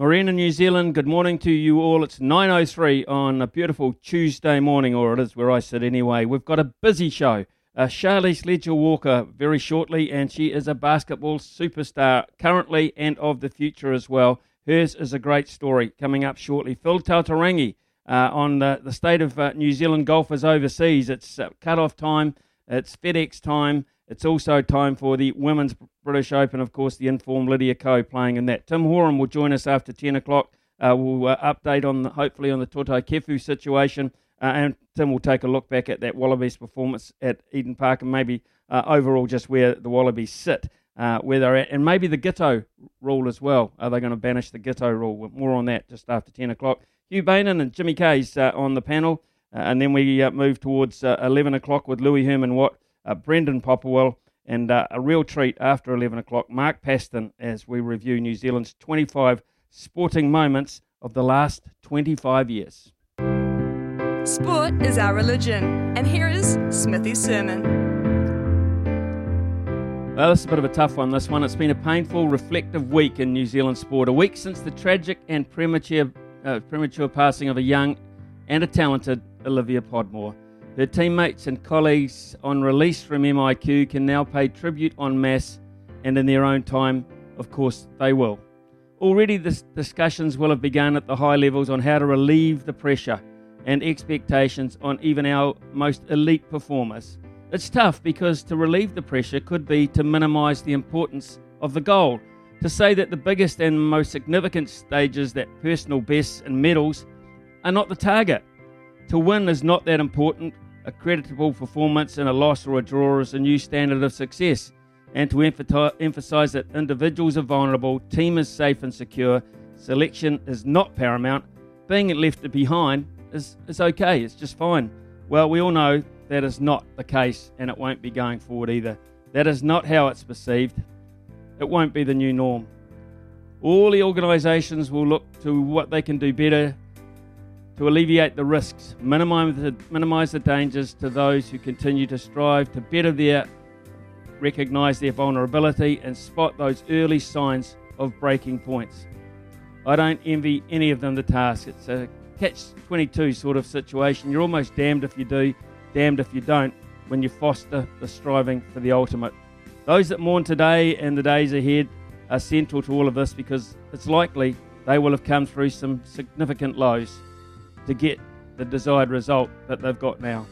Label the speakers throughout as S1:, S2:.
S1: Marina, New Zealand, good morning to you all. It's 9.03 on a beautiful Tuesday morning, or it is where I sit anyway. We've got a busy show. Uh, Charlisse Leger Walker very shortly, and she is a basketball superstar currently and of the future as well. Hers is a great story coming up shortly. Phil Tataurangi uh, on the, the state of uh, New Zealand golfers overseas. It's uh, cut-off time, it's FedEx time, it's also time for the Women's British Open, of course, the informed Lydia Ko playing in that. Tim Horan will join us after 10 o'clock. Uh, we'll uh, update on the, hopefully on the Toutai Kefu situation, uh, and Tim will take a look back at that Wallabies performance at Eden Park and maybe uh, overall just where the Wallabies sit, uh, where they're at, and maybe the Giteau rule as well. Are they going to banish the Giteau rule? More on that just after 10 o'clock. Hugh Bainan and Jimmy Kay's uh, on the panel, and then we move towards 11 o'clock with Louis Herman Watt Brendan Popplewell, and uh, a real treat after 11 o'clock, Mark Paston, as we review New Zealand's 25 sporting moments of the last 25 years.
S2: Sport is our religion, and here is Smithy's sermon.
S1: Well, this is a bit of a tough one, this one. It's been a painful, reflective week in New Zealand sport. A week since the tragic and premature, uh, premature passing of a young and a talented Olivia Podmore. Her teammates and colleagues on release from MIQ can now pay tribute en masse and in their own time, of course, they will. Already, the discussions will have begun at the high levels on how to relieve the pressure and expectations on even our most elite performers. It's tough because to relieve the pressure could be to minimise the importance of the goal, to say that the biggest and most significant stages, that personal bests and medals, are not the target. To win is not that important, a creditable performance and a loss or a draw is a new standard of success. And to emphasize that individuals are vulnerable, team is safe and secure, selection is not paramount, being left behind is, is okay, it's just fine. Well, we all know that is not the case and it won't be going forward either. That is not how it's perceived. It won't be the new norm. All the organisations will look to what they can do better to alleviate the risks, minimize the, minimize the dangers to those who continue to strive to better their, recognize their vulnerability, and spot those early signs of breaking points. I don't envy any of them the task. It's a catch 22 sort of situation. You're almost damned if you do, damned if you don't, when you foster the striving for the ultimate. Those that mourn today and the days ahead are central to all of this because it's likely they will have come through some significant lows to get the desired result that they've got now.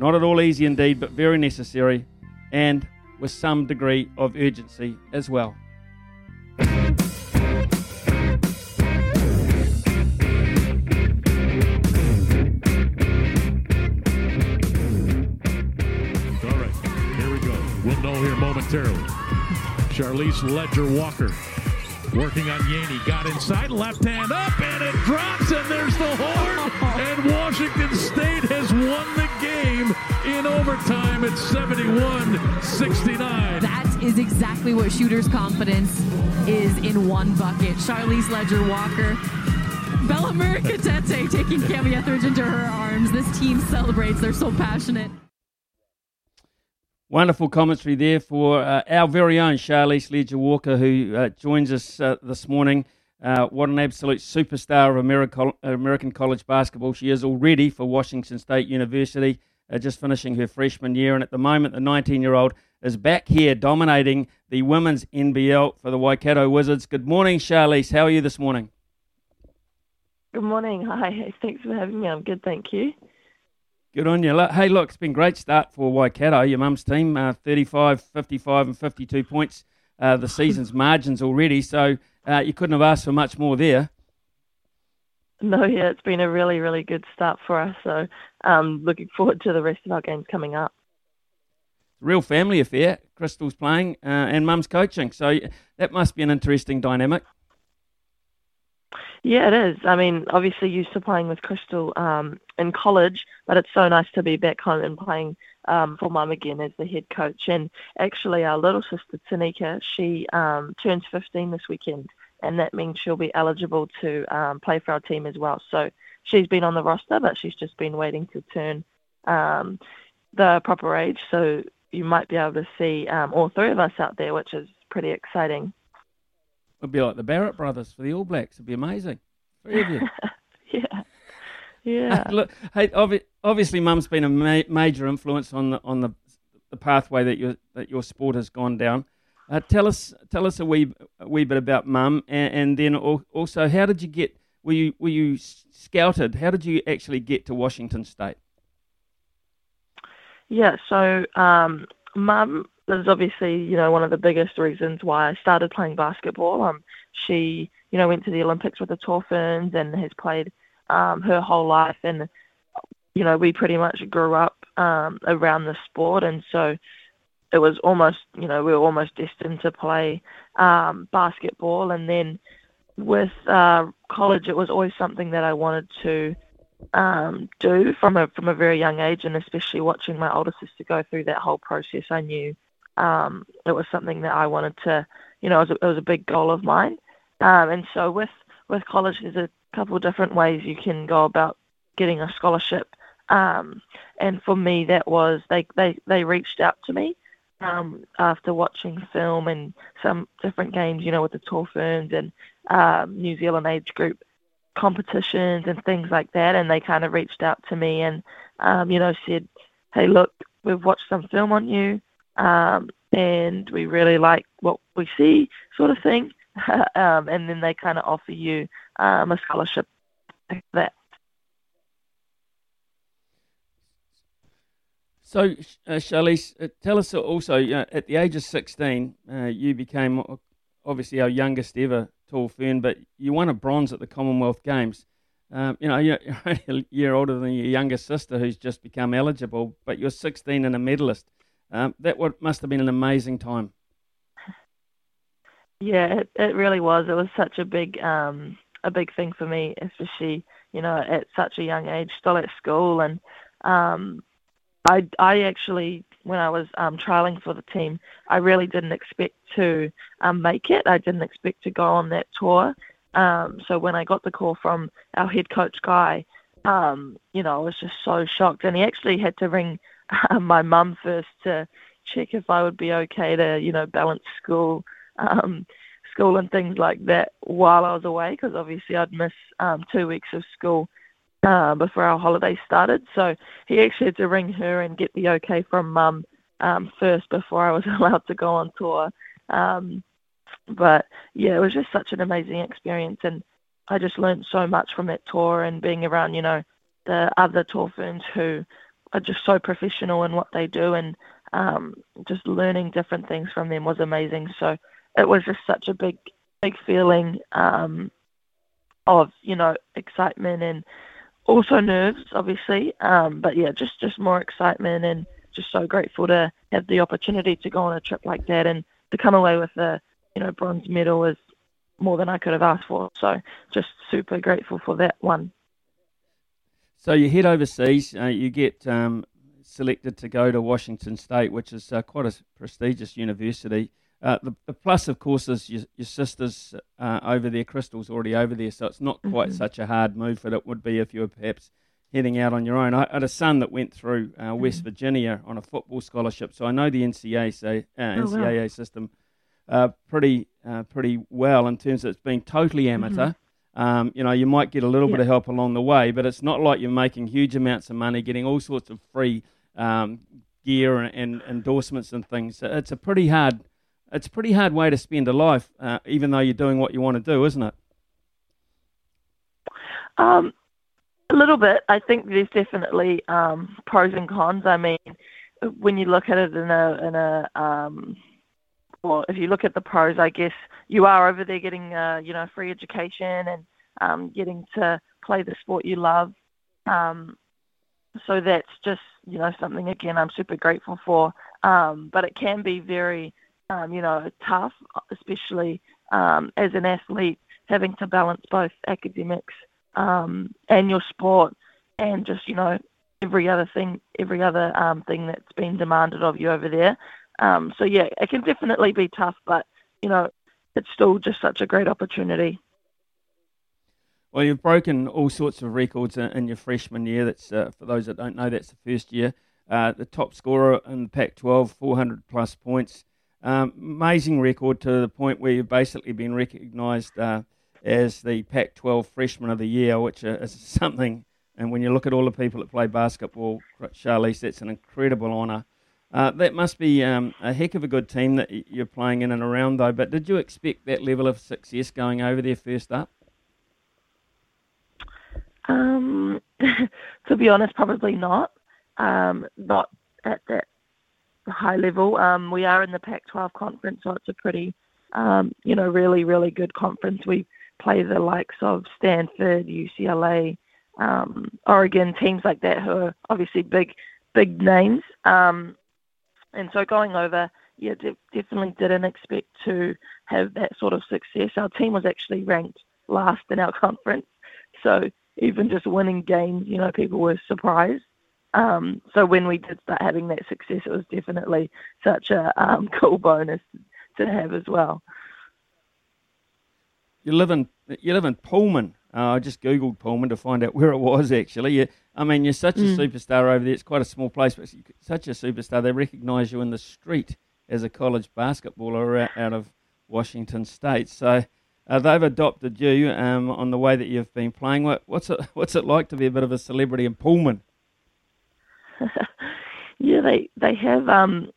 S1: Not at all easy indeed, but very necessary and with some degree of urgency as well.
S3: All right, here We'll know here momentarily. Charlisse Leger Walker Working on Yaney. Got inside, left hand up, and it drops, and there's the horn. And Washington State has won the game in overtime at 71 69.
S4: That is exactly what shooter's confidence is in one bucket. Charlisse Leger Walker. Bella Tete taking Cami Etheridge into her arms. This team celebrates. They're so passionate.
S1: Wonderful commentary there for uh, our very own Charlisse Leger Walker, who uh, joins us uh, this morning. Uh, what an absolute superstar of American, American college basketball she is already for Washington State University, uh, just finishing her freshman year. And at the moment, the 19 year old is back here dominating the women's NBL for the Waikato Wizards. Good morning, Charlisse. How are you this morning?
S5: Good morning. Hi. Thanks for having me. I'm good, thank you.
S1: Good on you. Hey, look, it's been a great start for Waikato, your mum's team, uh, 35, 55 and 52 points. Uh, the season's margins already, so uh, you couldn't have asked for much more there.
S5: No, yeah, it's been a really, really good start for us. So, um, looking forward to the rest of our games coming up.
S1: Real family affair. Krystal's playing uh, and Mum's coaching, so that must be an interesting dynamic.
S5: Yeah, it is. I mean, obviously used to playing with Krystal um, in college, but it's so nice to be back home and playing um, for Mum again as the head coach. And actually, our little sister Tanika, she um, turns 15 this weekend, and that means she'll be eligible to um, play for our team as well. So she's been on the roster, but she's just been waiting to turn um, the proper age. So you might be able to see um, all three of us out there, which is pretty exciting.
S1: It'd be like the Barrett brothers for the All Blacks. It'd be amazing. Three of you.
S5: yeah. Yeah.
S1: Look, hey, obvi- obviously, Mum's been a ma- major influence on the on the, the pathway that your that your sport has gone down. Uh, tell us tell us a wee a wee bit about Mum, and, and then also how did you get? Were you were you scouted? How did you actually get to Washington State?
S5: Yeah, so um, Mum is obviously you know one of the biggest reasons why I started playing basketball. Um, she you know went to the Olympics with the Ferns and has played um, her whole life, and you know we pretty much grew up um, around the sport, and so it was almost you know we were almost destined to play um, basketball, and then with uh, college it was always something that I wanted to um, do from a from a very young age, and especially watching my older sister go through that whole process, I knew um, it was something that I wanted to, you know, it was a, it was a big goal of mine. Um, and so with with college, there's a couple of different ways you can go about getting a scholarship. Um, and for me, that was they they they reached out to me um, after watching film and some different games, you know, with the Tall Ferns and um, New Zealand age group competitions and things like that. And they kind of reached out to me and, um, you know, said, "Hey, look, we've watched some film on you, um, and we really like what we see," sort of thing. um, and then they kind of offer you um, a scholarship like that.
S1: So, uh, Charlisse, uh, tell us also, uh, at the age of 16, uh, you became obviously our youngest ever tall fern, but you won a bronze at the Commonwealth Games. Um, you know, you're only a year older than your younger sister who's just become eligible, but you're 16 and a medalist. Um, that must have been an amazing time.
S5: Yeah, it, it really was. It was such a big um, a big thing for me, especially you know at such a young age, still at school, and um, I I actually when I was um, trialing for the team, I really didn't expect to um, make it. I didn't expect to go on that tour. Um, so when I got the call from our head coach guy, um, you know, I was just so shocked, and he actually had to ring my mum first to check if I would be okay to you know balance school um, school and things like that while I was away because obviously I'd miss um, two weeks of school uh, before our holiday started. So he actually had to ring her and get the okay from mum um, first before I was allowed to go on tour. Um, but yeah, it was just such an amazing experience, and I just learned so much from that tour and being around, you know, the other tour ferns who are just so professional in what they do, and um, just learning different things from them was amazing. So it was just such a big, big feeling um, of you know excitement and also nerves, obviously. Um, but yeah, just just more excitement and just so grateful to have the opportunity to go on a trip like that and to come away with a you know bronze medal is more than I could have asked for. So just super grateful for that one.
S1: So you head overseas, uh, you get um, selected to go to Washington State, which is uh, quite a prestigious university. Uh, the, the, plus, of course, is your, your sister's uh, over there. Crystal's already over there, so it's not quite mm-hmm. such a hard move that it would be if you were perhaps heading out on your own. I had a son that went through uh, mm-hmm. West Virginia on a football scholarship, so I know the NCAA, uh, NCAA oh, wow. system uh, pretty uh, pretty well in terms of it's being totally amateur. Mm-hmm. Um, you know, you might get a little yeah. bit of help along the way, but it's not like you're making huge amounts of money, getting all sorts of free um, gear and, and, endorsements and things. It's a pretty hard, it's a pretty hard way to spend a life, uh, even though you're doing what you want to do, isn't it?
S5: Um, a little bit. I think there's definitely um, pros and cons. I mean, when you look at it in a in a well, if you look at the pros, I guess you are over there getting uh, you know free education and um, getting to play the sport you love. Um, so that's just you know something again I'm super grateful for. Um, but it can be very um, you know tough, especially um, as an athlete having to balance both academics um, and your sport and just you know every other thing every other thing that's been demanded of you over there. Um, so yeah, it can definitely be tough, but you know it's still just such a great opportunity.
S1: Well, you've broken all sorts of records in your freshman year. That's uh, for those that don't know, that's the first year. Uh, the top scorer in the Pac-12, 400 plus points. Um, amazing record to the point where you've basically been recognised uh, as the Pac-12 Freshman of the Year, which is something. And when you look at all the people that play basketball, Charlisse, that's an incredible honour. Uh, that must be um, a heck of a good team that you're playing in and around, though. But did you expect that level of success going over there first up?
S5: Um, to be honest, probably not. Um, not at that high level. Um, we are in the Pac-12 conference, so it's a pretty, um, you know, really, really good conference. We play the likes of Stanford, UCLA, um, Oregon, teams like that who are obviously big, big names. Um, and so going over, yeah, de- definitely didn't expect to have that sort of success. Our team was actually ranked last in our conference, so even just winning games, you know, people were surprised. Um, so when we did start having that success, it was definitely such a um, cool bonus to have as well.
S1: You live in you live in Pullman. Uh, I just googled Pullman to find out where it was. Actually, you, I mean, you're such mm. a superstar over there. It's quite a small place, but such a superstar. They recognise you in the street as a college basketballer out of Washington State. So uh, they've adopted you um, on the way that you've been playing. What, what's it What's it like to be a bit of a celebrity in Pullman?
S5: yeah, they they have um,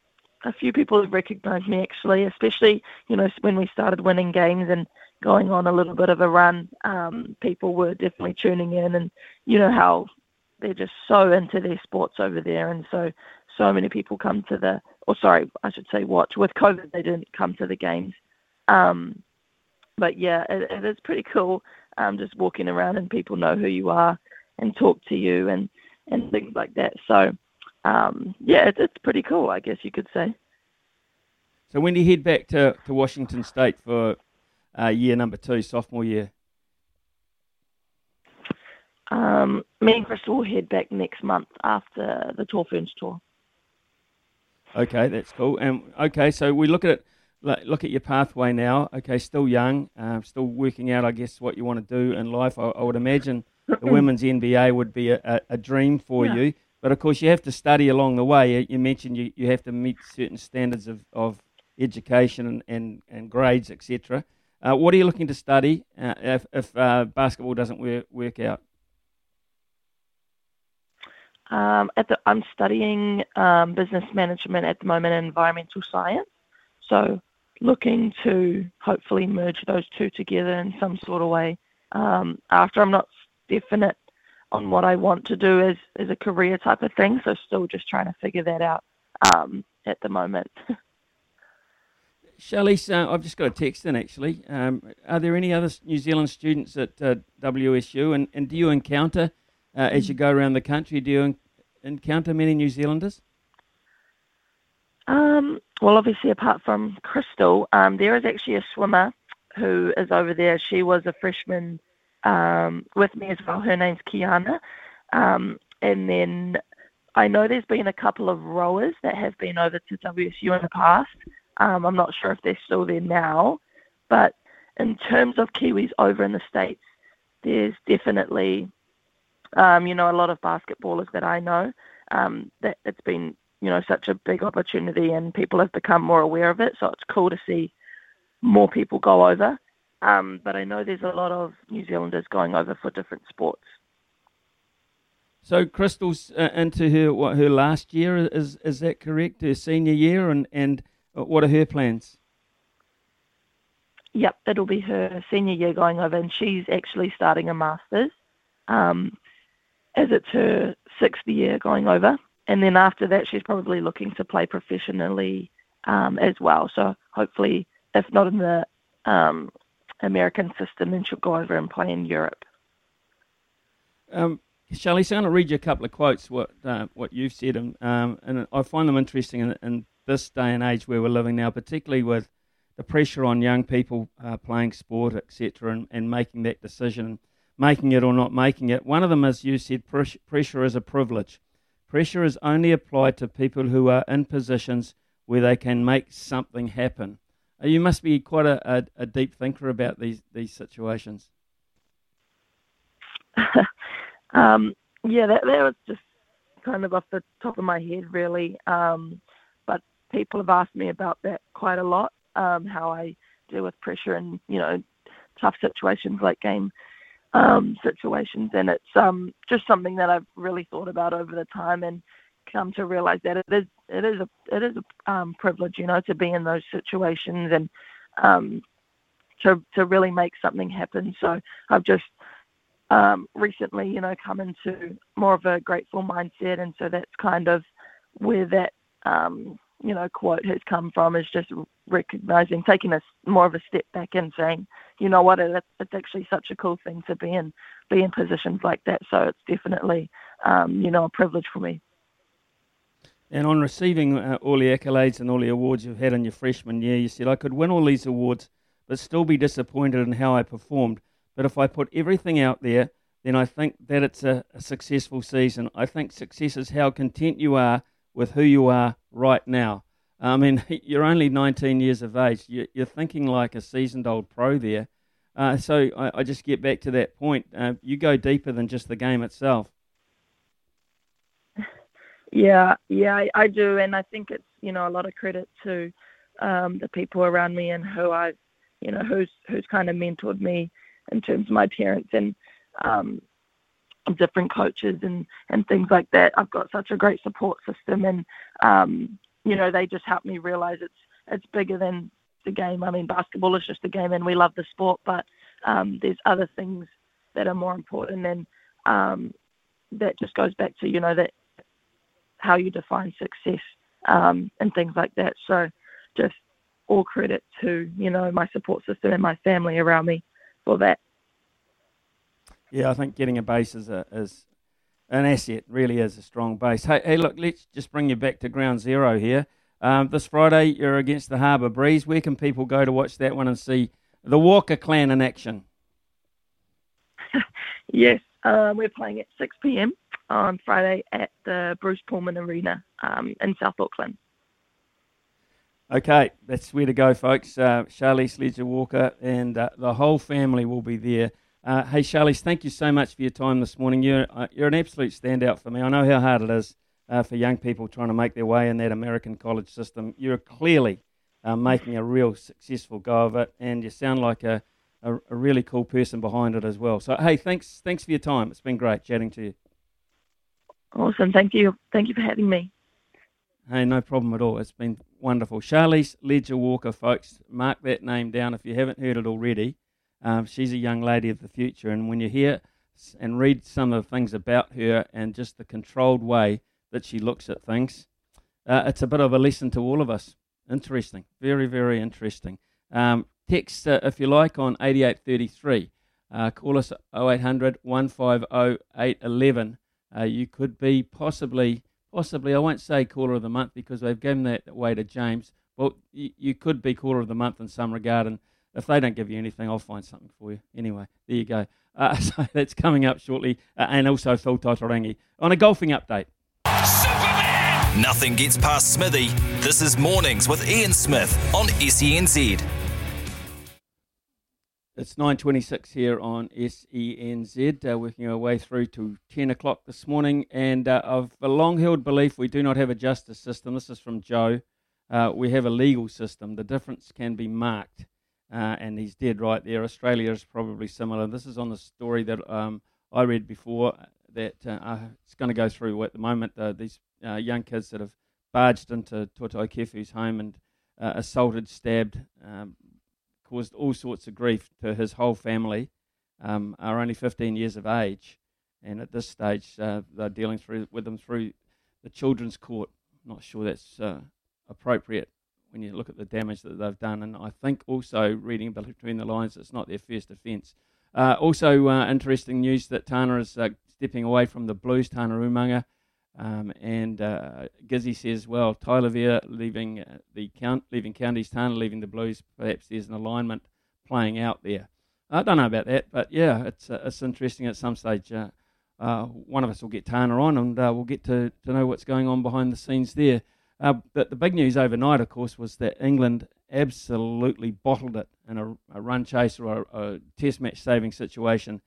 S5: a few people have recognised me actually, especially you know when we started winning games and going on a little bit of a run. Um, people were definitely tuning in, and you know how they're just so into their sports over there, and so so many people come to the or sorry, I should say watch. With COVID, they didn't come to the games. Um, but yeah, it, it is pretty cool. Um, just walking around and people know who you are and talk to you and and things like that. So um, yeah, it, it's pretty cool, I guess you could say.
S1: So when do you head back to, to Washington State for uh, year number two, sophomore year?
S5: Um, me and Krystal will head back next month after the Tall Ferns tour.
S1: Okay, that's cool. And okay, so we look at it look at your pathway now. Okay, still young, uh, still working out, I guess, what you want to do in life. I, I would imagine the women's NBA would be a, a, a dream for yeah. you. But of course, you have to study along the way. You mentioned you, you have to meet certain standards of, of education and, and, and grades, etc. Uh, what are you looking to study uh, if, if uh, basketball doesn't work, work out?
S5: Um, at the, I'm studying um, business management at the moment and environmental science. So looking to hopefully merge those two together in some sort of way. Um, after I'm not definite on what I want to do as, as a career type of thing, so still just trying to figure that out um, at the moment.
S1: Charlisse, uh, I've just got a text in actually. Um, are there any other New Zealand students at uh, WSU, and, and do you encounter, uh, as you go around the country, do you encounter many New Zealanders?
S5: Um, well, obviously, apart from Krystal, um, there is actually a swimmer who is over there. She was a freshman um, with me as well. Her name's Kiana. Um, and then I know there's been a couple of rowers that have been over to WSU in the past. Um, I'm not sure if they're still there now. But in terms of Kiwis over in the States, there's definitely, um, you know, a lot of basketballers that I know um, that it's been you know such a big opportunity and people have become more aware of it. So it's cool to see more people go over. Um, but I know there's a lot of New Zealanders going over for different sports.
S1: So Krystal's uh, into her what her last year is is that correct? Her senior year, and and what are her plans?
S5: Yep, it'll be her senior year going over, and she's actually starting a masters, um, as it's her sixth year going over, and then after that, she's probably looking to play professionally um, as well. So hopefully, if not in the um, American system, then she'll go over and play in Europe.
S1: Um, Shelley, so I'm going to read you a couple of quotes what uh, what you've said, and, um, and I find them interesting in, in, this day and age where we're living now, particularly with the pressure on young people uh, playing sport, etc., and, and making that decision, making it or not making it. One of them, as you said, pressure is a privilege. Pressure is only applied to people who are in positions where they can make something happen. Uh, you must be quite a, a, a deep thinker about these these situations.
S5: um, yeah, that, that was just kind of off the top of my head, really. Um, people have asked me about that quite a lot, um, how I deal with pressure and you know tough situations like game um, situations, and it's um, just something that I've really thought about over the time and come to realize that it is it is a it is a um, privilege, you know, to be in those situations and um, to to really make something happen. So I've just um, recently, you know, come into more of a grateful mindset, and so that's kind of where that um, you know quote has come from is just recognizing, taking a more of a step back and saying, you know what, it, it's actually such a cool thing to be in be in positions like that. So it's definitely um, you know a privilege for me.
S1: And on receiving uh, all the accolades and all the awards you've had in your freshman year, you said, I could win all these awards, but still be disappointed in how I performed. But if I put everything out there, then I think that it's a, a successful season. I think success is how content you are with who you are right now. I mean, you're only 19 years of age. You're thinking like a seasoned old pro there. Uh, so I, I, just get back to that point. Uh, you go deeper than just the game itself.
S5: Yeah, yeah, I, I do, and I think it's you know a lot of credit to um, the people around me and who I've you know who's who's kind of mentored me in terms of my parents and um, different coaches and and things like that. I've got such a great support system, and um, you know they just help me realize it's it's bigger than the game. I mean, basketball is just a game, and we love the sport, but um, there's other things that are more important, and um, that just goes back to you know that how you define success um, and things like that. So just all credit to you know my support system and my family around me for that.
S1: Yeah, I think getting a base is a is an asset. Really is a strong base. Hey, hey, look, let's just bring you back to ground zero here. Um, this Friday, you're against the Harbour Breeze. Where can people go to watch that one and see the Walker clan in action?
S5: yes, uh, we're playing at 6 p.m on Friday at the Bruce Pullman Arena um, in South Auckland.
S1: Okay, that's where to go, folks. Uh, Charlisse Leger Walker and uh, the whole family will be there. Uh, hey, Charlisse, thank you so much for your time this morning. You're, uh, you're an absolute standout for me. I know how hard it is uh, for young people trying to make their way in that American college system. You're clearly uh, making a real successful go of it, and you sound like a, a, a really cool person behind it as well. So, hey, thanks, thanks for your time. It's been great chatting to you.
S5: Awesome. Thank you. Thank you for having me.
S1: Hey, no problem at all. It's been wonderful. Charlisse Leger Walker, folks, mark that name down if you haven't heard it already. Um, she's a young lady of the future, and when you hear and read some of the things about her and just the controlled way that she looks at things, uh, it's a bit of a lesson to all of us. Interesting, very, very interesting. Um, text, uh, if you like, on 8833. Uh, call us 0800 150 811 uh, you could be possibly, possibly, I won't say caller of the month because they've given that away to James. Well, you, you could be caller of the month in some regard, and if they don't give you anything, I'll find something for you. Anyway, there you go. Uh, so that's coming up shortly, uh, and also Phil Tataurangi on a golfing update.
S6: Superman! Nothing gets past Smithy. This is Mornings with Ian Smith on SENZ.
S1: It's 9.26 here on SENZ, uh, working our way through to 10 o'clock this morning. And uh, of a long-held belief, we do not have a justice system. This is from Joe. Uh, we have a legal system. The difference can be marked. Uh, and he's dead right there. Australia is probably similar. This is on the story that um, I read before that uh, it's going to go through at the moment. Uh, these uh, young kids that have barged into Toutai Kefu's home and uh, assaulted, stabbed, um, caused all sorts of grief to his whole family, um, are only 15 years of age, and at this stage uh, they're dealing through with them through the children's court. not sure that's appropriate when you look at the damage that they've done. And I think also reading between the lines, it's not their first offence. Uh, also, uh, interesting news that Tana is uh, stepping away from the Blues, Tana Umaga. Um, and uh, Gizzy says, well, Tyler Veer leaving uh, the count, leaving counties, Tana leaving the Blues. Perhaps there's an alignment playing out there. I don't know about that, but yeah, it's uh, it's interesting. At some stage, one of us will get Tana on, and we'll get to, to know what's going on behind the scenes there. Uh, but the big news overnight, of course, was that England absolutely bottled it in a, a run chase or a, a, test match saving situation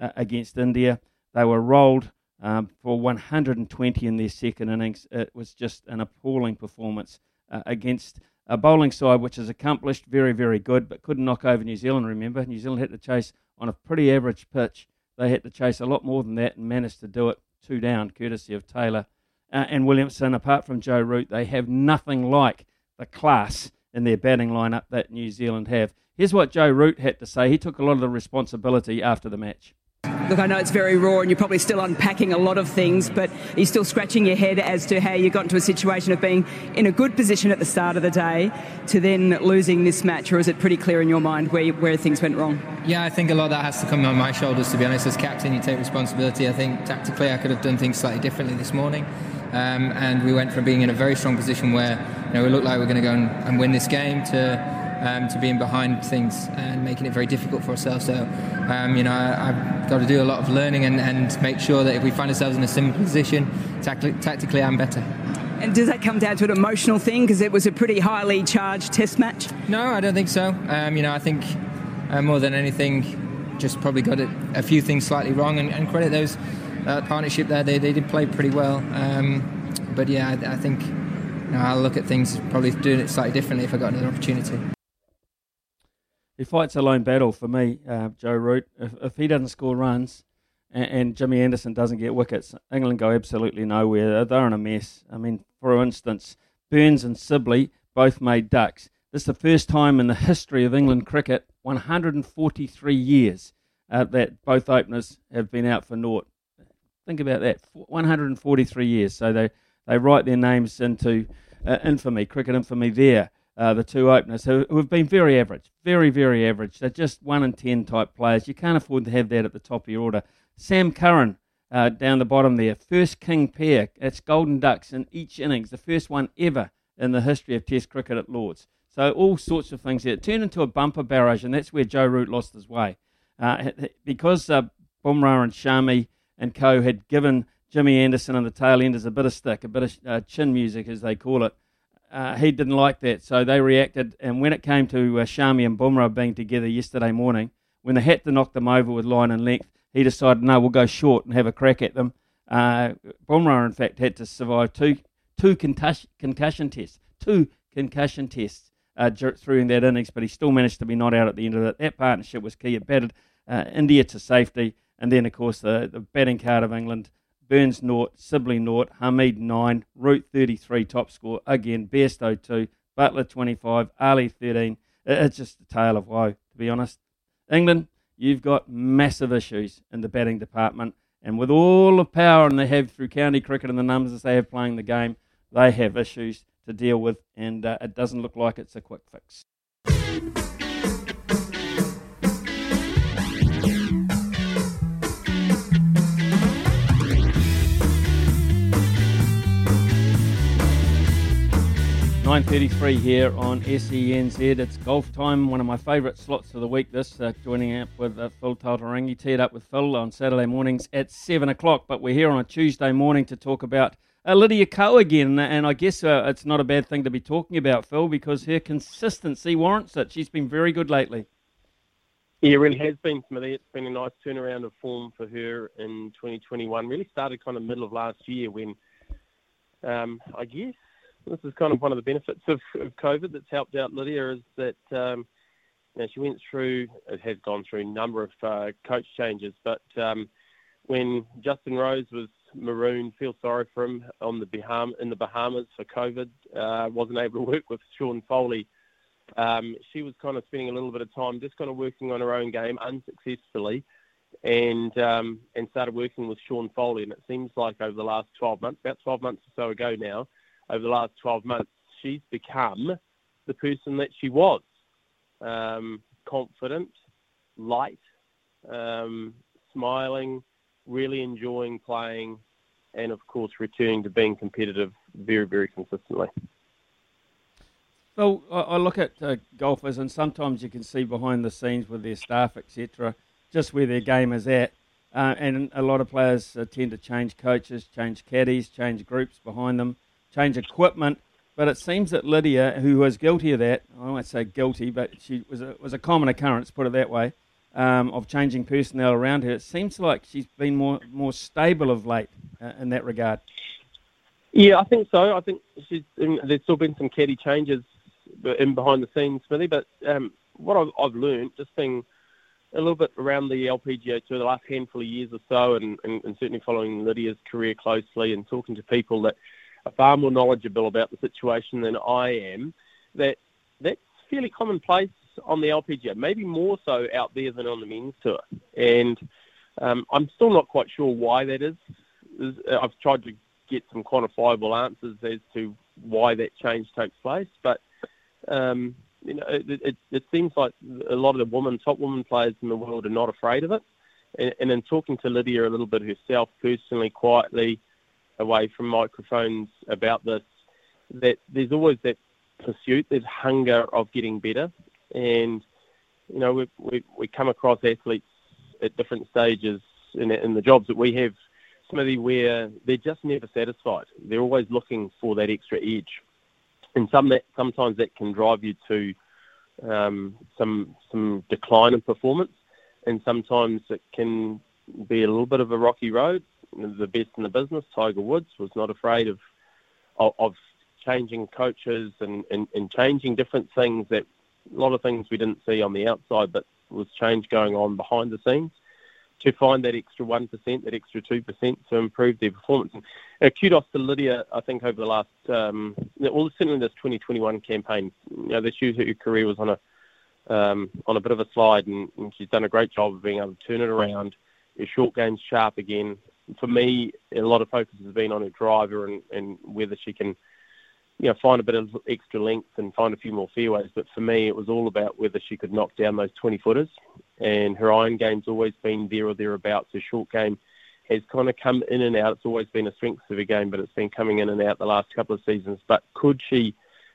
S1: uh, against India. They were rolled um, for 120 in their second innings. It was just an appalling performance uh, against a bowling side which is accomplished, very, very good, but couldn't knock over New Zealand. Remember, New Zealand had to chase on a pretty average pitch. They had to chase a lot more than that and managed to do it two down, courtesy of Taylor uh, and Williamson, apart from Joe Root, they have nothing like the class in their batting lineup that New Zealand have. Here's what Joe Root had to say. He took a lot of the responsibility after the match.
S7: Look, I know it's very raw and you're probably still unpacking a lot of things, but you're still scratching your head as to how you got into a situation of being in a good position at the start of the day to then losing this match, or is it pretty clear in your mind where, where things went wrong?
S8: Yeah, I think a lot of that has to come on my shoulders, to be honest. As captain, you take responsibility. I think tactically I could have done things slightly differently this morning. Um, and we went from being in a very strong position where you know, we looked like we were going to go and, and, win this game to um, to being behind things and making it very difficult for ourselves. So, um, you know, I, have got to do a lot of learning and, and, make sure that if we find ourselves in a similar position, tactically, tactically I'm better.
S7: And does that come down to an emotional thing because it was a pretty highly charged test match?
S8: No, I don't think so. Um, you know, I think uh, more than anything, just probably got a, a few things slightly wrong and, and credit those uh, partnership there. They, they did play pretty well. Um, but yeah, I, I think you know, I'll look at things probably doing it slightly differently if I got another opportunity.
S1: He fights a lone battle for me, uh, Joe Root. If, if, he doesn't score runs and, and, Jimmy Anderson doesn't get wickets, England go absolutely nowhere. They're in a mess. I mean, for instance, Burns and Sibley both made ducks. This is the first time in the history of England cricket, 143 years, uh, that both openers have been out for naught. Think about that. 143 years. So they, they write their names into uh, infamy, cricket infamy there. Uh, the two openers who, who, have been very average, very, very average. They're just 1 in 10 type players. You can't afford to have that at the top of your order. Sam Curran uh, down the bottom there, first king pair. It's Golden Ducks in each innings, the first one ever in the history of Test cricket at Lords. So all sorts of things there. It turned into a bumper barrage, and that's where Joe Root lost his way. Uh, because uh, Bumrah and Shami and co had given Jimmy Anderson and the tail enders a bit of stick, a bit of uh, chin music, as they call it. Uh, he didn't like that, so they reacted. And when it came to uh, Shami and Bumrah being together yesterday morning, when they had to knock them over with line and length, he decided, no, we'll go short and have a crack at them. Uh, Bumrah, in fact, had to survive two two concussion, concussion tests, two concussion tests uh, through in that innings, but he still managed to be not out at the end of it. That partnership was key. It batted uh, India to safety. And then, of course, the, the batting card of England Burns naught, Sibley naught, Hamid nine, Root 33 top score again, Bairstow two, Buttler 25, Ali 13. It's just a tale of woe, to be honest. England, you've got massive issues in the batting department, and with all the power and they have through county cricket and the numbers they have playing the game, they have issues to deal with, and uh, it doesn't look like it's a quick fix. 9.33 here on SENZ. It's golf time, one of my favourite slots of the week this, uh, joining up with uh, Phil Tataurangi. Teed up with Phil on Saturday mornings at 7 o'clock, but we're here on a Tuesday morning to talk about uh, Lydia Ko again, and I guess uh, it's not a bad thing to be talking about, Phil, because her consistency warrants it. She's been very good lately.
S9: Yeah, it really has been, Smithy. It's been a nice turnaround of form for her in 2021. Really started kind of middle of last year when um, I guess this is kind of one of the benefits of, of COVID that's helped out Lydia is that um, now she went through, it has gone through a number of uh, coach changes, but um, when Justin Rose was marooned, feel sorry for him on the Baham- in the Bahamas for COVID, uh, wasn't able to work with Sean Foley. Um, she was kind of spending a little bit of time just kind of working on her own game unsuccessfully and um, and started working with Sean Foley. And it seems like over the last 12 months, about 12 months or so ago now, over the last 12 months, she's become the person that she was um, confident, light, um, smiling, really enjoying playing, and of course returning to being competitive very, very consistently.
S1: Well, I look at uh, golfers, and sometimes you can see behind the scenes with their staff, etc., just where their game is at. Uh, and a lot of players uh, tend to change coaches, change caddies, change groups behind them, change equipment. But it seems that Lydia, who was guilty of that, I won't say guilty, but she was a, was a common occurrence, put it that way, um, of changing personnel around her. It seems like she's been more more stable of late uh, in that regard.
S9: Yeah, I think so. I think there's still been some caddy changes in behind the scenes, Smithy. But um, what I've, I've learned, just being a little bit around the LPGA tour the last handful of years or so, and, and, and certainly following Lydia's career closely and talking to people that far more knowledgeable about the situation than I am, that that's fairly commonplace on the LPGA, maybe more so out there than on the men's tour. And um, I'm still not quite sure why that is. I've tried to get some quantifiable answers as to why that change takes place, but um, you know, it, it, it, seems like a lot of the women, top women players in the world are not afraid of it. And, and in talking to Lydia a little bit herself, personally, quietly, away from microphones about this, that there's always that pursuit, there's hunger of getting better. And, you know, we, we, we come across athletes at different stages in, in the jobs that we have, Smithy, where they're just never satisfied. They're always looking for that extra edge and some that sometimes that can drive you to um, some some decline in performance, and sometimes it can be a little bit of a rocky road. The best in the business, Tiger Woods, was not afraid of of, of changing coaches and, and, and changing different things that a lot of things we didn't see on the outside, but was change going on behind the scenes to find that extra 1%, that extra 2% to improve their performance. And uh, kudos to Lydia, I think, over the last, um, well, certainly this 2021 campaign. You know, this year her career was on a um, on a bit of a slide, and, and, she's done a great job of being able to turn it around. Her short game's sharp again. For me, a lot of focus has been on her driver and, and whether she can – you know, find a bit of extra length and find a few more fairways. But for me, it was all about whether she could knock down those 20 footers. And her iron game's always been there or thereabouts. Her short game has kind of come in and out. It's always been a strength of her game, but it's been coming in and out the last couple of seasons. But could she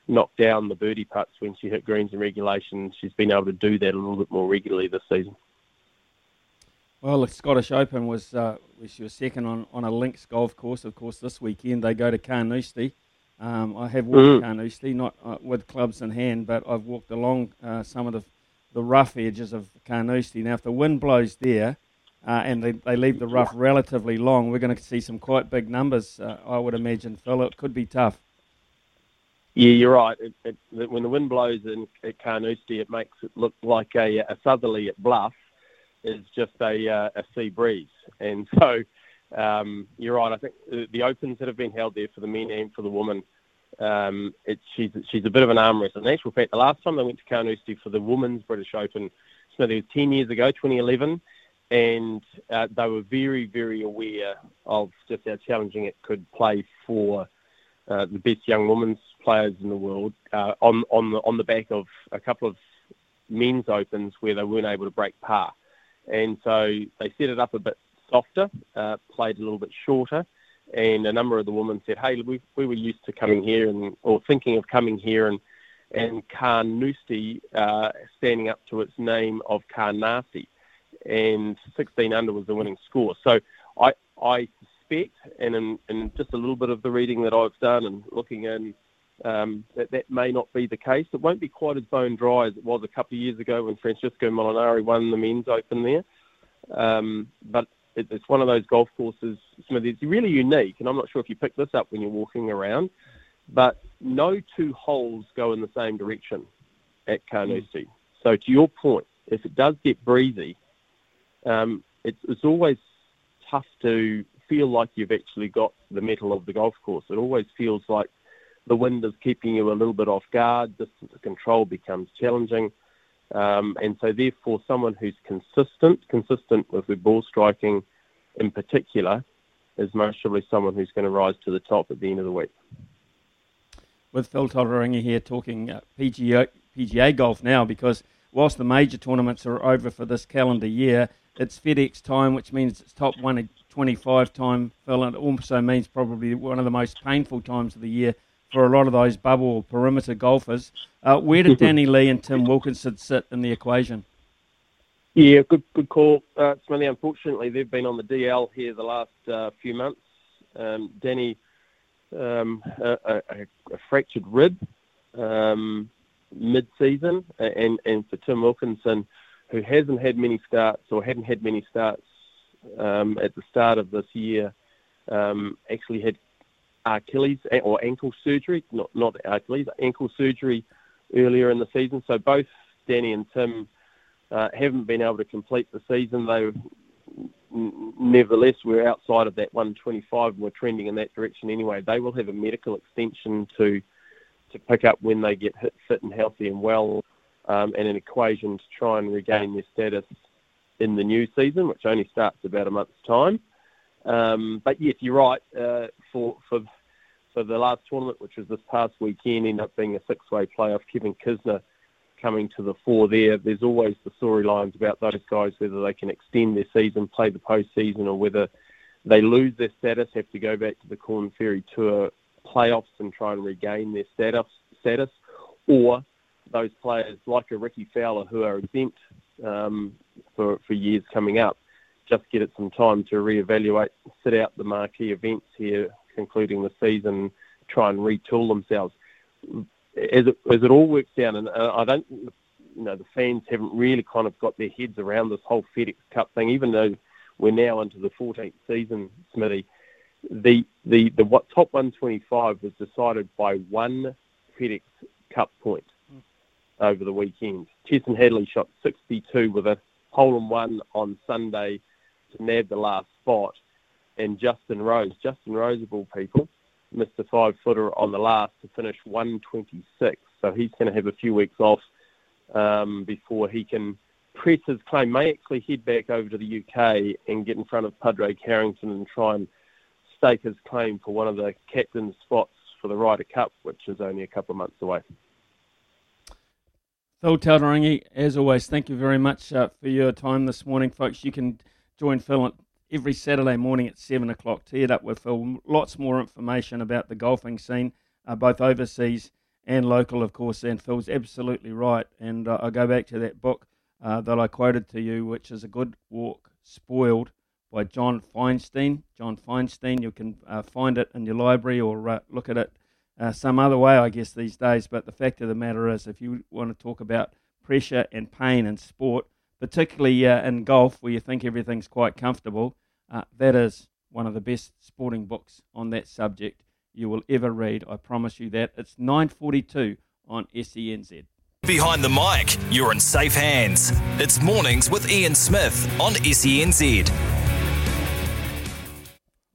S9: knock down the birdie putts when she hit greens in regulation? She's been able to do that a little bit more regularly this season.
S1: Well, the Scottish Open was uh, she was second on, on a links golf course. Of course, this weekend they go to Carnoustie. Um, I have walked mm. Carnoustie, not uh, with clubs in hand, but I've walked along uh, some of the, the rough edges of Carnoustie. Now, if the wind blows there uh, and they, they leave the rough relatively long, we're going to see some quite big numbers, uh, I would imagine, Phil. It could be tough.
S9: Yeah, you're right. It, it, when the wind blows in, at Carnoustie, it makes it look like a, a southerly at Bluff is just a, uh, a sea breeze. And so um, you're right. I think the opens that have been held there for the men and for the women um, it, she's she's a bit of an arm wrestler. In actual fact, the last time they went to Carnoustie for the Women's British Open, so it was 10 years ago, 2011, and uh, they were very, very aware of just how challenging it could play for uh, the best young women's players in the world uh, on on the on the back of a couple of men's opens where they weren't able to break par, and so they set it up a bit softer, uh, played a little bit shorter and a number of the women said, "Hey, we we were used to coming here and or thinking of coming here and and Carnoustie uh, standing up to its name of Carnasty, and 16 under was the winning score. So I I suspect, and in, in just a little bit of the reading that I've done and looking in, um, that that may not be the case. It won't be quite as bone dry as it was a couple of years ago when Francesco Molinari won the men's open there. Um, but it, it's one of those golf courses, Smith, it's really unique, and I'm not sure if you pick this up when you're walking around, but no two holes go in the same direction at Carnoustie. So to your point, if it does get breezy, um, it's, it's always tough to feel like you've actually got the metal of the golf course. It always feels like the wind is keeping you a little bit off guard. Distance control becomes challenging. Um, and so, therefore, someone who's consistent, consistent with the ball striking in particular, is most probably someone who's going to rise to the top at the end of the week.
S1: With Phil Tataurangi here talking uh, PGA, PGA golf now, because whilst the major tournaments are over for this calendar year, it's FedEx time, which means it's top 125 time, Phil, and it also means probably one of the most painful times of the year for a lot of those bubble perimeter golfers. Uh, where did Danny Lee and Tim Wilkinson sit in the equation?
S9: Yeah, good good call, uh, Smithy. Unfortunately, they've been on the DL here the last uh, few months. Um, Danny, um, a, a, a, fractured rib um, mid-season, and and for Tim Wilkinson, who hasn't had many starts or hadn't had many starts um, at the start of this year, um, actually had Achilles or ankle surgery, not not Achilles, ankle surgery earlier in the season. So both Danny and Tim uh, haven't been able to complete the season. They nevertheless we're outside of that 125 and we're trending in that direction anyway. They will have a medical extension to to pick up when they get hit, fit and healthy and well, um, and an equation to try and regain their status in the new season, which only starts about a month's time. Um, but yes, you're right. Uh, for for for the last tournament, which was this past weekend, ended up being a six-way playoff. Kevin Kisner coming to the fore there. There's always the storylines about those guys, whether they can extend their season, play the postseason, or whether they lose their status, have to go back to the Korn Ferry Tour playoffs and try and regain their status, status, or those players like a Rickie Fowler who are exempt um, for for years coming up just get it some time to reevaluate, sit out the marquee events here, concluding the season, try and retool themselves. As it, as it all works down, and uh, I don't, you know, the fans haven't really kind of got their heads around this whole FedEx Cup thing, even though we're now into the 14th season, Smithy. The the the what top 125 was decided by one FedEx Cup point over the weekend. Chesson Hadley shot 62 with a hole in one on Sunday to nab the last spot, and Justin Rose, Justin Rose of all people, missed a five footer on the last to finish 126. So he's going to have a few weeks off um, before he can press his claim. May actually head back over to the UK and get in front of Padraig Harrington and try and stake his claim for one of the captain's spots for the Ryder Cup, which is only a couple of months away.
S1: Phil Tataurangi, as always, thank you very much uh, for your time this morning, folks. You can join Phil every Saturday morning at 7 o'clock. Tee it up with Phil. Lots more information about the golfing scene, uh, both overseas and local, of course. And Phil's absolutely right. And uh, I go back to that book uh, that I quoted to you, which is A Good Walk Spoiled by John Feinstein. John Feinstein, you can uh, find it in your library or uh, look at it uh, some other way, I guess, these days. But the fact of the matter is, if you want to talk about pressure and pain in sport, particularly uh, in golf where you think everything's quite comfortable, uh, that is one of the best sporting books on that subject you will ever read. I promise you that. It's 9:42 on SENZ.
S6: Behind the mic, you're in safe hands. It's mornings with Ian Smith on SENZ.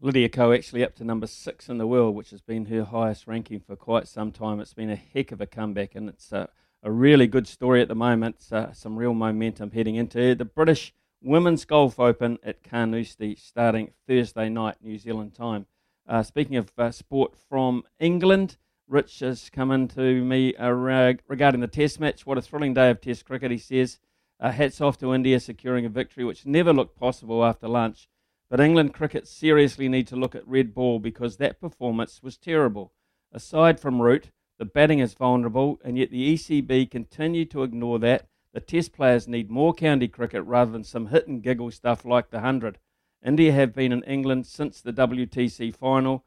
S1: Lydia Ko actually up to number six in the world, which has been her highest ranking for quite some time. It's been a heck of a comeback, and it's uh, a really good story at the moment. Uh, some real momentum heading into the British Women's Golf Open at Carnoustie starting Thursday night, New Zealand time. Uh, speaking of uh, sport from England, Rich has come in to me uh, regarding the Test match. What a thrilling day of Test cricket, he says. Uh, hats off to India securing a victory which never looked possible after lunch. But England cricket seriously need to look at red ball because that performance was terrible. Aside from Root, the batting is vulnerable, and yet the ECB continue to ignore that. The Test players need more county cricket rather than some hit and giggle stuff like the 100. India have been in England since the WTC final,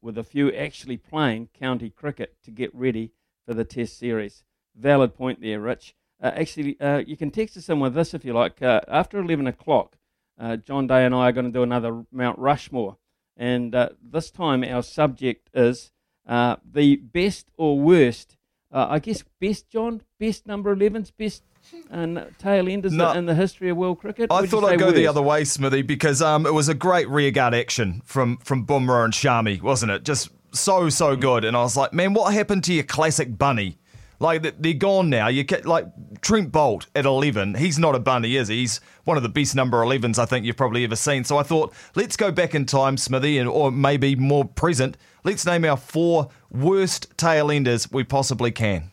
S1: with a few actually playing county cricket to get ready for the Test series. Valid point there, Rich. Uh, actually, uh, you can text us in with this if you like. Uh, after 11 o'clock, uh, John Day and I are going to do another Mount Rushmore. And uh, this time our subject is uh, the best or worst uh, I guess best John, best number 11s, best and tail enders
S10: No.
S1: in the history of world cricket.
S10: I thought I'd go the other way, Smithy, because um, it was a great rearguard action from from Bumrah and Shami, wasn't it? Just so so good, and I was like, man, what happened to your classic bunny? Like they- they're gone now. You get like Trent Boult at eleven. He's not a bunny, is he? He's one of the best number 11s I think you've probably ever seen. So I thought, let's go back in time, Smithy, and or maybe more present. Let's name our four worst tail enders we possibly can.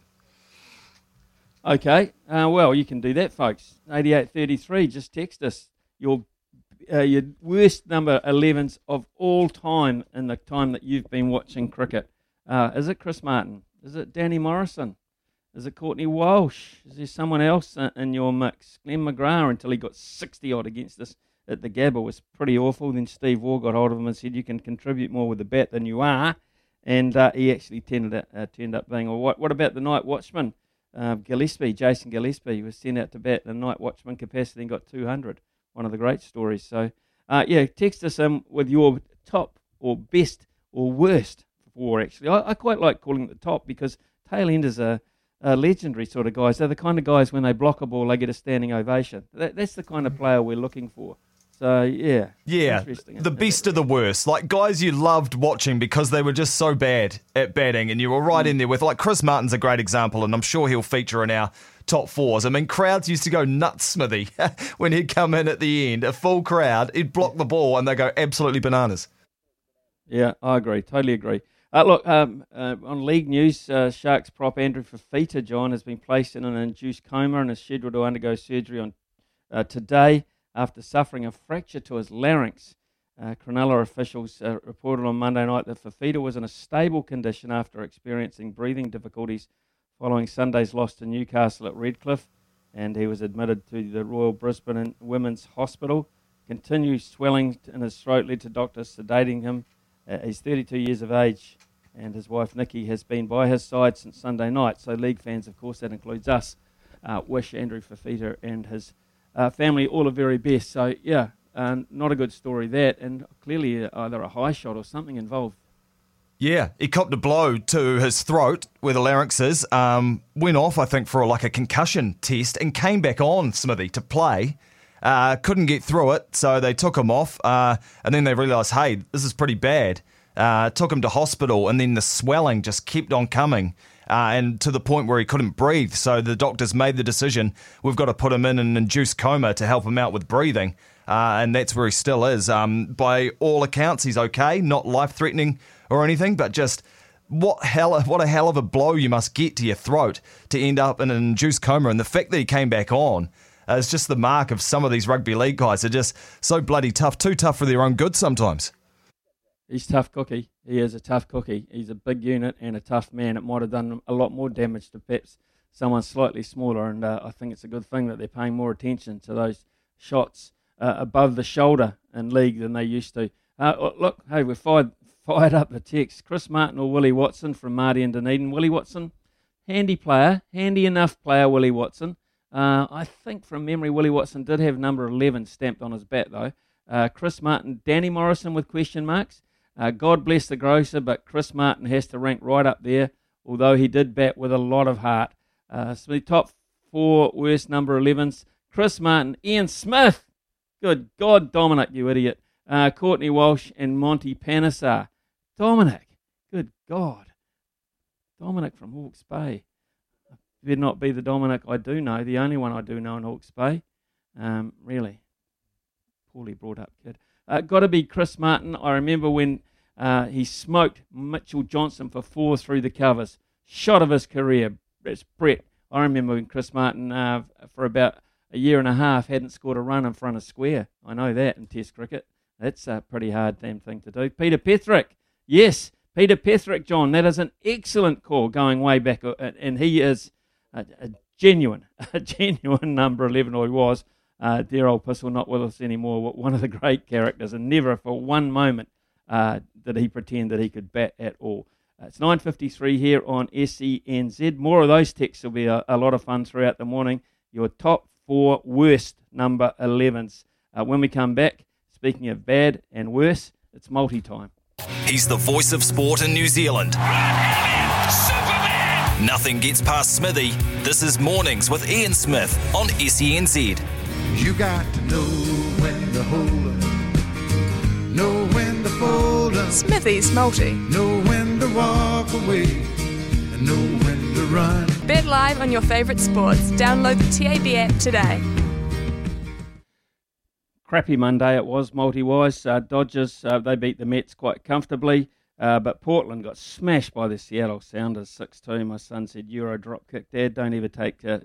S1: Okay, uh, well, you can do that, folks. 8833, just text us your uh, your worst number 11s of all time in the time that you've been watching cricket. Uh, is it Chris Martin? Is it Danny Morrison? Is it Courtney Walsh? Is there someone else in your mix? Glenn McGrath until he got 60 odd against us at the Gabba was pretty awful. Then Steve Waugh got hold of him and said, You can contribute more with the bat than you are. And uh, he actually tended up, uh, turned up being right. What about the night watchman? Uh, Gillespie, Jason Gillespie, was sent out to bat a night watchman capacity and got 200. One of the great stories. So, uh, yeah, text us in with your top or best or worst four, actually. I, I quite like calling it the top because tail enders are, are legendary sort of guys. They're the kind of guys when they block a ball, they get a standing ovation. That, that's the kind of mm-hmm. player we're looking for. So, yeah.
S10: Yeah, the best of the worst. Like guys you loved watching because they were just so bad at batting, and you were right mm. in there with. Like Chris Martin's a great example, and I'm sure he'll feature in our top fours. I mean, crowds used to go nuts, Smithy, when he'd come in at the end, a full crowd, he'd block the ball, and they go absolutely bananas.
S1: Yeah, I agree. Totally agree. Uh, look, um, uh, on league news, uh, Sharks prop Andrew Fifita, John, has been placed in an induced coma and is scheduled to undergo surgery on uh, today after suffering a fracture to his larynx. Uh, Cronulla officials uh, reported on Monday night that Fifita was in a stable condition after experiencing breathing difficulties following Sunday's loss to Newcastle at Redcliffe, and he was admitted to the Royal Brisbane Women's Hospital. Continued swelling in his throat led to doctors sedating him. Uh, he's 32 years of age, and his wife Nikki has been by his side since Sunday night. So, league fans, of course, that includes us, uh, wish Andrew Fifita and his uh, family all the very best. So, yeah, uh, not a good story that, and clearly uh, either a high shot or something involved.
S10: Yeah, he copped a blow to his throat where the larynx is. Um, went off, I think, for like a concussion test and came back on Smithy to play. Uh, couldn't get through it, so they took him off. Uh, and then they realised, hey, this is pretty bad. Uh, took him to hospital, and then the swelling just kept on coming. Uh, and to the point where he couldn't breathe. So the doctors made the decision we've got to put him in an induced coma to help him out with breathing. Uh, and that's where he still is. Um, by all accounts, he's okay, not life threatening or anything, but just what hell, what a hell of a blow you must get to your throat to end up in an induced coma. And the fact that he came back on uh, just the mark of some of these rugby league guys. They're just so bloody tough, too tough for their own good sometimes.
S1: He's tough cookie. He is a tough cookie. He's a big unit and a tough man. It might have done a lot more damage to perhaps someone slightly smaller, and uh, I think it's a good thing that they're paying more attention to those shots uh, above the shoulder in league than they used to. Uh, look, hey, we're fired, fired up the text. Chris Martin or Willie Watson from Marty and Dunedin. Willie Watson, handy player, handy enough player, Willie Watson. Uh, I think from memory, Willie Watson did have number 11 stamped on his bat, though. Uh, Chris Martin, Danny Morrison with question marks. Uh, God bless the grocer, but Chris Martin has to rank right up there, although he did bat with a lot of heart. Uh, so the top four worst number 11s Chris Martin, Ian Smith. Good God, Dominic, you idiot. Uh, Courtney Walsh and Monty Panesar. Dominic, good God. Dominic from Hawke's Bay. Better not be the Dominic I do know, the only one I do know in Hawke's Bay. Um, really. Poorly brought up kid. Uh, Got to be Chris Martin. I remember when uh, he smoked Mitchell Johnson for four through the covers. Shot of his career. It's Brett. I remember when Chris Martin, uh, for about a year and a half, hadn't scored a run in front of square. I know that in Test cricket. That's a pretty hard damn thing to do. Peter Petherick. Yes, Peter Petherick, John. That is an excellent call going way back. uh, And he is a, a genuine, a genuine number 11, or he was. Uh, dear old Pistol, not with us anymore, one of the great characters, and never for one moment uh, did he pretend that he could bat at all. It's 9.53 here on SENZ. More of those texts will be a, a lot of fun throughout the morning. Your top four worst number 11s. Uh, when we come back, speaking of bad and worse, it's multi-time.
S6: He's the voice of sport in New Zealand. Nothing gets past Smithy. This is Mornings with Ian Smith on SENZ.
S11: You got to know when to hold up, know when to fold up,
S2: Smithy's multi.
S11: know when to walk away, and know when to run.
S2: Bet live on your favourite sports. Download the TAB app today.
S1: Crappy Monday it was, multi-wise. Uh, Dodgers, uh, they beat the Mets quite comfortably, uh, but Portland got smashed by the Seattle Sounders 6-2. My son said, Euro drop kick, Dad. Don't ever take uh,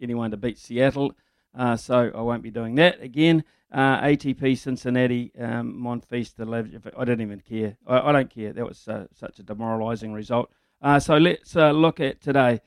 S1: anyone to beat Seattle. Uh, so I won't be doing that again. Uh, ATP Cincinnati, um, Monfils, I didn't even care. I, I don't care. That was uh, such a demoralising result. Uh, so let's look at today.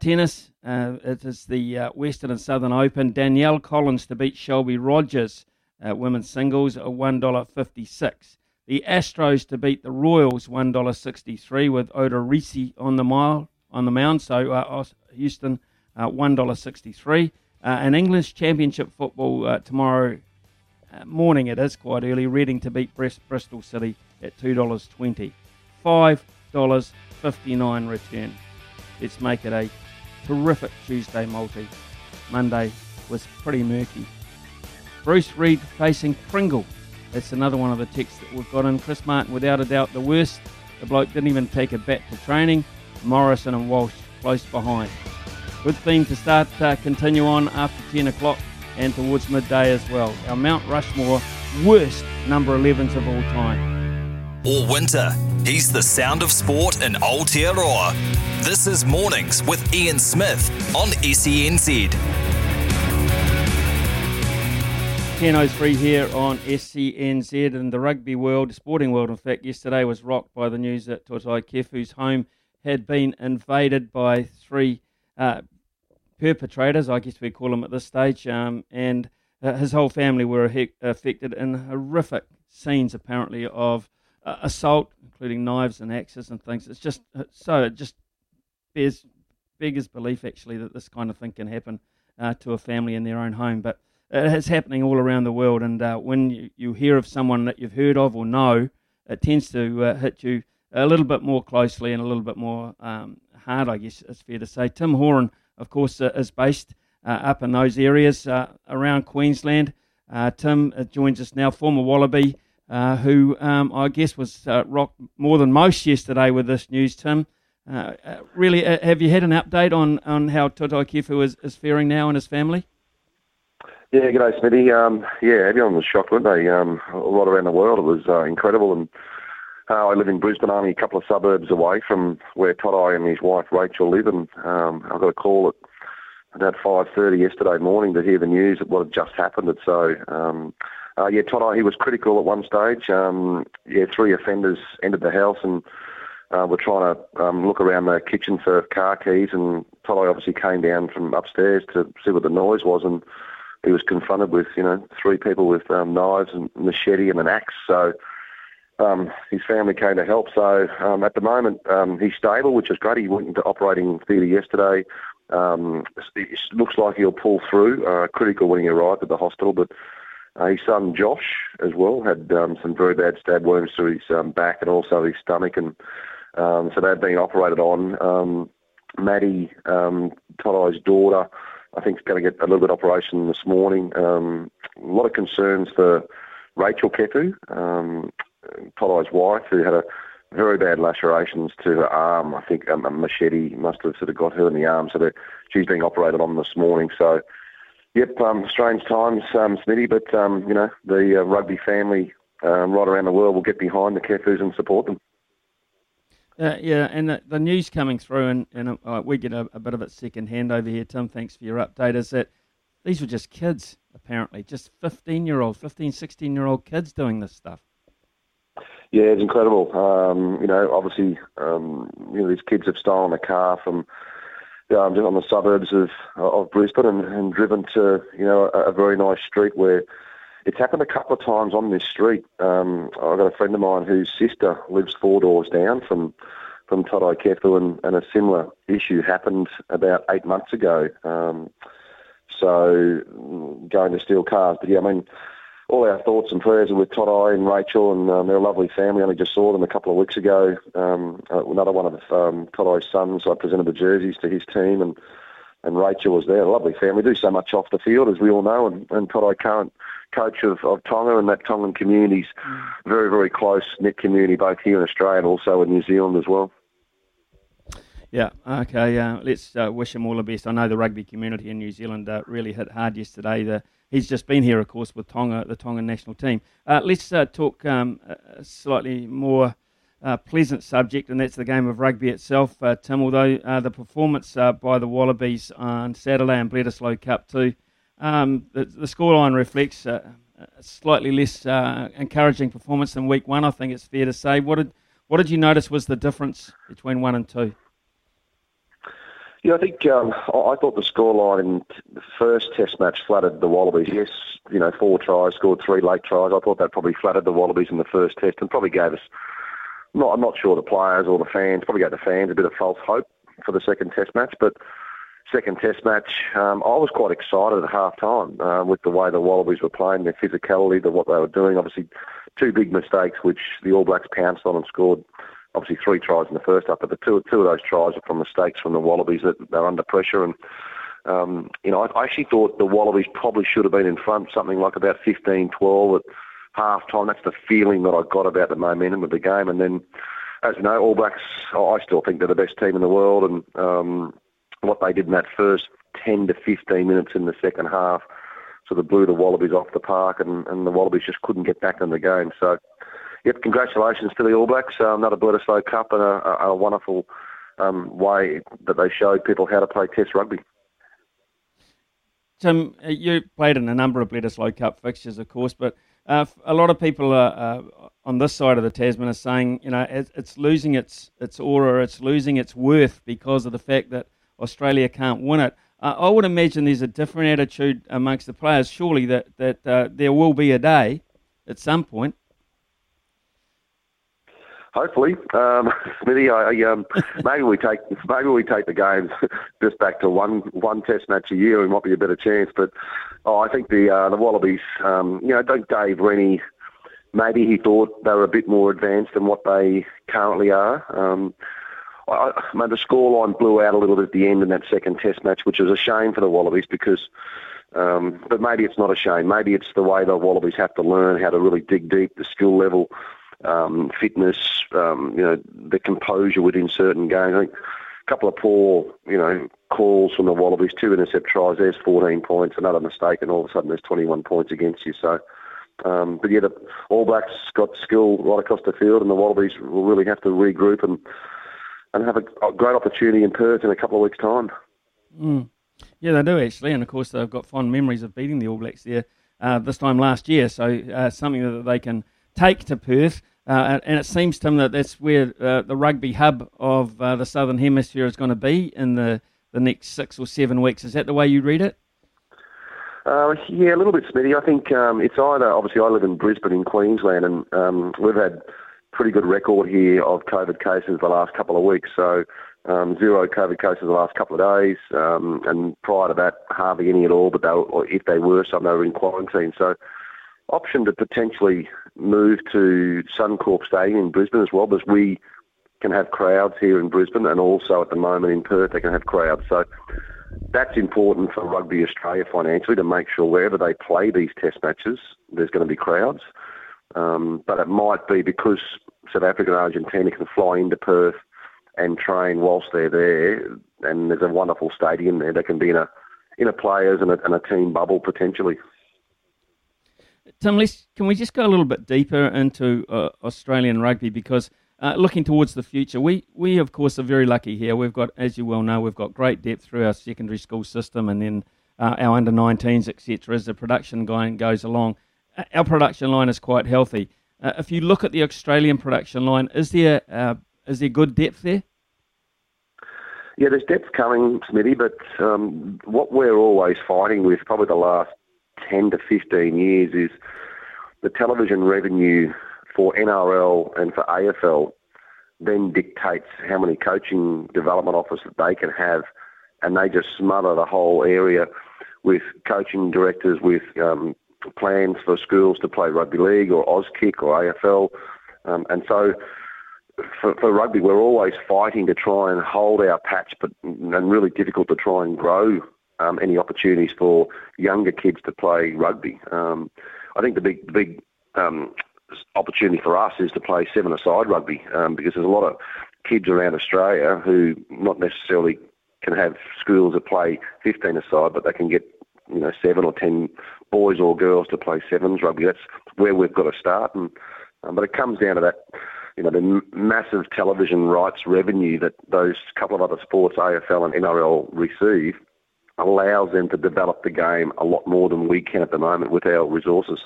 S1: Tennis, it is the Western and Southern Open. Danielle Collins to beat Shelby Rogers, women's singles, at $1.56. The Astros to beat the Royals, $1.63, with Odorizzi on the mile on the mound. So uh, Houston, uh, $1.63. Uh, and English Championship football uh, tomorrow uh, morning, it is quite early. Reading to beat Bristol City at $2.20. $5.59 return. Let's make it a terrific Tuesday multi. Monday was pretty murky. Bruce Reid facing Pringle. That's another one of the texts that we've got in. Chris Martin, without a doubt, the worst. The bloke didn't even take a bat to training. Morrison and Walsh close behind. Good theme to start, uh, continue on after 10 o'clock and towards midday as well. Our Mount Rushmore worst number 11s of all time.
S6: All winter, he's the sound of sport in Aotearoa. This is Mornings with Ian Smith on SENZ.
S1: 10.03 here on SENZ and the rugby world, sporting world in fact, yesterday was rocked by the news that Toutai Kefu's home had been invaded by three uh, perpetrators, I guess we call them at this stage, um, and uh, his whole family were he- affected in horrific scenes apparently of uh, assault, including knives and axes and things. It's just uh, so, it just bears, beggars belief actually that this kind of thing can happen uh, to a family in their own home. But it's happening all around the world, and uh, when you, you hear of someone that you've heard of or know, it tends to uh, hit you a little bit more closely and a little bit more um, hard, I guess it's fair to say. Tim Horan, of course, uh, is based uh, up in those areas uh, around Queensland. Uh, Tim joins us now, former Wallaby, who um, I guess was rocked more than most yesterday with this news, Tim. really, have you had an update on, on how Toutai Kefu is, is faring now and his family?
S12: Yeah, g'day, Smithy. Um, yeah, everyone was shocked, weren't they? Um, lot around the world. It was uh, incredible. And uh, I live in Brisbane, only a couple of suburbs away from where Toutai and his wife Rachel live. And um, I got a call at about 5.30 yesterday morning to hear the news of what had just happened. And so, um, uh, yeah, Todd, I he was critical at one stage. Um, yeah, three offenders entered the house and uh, were trying to um, look around the kitchen for car keys. And Toutai obviously came down from upstairs to see what the noise was. And he was confronted with, you know, three people with um, knives and machete and an axe. So um, his family came to help. So um, at the moment, um, he's stable, which is great. He went into operating theatre yesterday. Um, it looks like he'll pull through. Uh, critical when he arrived at the hospital, but uh, his son Josh as well had um, some very bad stab wounds to his back and also his stomach, and so they've been operated on. Maddie, um, Toto's daughter, I think is going to get a little bit operation this morning. Um, a lot of concerns for Rachel Kefu, um, Toto's wife, who had a very bad lacerations to her arm. I think um, a machete must have sort of got her in the arm, so she's being operated on this morning. So, yep, um, strange times, um, Smitty, but um, you know the uh, rugby family um, right around the world will get behind the Kefus and support them.
S1: Uh, yeah, and the, the, news coming through, and, and uh, we get a, a, bit of it second hand over here, Tim. Thanks for your update. Is that these were just kids, apparently, just 15 year old, 15, 16 year old kids doing this stuff.
S12: Yeah, it's incredible. Um, you know, obviously, um, you know, these kids have stolen a car from um, on the suburbs of of Brisbane and, and driven to you know a, a very nice street where it's happened a couple of times on this street. Um, I've got a friend of mine whose sister lives four doors down from from Toutai Kefu, and, and, a similar issue happened about eight months ago. Um, so going to steal cars, but yeah, I mean, all our thoughts and prayers are with Todd and Rachel, and um, they're a lovely family. I only just saw them a couple of weeks ago. Um, uh, another one of um, Todd sons. I presented the jerseys to his team, and and Rachel was there. A lovely family. We Do so much off the field, as we all know, and, and Todd current coach of, of Tonga, and that Tongan community's mm. very, very close knit community, both here in Australia and also in New Zealand as well.
S1: Yeah, okay. Uh, let's uh, wish him all the best. I know the rugby community in New Zealand uh, really hit hard yesterday. The, he's just been here, of course, with Tonga, the Tongan national team. Uh, let's uh, talk um, a slightly more uh, pleasant subject, and that's the game of rugby itself, Tim. Although the performance by the Wallabies on Saturday and Bledisloe Cup 2, um, the, the scoreline reflects a slightly less encouraging performance than week one, I think it's fair to say. What did, what did you notice was the difference between one and two?
S12: Yeah, I think um, I thought the scoreline in the first Test match flattered the Wallabies. Yes, you know, four tries, scored three late tries. I thought that probably flattered the Wallabies in the first Test and probably gave us. Not, I'm not sure the players or the fans probably gave the fans a bit of false hope for the second Test match, but second Test match, um, I was quite excited at half time uh, with the way the Wallabies were playing, their physicality, the, what they were doing. Obviously, two big mistakes which the All Blacks pounced on and scored obviously three tries in the first half, but the two two of those tries are from mistakes from the Wallabies that they're under pressure. And um, you know, I, I actually thought the Wallabies probably should have been in front, something like about 15-12 at half time. That's the feeling that I got about the momentum of the game. And then, as you know, All Blacks, I still think they're the best team in the world, and um, what they did in that first 10 to 15 minutes in the second half sort of blew the Wallabies off the park, and, and the Wallabies just couldn't get back in the game. So yep, congratulations to the All Blacks. Uh, another Bledisloe Cup and a, a, a wonderful um, way that they showed people how to play Test rugby.
S1: Tim, uh, you played in a number of Bledisloe Cup fixtures, of course, but uh, a lot of people are, uh, on this side of the Tasman are saying, you know, it's losing its its aura, it's losing its worth because of the fact that Australia can't win it. Uh, I would imagine there's a different attitude amongst the players. Surely that that uh, there will be a day at some point
S12: Hopefully, um, Smithy. I, um, maybe we take maybe we take the games just back to one one Test match a year. We might be a better chance. But oh, I think the uh, the Wallabies. Um, you know, don't Dave Rennie. Maybe he thought they were a bit more advanced than what they currently are. Um, I, I mean, the scoreline blew out a little bit at the end in that second Test match, which was a shame for the Wallabies because. Um, but maybe it's not a shame. Maybe it's the way the Wallabies have to learn how to really dig deep, the skill level um, fitness, um, you know, the composure within certain games. I think a couple of poor, you know, calls from the Wallabies, two intercept tries. There's 14 points, another mistake, and all of a sudden there's 21 points against you. So, um, but yeah, the All Blacks got skill right across the field, and the Wallabies will really have to regroup and and have a, great opportunity in Perth in a couple of weeks' time.
S1: Mm. Yeah, they do actually, and of course they've got fond memories of beating the All Blacks there uh, this time last year. So uh, something that they can take to Perth. Uh, and it seems to me that that's where uh, the rugby hub of uh, the Southern Hemisphere is going to be in the, the next six or seven weeks. Is that the way you read it?
S12: Uh, yeah, a little bit, Smithy. I think um, it's either, obviously, I live in Brisbane in Queensland, and um, we've had pretty good record here of COVID cases the last couple of weeks. So um, zero COVID cases the last couple of days, um, and prior to that, hardly any at all. But they if they were, some they were in quarantine. So option to potentially move to Suncorp Stadium in Brisbane as well, because we can have crowds here in Brisbane, and also at the moment in Perth they can have crowds. So that's important for Rugby Australia financially to make sure wherever they play these Test matches, there's going to be crowds. Um, but it might be because South Africa and Argentina can fly into Perth and train whilst they're there, and there's a wonderful stadium there. They can be in a in a players and a, and a team bubble potentially.
S1: Tim, let's, can we just go a little bit deeper into uh, Australian rugby because uh, looking towards the future, we, we of course are very lucky here. We've got, as you well know, we've got great depth through our secondary school system and then uh, our under 19s, etc. As the production line goes along, uh, our production line is quite healthy. Uh, if you look at the Australian production line, is there uh, is there good depth there?
S12: Yeah, there's depth coming, Smithy, but um, what we're always fighting with, probably the last 10 to 15 years is the television revenue for NRL and for AFL then dictates how many coaching development offices they can have, and they just smother the whole area with coaching directors, with um, plans for schools to play rugby league or Auskick or AFL, um, and so for, for rugby, we're always fighting to try and hold our patch, but and really difficult to try and grow um, any opportunities for younger kids to play rugby. Um, I think the big big um, opportunity for us is to play seven-a-side rugby um, because there's a lot of kids around Australia who not necessarily can have schools that play 15-a-side, but they can get you know seven or ten boys or girls to play sevens rugby. That's where we've got to start, and um, but it comes down to that you know, the massive television rights revenue that those couple of other sports, AFL and NRL, receive, allows them to develop the game a lot more than we can at the moment with our resources.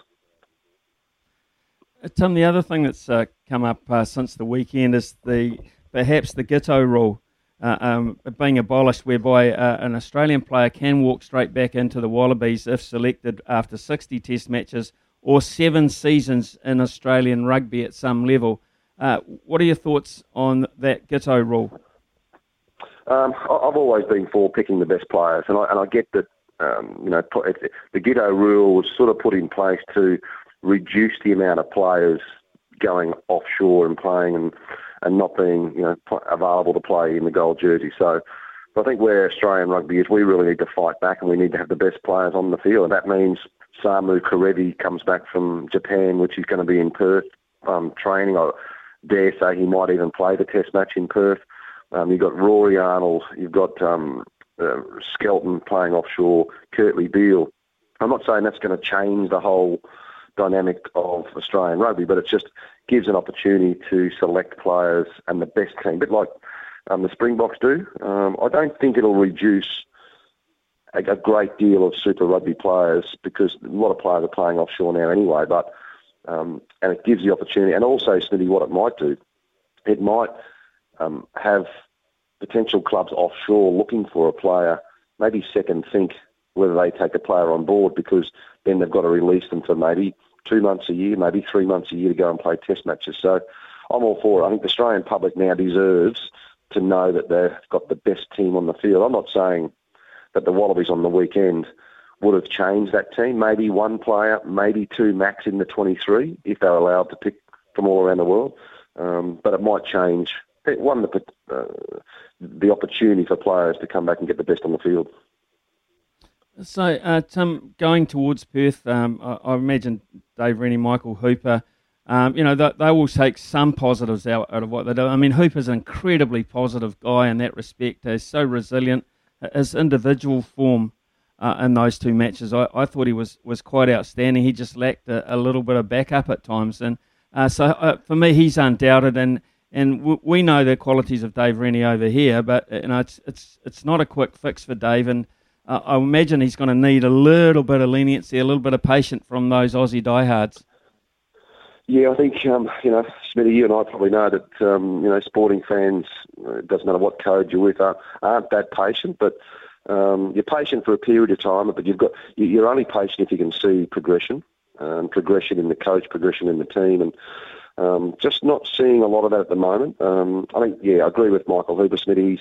S1: Uh, Tim, the other thing that's uh, come up uh, since the weekend is the perhaps the Giteau rule uh, um, being abolished, whereby uh, an Australian player can walk straight back into the Wallabies if selected after 60 Test matches or seven seasons in Australian rugby at some level. Uh, what are your thoughts on that Giteau rule?
S12: Um, I've always been for picking the best players, and I, and I get that um, you know the Giteau rule was sort of put in place to reduce the amount of players going offshore and playing and and not being you know available to play in the gold jersey. So I think where Australian rugby is, we really need to fight back and we need to have the best players on the field. And that means Samu Kerevi comes back from Japan, which is going to be in Perth um, training. I, dare say he might even play the Test match in Perth. Um, you've got Rory Arnold, you've got um, uh, Skelton playing offshore, Kurtley Beale. I'm not saying that's going to change the whole dynamic of Australian rugby, but it just gives an opportunity to select players and the best team, a bit like um, the Springboks do. Um, I don't think it'll reduce a, a, great deal of Super Rugby players because a lot of players are playing offshore now anyway, but um, and it gives the opportunity. And also, Smithy, what it might do, it might um, have potential clubs offshore looking for a player, maybe second think whether they take a player on board because then they've got to release them for maybe two months a year, maybe three months a year to go and play test matches. So I'm all for it. I think the Australian public now deserves to know that they've got the best team on the field. I'm not saying that the Wallabies on the weekend would have changed that team. Maybe one player, maybe two max in the 23 if they're allowed to pick from all around the world. Um, but it might change. One, the, uh, the opportunity for players to come back and get the best on the field.
S1: So, uh, Tim, going towards Perth, um, I, I, imagine Dave Rennie, Michael Hooper, um, you know, they, they, will take some positives out, out, of what they do. I mean, Hooper's an incredibly positive guy in that respect. He's so resilient. His individual form uh, in those two matches. I, I thought he was, was quite outstanding. He just lacked a, a little bit of backup at times. And uh, so uh, for me, he's undoubted. And, and w- we know the qualities of Dave Rennie over here, but uh, you know, it's, it's, it's not a quick fix for Dave. And uh, I imagine he's going to need a little bit of leniency, a little bit of patience from those Aussie diehards.
S12: Yeah, I think um, you know, Smitty, you and I probably know that um, you know sporting fans. Uh, it doesn't matter what code you're with, aren't that patient. But um, you're patient for a period of time, but you've got you're only patient if you can see progression, um, progression in the coach, progression in the team, and um, just not seeing a lot of that at the moment. Um, I think, yeah, I agree with Michael Hooper Smith. He's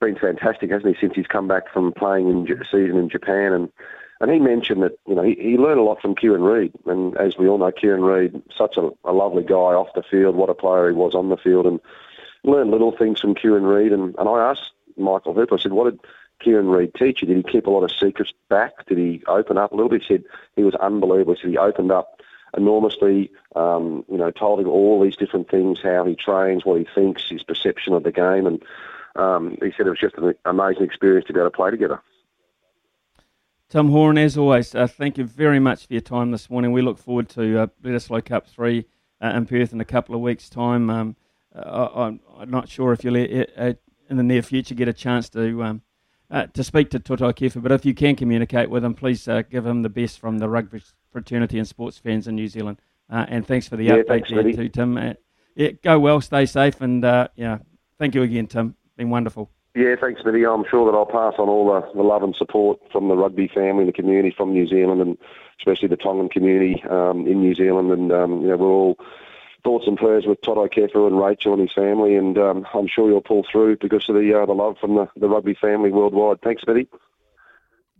S12: been fantastic, hasn't he, since he's come back from playing in season in Japan, and and he mentioned that you know he, he learned a lot from Kieran Read, and as we all know, Kieran Read, such a, a lovely guy off the field, what a player he was on the field, and learned little things from Kieran Read, and, and I asked Michael Hooper, I said, what did Kieran Read teach you? Did he keep a lot of secrets back? Did he open up a little bit? He said he was unbelievable. Said he opened up enormously, um, you know, told him all these different things, how he trains, what he thinks, his perception of the game. And um, he said it was just an amazing experience to be able to play together.
S1: Tom Horan, as always, uh, thank you very much for your time this morning. We look forward to uh, Bledisloe Cup 3 uh, in Perth in a couple of weeks' time. Um, I, am not sure if you'll, uh, uh, in the near future, get a chance to um, uh, to speak to Toto Kefa, but if you can communicate with him, please uh, give him the best from the rugby fraternity and sports fans in New Zealand. Uh, and thanks for the yeah, update thanks, there too, Tim. Uh, yeah, go well, stay safe, and uh, yeah, thank you again, Tim. Been wonderful.
S12: Yeah, thanks, Smithy. I'm sure that I'll pass on all the, the love and support from the rugby family and the community from New Zealand, and especially the Tongan community um, in New Zealand. And um, you know, we're all thoughts and prayers with Toto Kefu and Rachel and his family, and um, I'm sure you'll pull through because of the uh, the love from the, the rugby family worldwide. Thanks, Betty.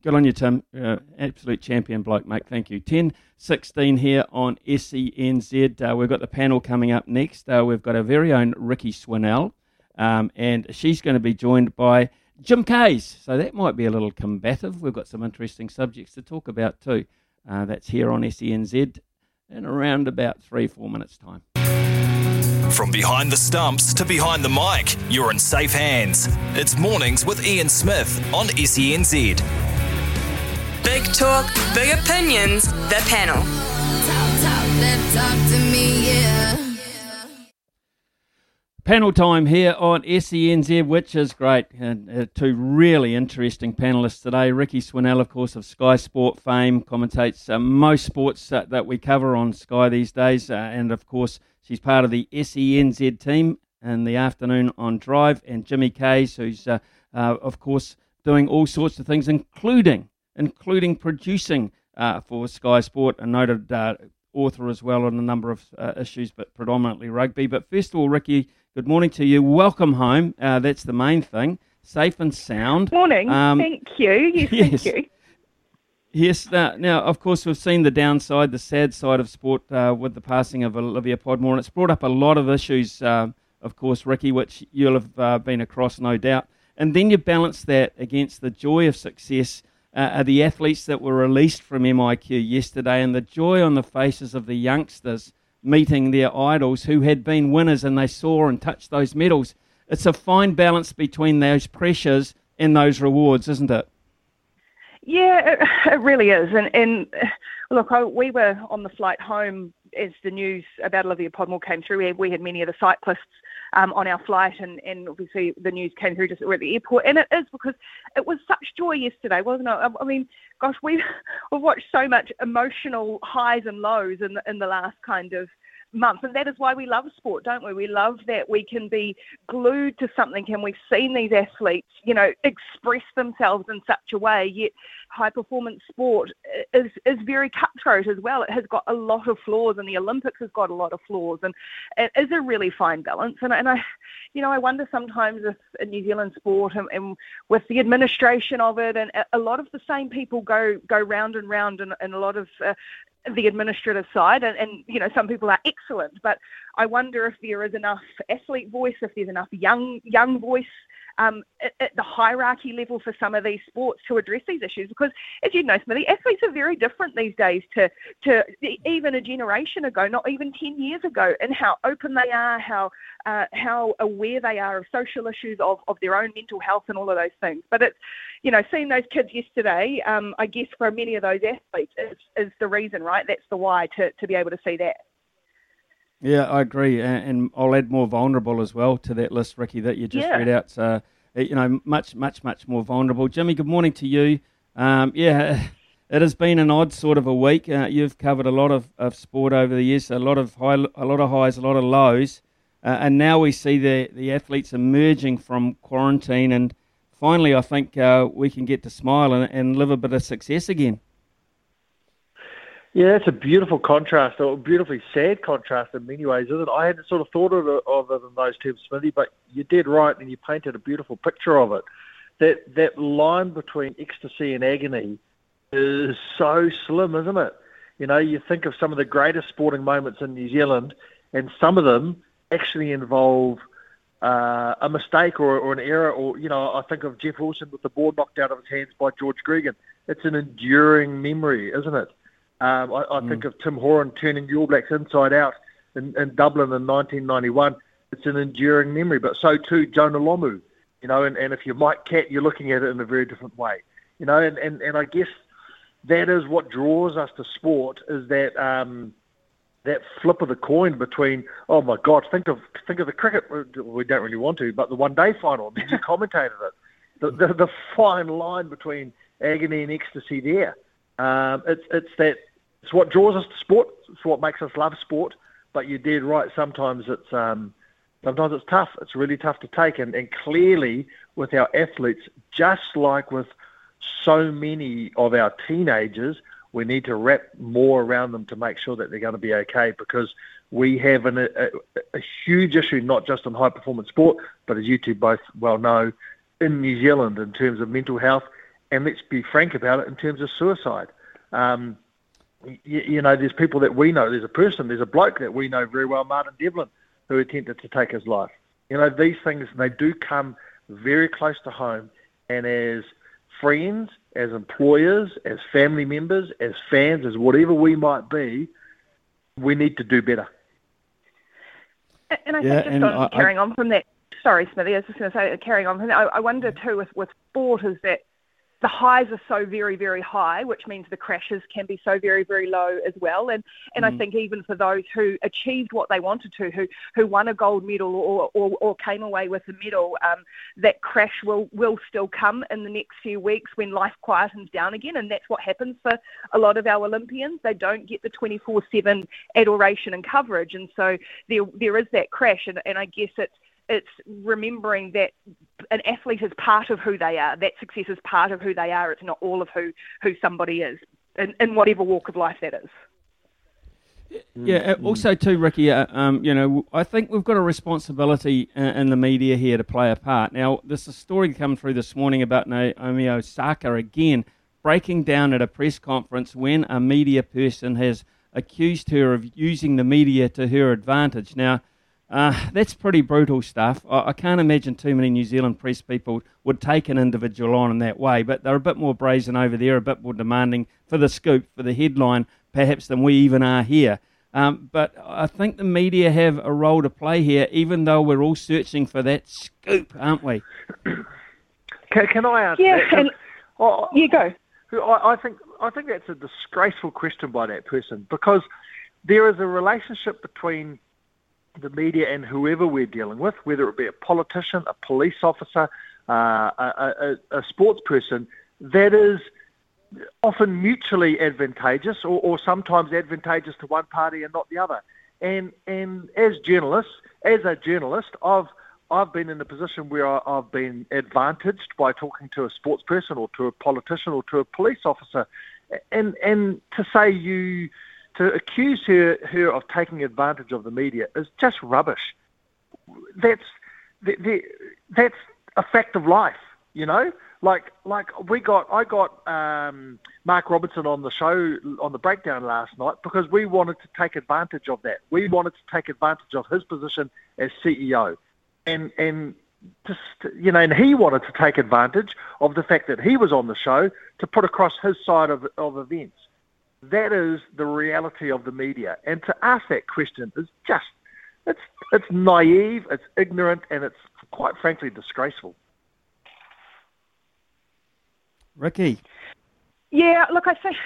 S1: Good on you, Tim. Uh, absolute champion bloke, mate. Thank you. 10 16 here on SENZ. Uh, we've got the panel coming up next. Uh, we've got our very own Rikki Swannell, um, and she's going to be joined by Jim Kayes. So that might be a little combative. We've got some interesting subjects to talk about too. Uh, that's here on SENZ in around about three, four minutes' time.
S6: From behind the stumps to behind the mic, you're in safe hands. It's mornings with Ian Smith on SENZ.
S2: Big talk, big opinions, the panel.
S1: Panel time here on SENZ, which is great. And uh, two really interesting panelists today. Rikki Swannell, of course, of Sky Sport fame, commentates uh, most sports uh, that we cover on Sky these days. Uh, and of course, she's part of the SENZ team in the afternoon on Drive. And Jimmy Kayes, who's, uh, uh, of course, doing all sorts of things, including including producing for Sky Sport, a noted author as well on a number of issues, but predominantly rugby. But first of all, Rikki, Good morning to you. Welcome home. Uh, that's the main thing. Safe and sound.
S13: Morning. Um, thank you. Yes, yes. thank you.
S1: Yes. Now, now, of course, we've seen the downside, the sad side of sport uh, with the passing of Olivia Podmore, and it's brought up a lot of issues, uh, of course, Rikki, which you'll have uh, been across, no doubt. And then you balance that against the joy of success uh, the athletes that were released from MIQ yesterday and the joy on the faces of the youngsters meeting their idols who had been winners and they saw and touched those medals. It's a fine balance between those pressures and those rewards, isn't it?
S13: Yeah, it, it really is. And, and look, I, we were on the flight home as the news about Olivia Podmore came through. We had, we had many of the cyclists um, on our flight, and, and obviously the news came through just at the airport. And it is because it was such joy yesterday, wasn't it? I mean, gosh, we've, we've watched so much emotional highs and lows in the, in the last kind of month. And that is why we love sport, don't we? We love that we can be glued to something and we've seen these athletes, you know, express themselves in such a way, yet high performance sport is, is very cutthroat as well. It has got a lot of flaws and the Olympics has got a lot of flaws and it is a really fine balance. And, and I, you know, I wonder sometimes if in New Zealand sport and, and with the administration of it and a lot of the same people go, go round and round and, and a lot of uh, the administrative side, and, and you know some people are excellent, but I wonder if there is enough athlete voice, if there's enough young young voice um, at, at, the hierarchy level for some of these sports to address these issues. Because, as you know, Smithy, athletes are very different these days to, to even a generation ago, not even 10 years ago, and how open they are, how uh, how aware they are of social issues, of, of their own mental health, and all of those things. But it's, you know, seeing those kids yesterday, um, I guess for many of those athletes is, is the reason, right? That's the why to, to be able to see that.
S1: Yeah, I agree, and I'll add more vulnerable as well to that list, Rikki, that you just yeah. read out. So, you know, much, much, much more vulnerable. Jimmy, good morning to you. Um, yeah, it has been an odd sort of a week. Uh, you've covered a lot of, of sport over the years, a lot of high, a lot of highs, a lot of lows, uh, and now we see the the athletes emerging from quarantine, and finally, I think uh, we can get to smile and, and live a bit of success again.
S14: Yeah, it's a beautiful contrast, or a beautifully sad contrast in many ways, isn't it? I hadn't sort of thought of it, of it in those terms, Smithy, but you did right, and you painted a beautiful picture of it. That that line between ecstasy and agony is so slim, isn't it? You know, you think of some of the greatest sporting moments in New Zealand, and some of them actually involve uh, a mistake or, or an error, or you know, I think of Jeff Wilson with the ball knocked out of his hands by George Gregan. It's an enduring memory, isn't it? Um, I, I mm. think of Tim Horan turning the All Blacks inside out in, in Dublin in 1991. It's an enduring memory, but so too Jonah Lomu. You know, and, and if you're Mike Catt, you're looking at it in a very different way. You know, and, and, and I guess that is what draws us to sport is that um, that flip of the coin between oh my god, think of think of the cricket. We don't really want to, but the one day final. Did you commentated it? The, the the fine line between agony and ecstasy there. Um, it's it's that it's what draws us to sport. It's what makes us love sport. But you did right. Sometimes it's um, sometimes it's tough. It's really tough to take. And, and clearly, with our athletes, just like with so many of our teenagers, we need to wrap more around them to make sure that they're going to be okay because we have an, a, a, huge issue, not just in high performance sport, but as you two both well know, in New Zealand in terms of mental health and let's be frank about it in terms of suicide. Um, you, you know, there's people that we know. There's a person, there's a bloke that we know very well, Martin Devlin, who attempted to take his life. You know, these things they do come very close to home, and as friends, as employers, as family members, as fans, as whatever we might be, we need to do better.
S13: And I
S14: Yeah,
S13: think just on
S14: I- I-
S13: carrying on from that, sorry, Smithy, I was just going to say, carrying on from that, I, I wonder too with, with sport is that the highs are so very, very high, which means the crashes can be so very, very low as well. And and I
S15: Mhm.
S13: think even for those who achieved what they wanted to, who who won a gold medal or or, or came away with a medal, um, that crash will will still come in the next few weeks when life quietens down again. And that's what happens for a lot of our Olympians. They don't get the 24/7 adoration and coverage, and so there there is that crash. And, and I guess it's it's remembering that an athlete is part of who they are. That success is part of who they are. It's not all of who who somebody is, in, in whatever walk of life that is.
S1: Yeah. uh, Also, too, Rikki. Uh, um, you know, I think we've got a responsibility in, in the media here to play a part. Now, there's a story coming through this morning about Naomi Osaka again breaking down at a press conference when a media person has accused her of using the media to her advantage. Now. Uh, that's pretty brutal stuff. I, I can't imagine too many New Zealand press people would take an individual on in that way, but they're a bit more brazen over there, a bit more demanding for the scoop, for the headline, perhaps than we even are here. Um, but I think the media have a role to play here, even though we're all searching for that scoop, aren't we?
S14: Can, can I answer
S13: Yeah,
S14: that? 'Cause
S13: and-
S14: I-
S13: you go.
S14: I, I think I think that's a disgraceful question by that person because there is a relationship between the media and whoever we're dealing with, whether it be a politician, a police officer, uh, a, a, a sports person, that is often mutually advantageous or, or sometimes advantageous to one party and not the other. And and as journalists, as a journalist, I've I've been in a position where I've been advantaged by talking to a sports person or to a politician or to a police officer, and and to say you to accuse her her of taking advantage of the media is just rubbish. That's the, the, that's a fact of life, you know. Like like we got I got um, Mark Robinson on the show on the breakdown last night because we wanted to take advantage of that. We wanted to take advantage of his position as CEO, and and just you know, and he wanted to take advantage of the fact that he was on the show to put across his side of of events. That is the reality of the media, and to ask that question is just it's it's naive, it's ignorant, and it's quite frankly disgraceful.
S1: Rikki.
S13: Yeah, look, I think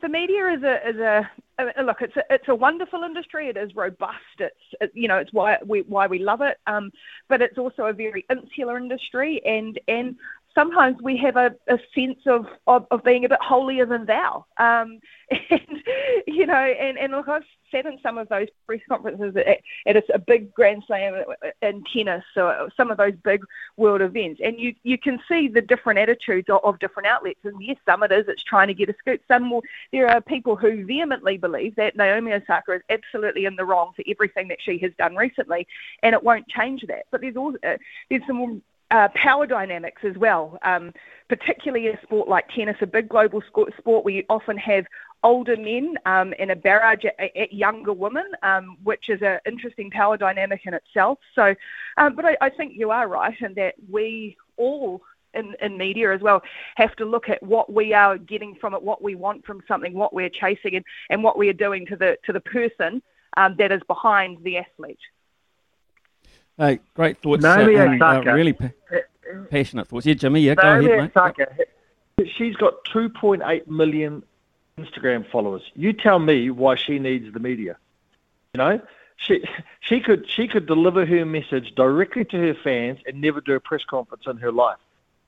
S13: the media is a is a uh, look. It's a it's a wonderful industry. It is robust. It's it, you know it's why we why we love it. Um, but it's also a very insular industry, and and sometimes we have a, a sense of, of of being a bit holier than thou. Um, and you know, and and look, I've sat in some of those press conferences at, at a, big Grand Slam in tennis, or some of those big world events, and you you can see the different attitudes of, of different outlets. And yes, some it is it's trying to get a scoop. Some there are people who vehemently believe that Naomi Osaka is absolutely in the wrong for everything that she has done recently, and it won't change that. But there's also uh, there's some uh, power dynamics as well, um, particularly a sport like tennis, a big global sport where you often have older men um, and a barrage at, at younger women, um, which is an interesting power dynamic in itself. So, um, but I, I think you are right in that we all in, in media as well have to look at what we are getting from it, what we want from something, what we're chasing, and, and what we are doing to the to the person um, that is behind the athlete.
S1: Hey, great thoughts.
S14: Naomi
S1: uh, and, uh, really pa- passionate thoughts. Yeah, Jimmy, yeah, go
S14: Naomi
S1: ahead, mate.
S14: Osaka, she's got 2.8 million Instagram followers. You tell me why she needs the media. You know, she she could she could deliver her message directly to her fans and never do a press conference in her life.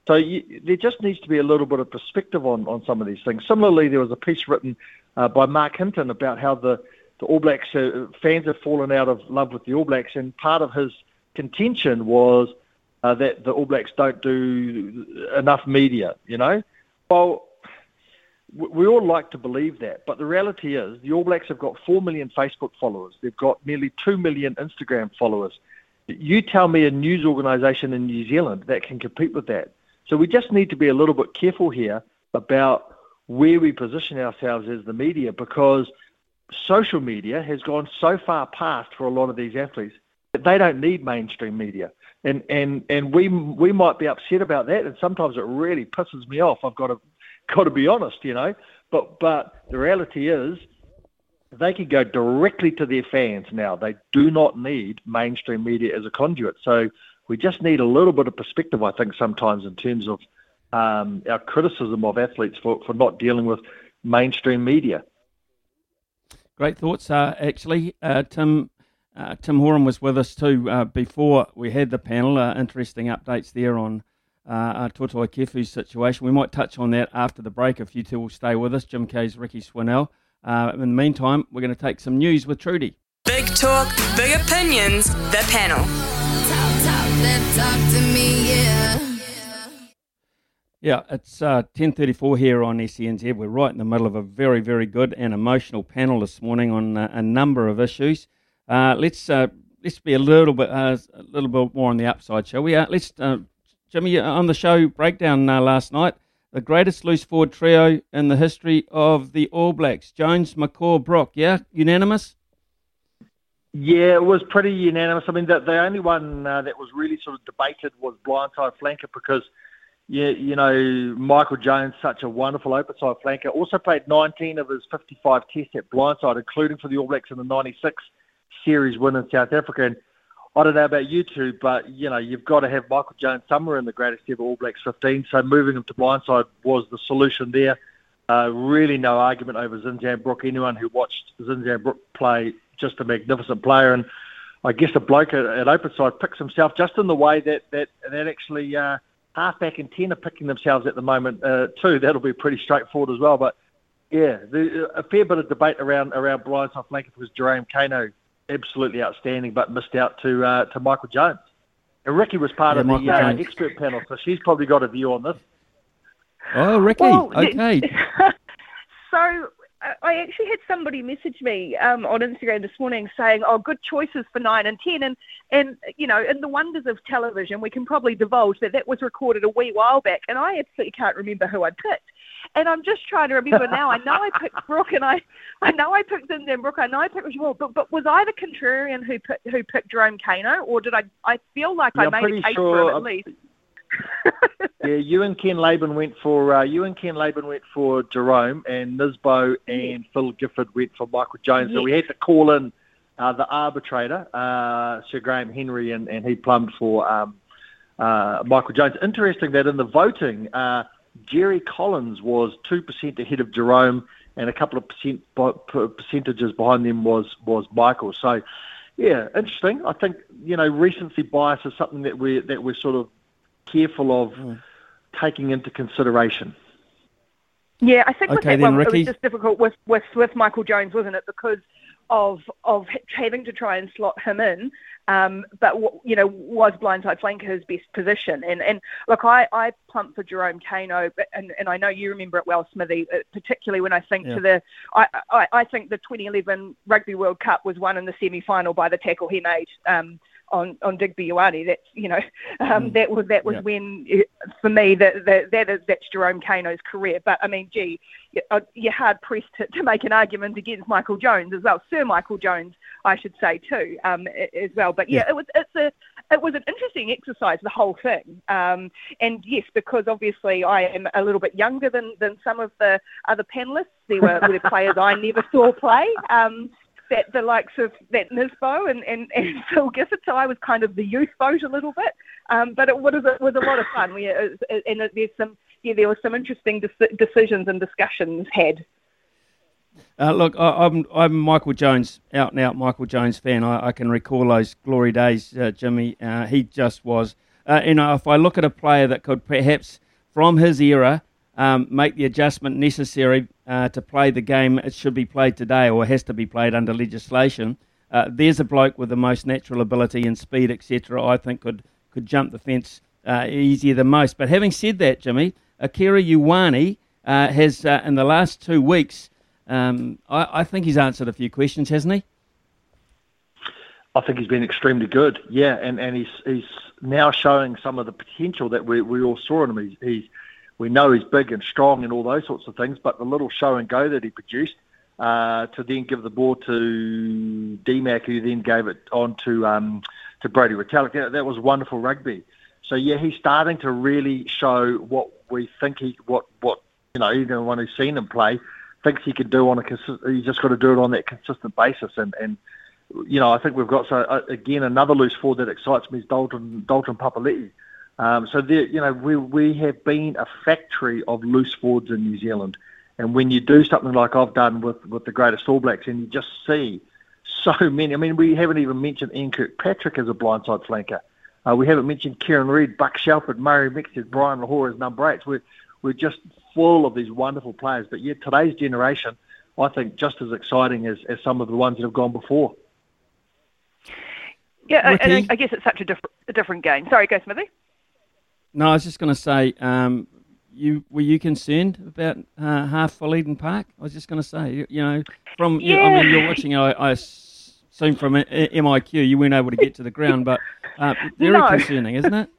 S14: So you, there just needs to be a little bit of perspective on, on some of these things. Similarly, there was a piece written uh, by Marc Hinton about how the, the All Blacks uh, fans have fallen out of love with the All Blacks, and part of his contention was uh, that the All Blacks don't do enough media. You know, well, we all like to believe that, but the reality is the All Blacks have got 4 million Facebook followers. They've got nearly 2 million Instagram followers. You tell me a news organisation in New Zealand that can compete with that. So we just need to be a little bit careful here about where we position ourselves as the media because social media has gone so far past for a lot of these athletes they don't need mainstream media. And and and we we might be upset about that, and sometimes it really pisses me off. I've got to got to be honest, you know. But but the reality is, they can go directly to their fans now. They do not need mainstream media as a conduit. So we just need a little bit of perspective, I think, sometimes in terms of um, our criticism of athletes for, for not dealing with mainstream media.
S1: Great thoughts, uh, actually. Uh, Tim uh, Tim Horan was with us too uh, before we had the panel. Uh, interesting updates there on uh, Toutai Kefu's situation. We might touch on that after the break if you two will stay with us. Jim Kayes Rikki Swannell. Uh, in the meantime, we're going to take some news with Trudy.
S2: Big talk, big opinions, the panel.
S16: Talk, talk, then talk to me, yeah.
S1: Yeah, it's uh, 10.34 here on SENZ. We're right in the middle of a very, very good and emotional panel this morning on uh, a number of issues. Uh, let's uh, let's be a little bit uh, a little bit more on the upside, shall we? Uh, let's, Jimmy, on the show breakdown last night, the greatest loose forward trio in the history of the All Blacks, Jones, McCaw, Brock. Yeah, unanimous?
S14: Yeah, it was pretty unanimous. I mean, the, the only one that was really sort of debated was blindside flanker because – you, you know, Michael Jones, such a wonderful open side flanker, also played 19 of his 55 tests at blindside, including for the All Blacks in the 96 series win in South Africa. And I don't know about you two, but, you know, you've got to have Michael Jones somewhere in the greatest ever All Blacks 15. So moving him to blindside was the solution there. Uh, really no argument over Zinzan Brooke. Anyone who watched Zinzan Brooke play, just a magnificent player. And I guess a bloke at, at open side picks himself just in the way that, that, that actually... Uh, halfback and ten are picking themselves at the moment uh, too. That'll be pretty straightforward as well. But yeah, the, a fair bit of debate around around blindside flanker because Jerome Kaino absolutely outstanding, but missed out to uh, to Michael Jones. And Rikki was part
S1: Yeah,
S14: of the uh, expert panel, so she's probably got a view on this.
S1: Oh, Rikki.
S13: Well,
S1: okay.
S13: So I- I actually had somebody message me um, on Instagram this morning saying, "Oh, good choices for nine and ten, and and you know, in the wonders of television, we can probably divulge that that was recorded a wee while back, and I absolutely can't remember who I picked." And I'm just trying to remember now. I know I picked Brooke, and I, I know I picked Zinzan Brooke. I know I picked Richard but, but was I the contrarian who picked, who picked Jerome Kaino, or did I? I feel like
S14: Yeah,
S13: I made a case
S14: sure
S13: for him at least.
S14: yeah, you and Ken Laban went for uh, you and Ken Laban went for Jerome, and Nisbo and Phil Gifford went for Michael Jones. So we had to call in uh, the arbitrator, uh, Sir Graham Henry, and, and he plumbed for um, uh, Michael Jones. Interesting that in the voting, uh, Jerry Collins was two percent ahead of Jerome, and a couple of percent percentages behind them was was Michael. So. Yeah, interesting. I think you know recency bias is something that we that we're sort of careful of hmm. taking into consideration.
S13: Yeah, I think with
S14: Okay,
S13: that
S14: then,
S13: one, it was just difficult with, with, with Michael Jones, wasn't it? Because of of having to try and slot him in. Um, but w- you know, was blindside flanker his best position? And and look, I, I plumped for Jerome Kaino, but- and, and I know you remember it well, Smithy. uh, Particularly when I think
S15: Yeah.
S13: to the, I, I I think the 2011 Rugby World Cup was won in the semi final by the tackle he made. Um, on on Digby Ioane, that's you know, um, that was that was
S15: Yeah.
S13: when uh, for me that that that is that's Jerome Kaino's career. But I mean, gee, uh, you're hard pressed to, to make an argument against Michael Jones as well, Sir Michael Jones, I should say too, um, as well. But yeah,
S15: Yeah.
S13: it was it's a it was an interesting exercise, the whole thing. Um, and yes, because obviously I am a little bit younger than than some of the other panelists. There were, were players I never saw play. Um, that the likes of that Nisbo and, and, and Phil Gifford, so I was kind of the youth vote a little bit, um, but it was, it was a lot of fun. We, it, it- and there's some, yeah, there were some interesting deci- decisions and discussions had.
S1: Uh, look, I, I'm I'm Michael Jones, out and out Michael Jones fan. I, I can recall those glory days, uh, Jimmy. Uh, he just was. Uh, you know, if I look at a player that could perhaps, from his era, um, make the adjustment necessary uh, to play the game it should be played today, or has to be played under legislation. Uh, there's a bloke with the most natural ability and speed, etc. I think could could jump the fence uh, easier than most. But having said that, Jimmy, Akira Ioane uh, has uh, in the last two weeks. Um, I, I think he's answered a few questions, hasn't he?
S14: I think he's been extremely good. Yeah, and, and he's he's now showing some of the potential that we, we all saw in him. He's, he's we know he's big and strong and all those sorts of things, but the little show and go that he produced uh, to then give the ball to DMAC, who then gave it on to um, to Brodie Retallick. That, that was wonderful rugby. So yeah, he's starting to really show what we think he what what you know even one who's seen him play thinks he can do on a consistent. He's just got to do it on that consistent basis and and you know, I think we've got so uh, again another loose forward that excites me is Dalton Dalton Papali'i. Um, so there, you know, we we have been a factory of loose forwards in New Zealand, and when you do something like I've done with with the greatest All Blacks, and you just see so many. I mean, we haven't even mentioned Ian Kirkpatrick as a blindside flanker. Uh, we haven't mentioned Kieran Read, Buck Shelford, Murray Mexted, Brian Lochore as number eights. We're we're just full of these wonderful players. But yet today's generation, I think, just as exciting as, as some of the ones that have gone before.
S13: Yeah, and I, I guess it's such a different a different game. Sorry, go Smithy.
S1: No, I was just going to say, um, you were you concerned about uh, half full Eden Park? I was just going to say, you, you, know, from
S13: yeah.
S1: you, I mean, you're watching. I, I assume from MIQ, you weren't able to get to the ground, but uh, very
S13: no.
S1: concerning, isn't it?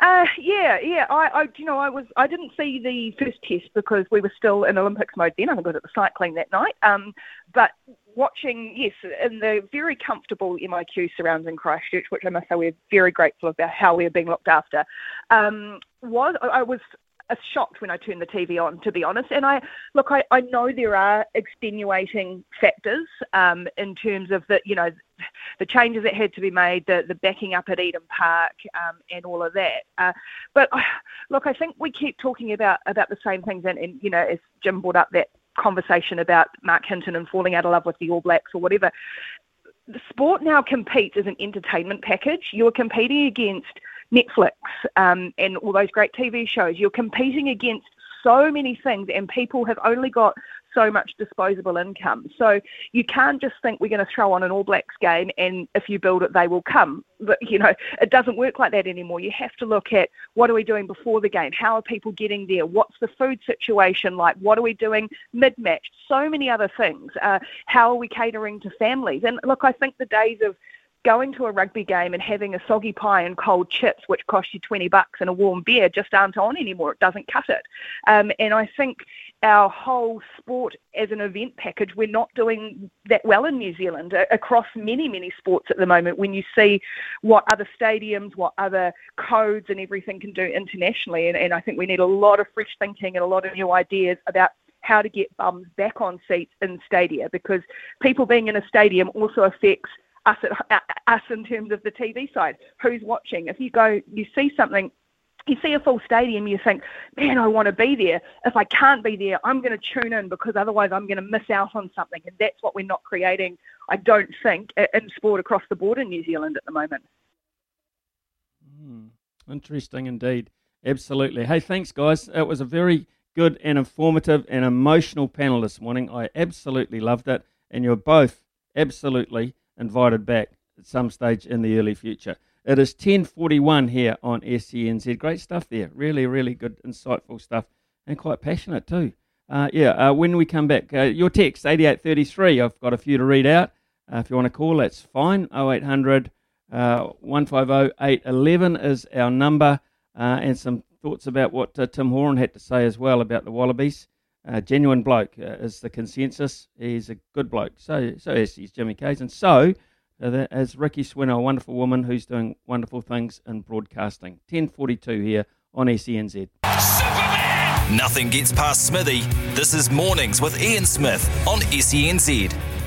S13: Uh, yeah, yeah. I, I, you know, I was, I didn't see the first test because we were still in Olympics mode then. I think I was at the cycling that night. Um, but watching, yes, in the very comfortable MIQ surrounding Christchurch, which I must say we're very grateful about how we're being looked after, um, was I was shocked when I turned the TV on, to be honest. And I look, I, I know there are extenuating factors um, in terms of the, you know, the changes that had to be made, the, the backing up at Eden Park, um, and all of that. Uh, but uh, look, I think we keep talking about about the same things, and, and you know, as Jim brought up that conversation about Marc Hinton and falling out of love with the All Blacks or whatever. The sport now competes as an entertainment package. You're competing against Netflix um, and all those great TV shows. You're competing against so many things, and people have only got so much disposable income. So you can't just think we're going to throw on an All Blacks game and if you build it, they will come. But, you know, it doesn't work like that anymore. You have to look at what are we doing before the game? How are people getting there? What's the food situation like? What are we doing mid match? So many other things. Uh, how are we catering to families? And look, I think the days of going to a rugby game and having a soggy pie and cold chips, which cost you 20 bucks, and a warm beer just aren't on anymore. It doesn't cut it. Um, and I think our whole sport as an event package, we're not doing that well in New Zealand across many, many sports at the moment. When you see what other stadiums, what other codes and everything can do internationally, and, and I think we need a lot of fresh thinking and a lot of new ideas about how to get bums back on seats in stadia because people being in a stadium also affects us at, us in terms of the TV side. Who's watching? If you go, you see something you see a full stadium, you think, man, I want to be there. If I can't be there, I'm going to tune in because otherwise I'm going to miss out on something. And that's what we're not creating, I don't think, in sport across the board in New Zealand at the moment.
S1: Mm, interesting indeed. Absolutely. Hey, thanks, guys. It was a very good and informative and emotional panel this morning. I absolutely loved it. And you're both absolutely invited back at some stage in the early future. It is 10:41 here on SENZ. Great stuff there. Really, really good, insightful stuff, and quite passionate too. Uh, yeah. Uh, when we come back, uh, your text 8833. I've got a few to read out. Uh, if you want to call, that's fine. 0800 uh, 150 811 is our number, uh, and some thoughts about what Tim Horan had to say as well about the Wallabies. Genuine bloke uh, is the consensus. He's a good bloke. So, so is Jimmy Kayes, and so uh, as Rikki Swannell, a wonderful woman who's doing wonderful things in broadcasting. 1042 here on SENZ.
S6: Nothing gets past Smithy. This is Mornings with Ian Smith on SENZ.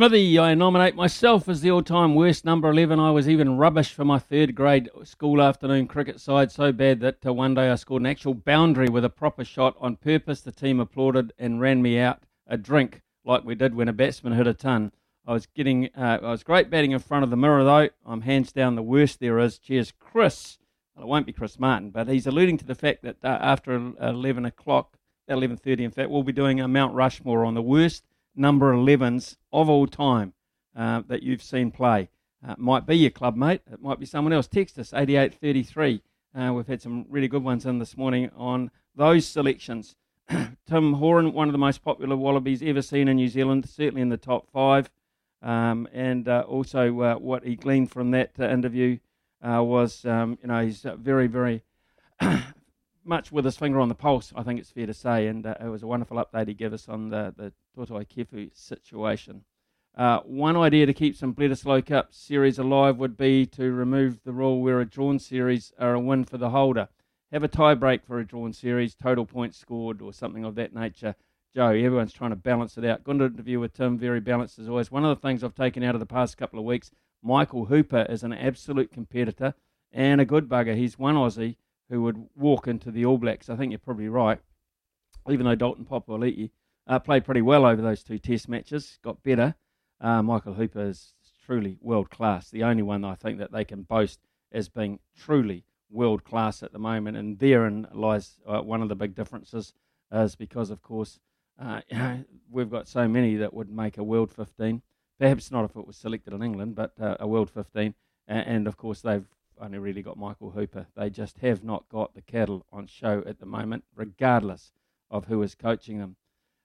S1: Smithy, I nominate myself as the all time worst number 11. I was even rubbish for my third grade school afternoon cricket side, so bad that uh, one day I scored an actual boundary with a proper shot on purpose. The team applauded and ran me out a drink like we did when a batsman hit a ton. I was getting, uh, I was great batting in front of the mirror though. I'm hands down the worst there is. Cheers, Chris. Well, it won't be Chris Martin, but he's alluding to the fact that uh, after 11 o'clock, 11:30 in fact, we'll be doing a Mount Rushmore on the worst number 11s of all time uh, that you've seen play. Uh, might be your club mate. It might be someone else. Text us 8833. Uh, we've had some really good ones in this morning on those selections. Tim Horan, one of the most popular Wallabies ever seen in New Zealand, certainly in the top five. Um, and uh, also, uh, what he gleaned from that uh, interview was, um, you know, he's very, very much with his finger on the pulse, I think it's fair to say. And uh, it was a wonderful update he gave us on the, the Toutai Kefu situation. Uh, one idea to keep some Bledisloe Cup series alive would be to remove the rule where a drawn series are a win for the holder. Have a tie break for a drawn series, total points scored, or something of that nature. Joe, everyone's trying to balance it out. Good interview with Tim, very balanced as always. One of the things I've taken out of the past couple of weeks, Michael Hooper is an absolute competitor and a good bugger. He's one Aussie who would walk into the All Blacks. I think you're probably right. Even though Dalton Papali'i uh, played pretty well over those two Test matches, got better. Uh, Michael Hooper is truly world class. The only one I think that they can boast as being truly world class at the moment, and therein lies uh, one of the big differences, is because of course uh, we've got so many that would make a world 15. Perhaps not if it was selected in England, but uh, a world 15. And, and of course they've only really got Michael Hooper. They just have not got the cattle on show at the moment, regardless of who is coaching them.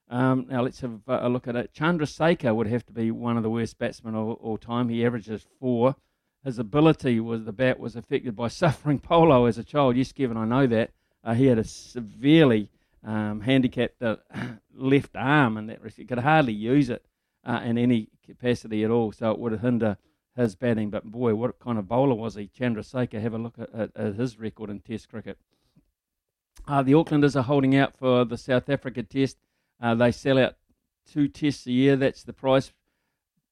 S1: Um, now let's have a look at it. Chandrasekhar would have to be one of the worst batsmen of all time. He averages four. His ability was the bat was affected by suffering polio as a child. Yes, Kevin, I know that. Uh, he had a severely um, handicapped uh, left arm, and that he could hardly use it uh, in any capacity at all. So it would hinder his batting. But boy, what kind of bowler was he? Chandrasekhar. Have a look at, at, at his record in Test cricket. Uh, the Aucklanders are holding out for the South Africa Test. Uh, they sell out two tests a year. That's the price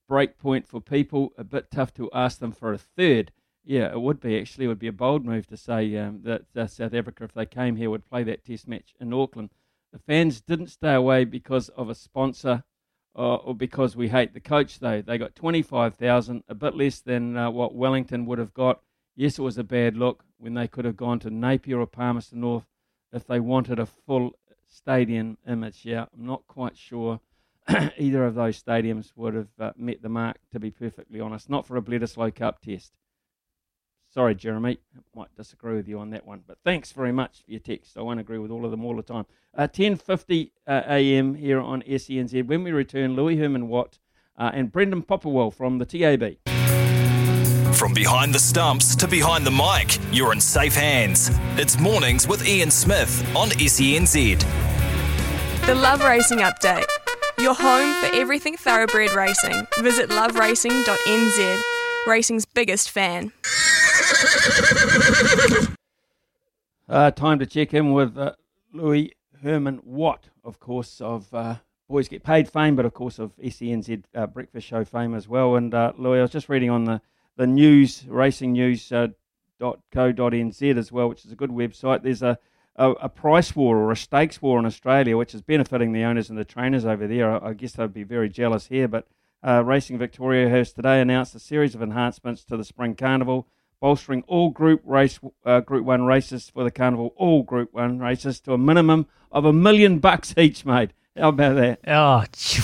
S1: break point for people. A bit tough to ask them for a third. Yeah, it would be actually. It would be a bold move to say um, that uh, South Africa, if they came here, would play that test match in Auckland. The fans didn't stay away because of a sponsor or because we hate the coach, though. They got 25,000, a bit less than uh, what Wellington would have got. Yes, it was a bad look when they could have gone to Napier or Palmerston North if they wanted a full stadium image. Yeah, I'm not quite sure either of those stadiums would have uh, met the mark, to be perfectly honest. Not for a Bledisloe Cup test. Sorry, Jeremy, I might disagree with you on that one. But thanks very much for your text. I won't agree with all of them all the time. Uh, 10.50 uh, a.m. here on SENZ. When we return, Louis Herman Watt uh, and Brendan Popperwell from the TAB.
S6: From behind the stumps to behind the mic, you're in safe hands. It's mornings with Ian Smith on SENZ.
S2: The Love Racing Update. Your home for everything thoroughbred racing. Visit loveracing.nz, racing's biggest fan.
S1: Uh, time to check in with uh, Louis Herman Watt, of course, of uh, Boys Get Paid fame, but of course of SENZ uh, Breakfast Show fame as well. And uh, Louis, I was just reading on the, the news, racingnews.co.nz uh, as well, which is a good website. There's a, a, a, price war or a stakes war in Australia, which is benefiting the owners and the trainers over there. I, I guess they'd be very jealous here, but Racing Victoria has today announced a series of enhancements to the Spring Carnival bolstering all Group Race uh, Group One races for the carnival, all Group One races to a minimum of a million bucks each, mate. How about that?
S15: Oh,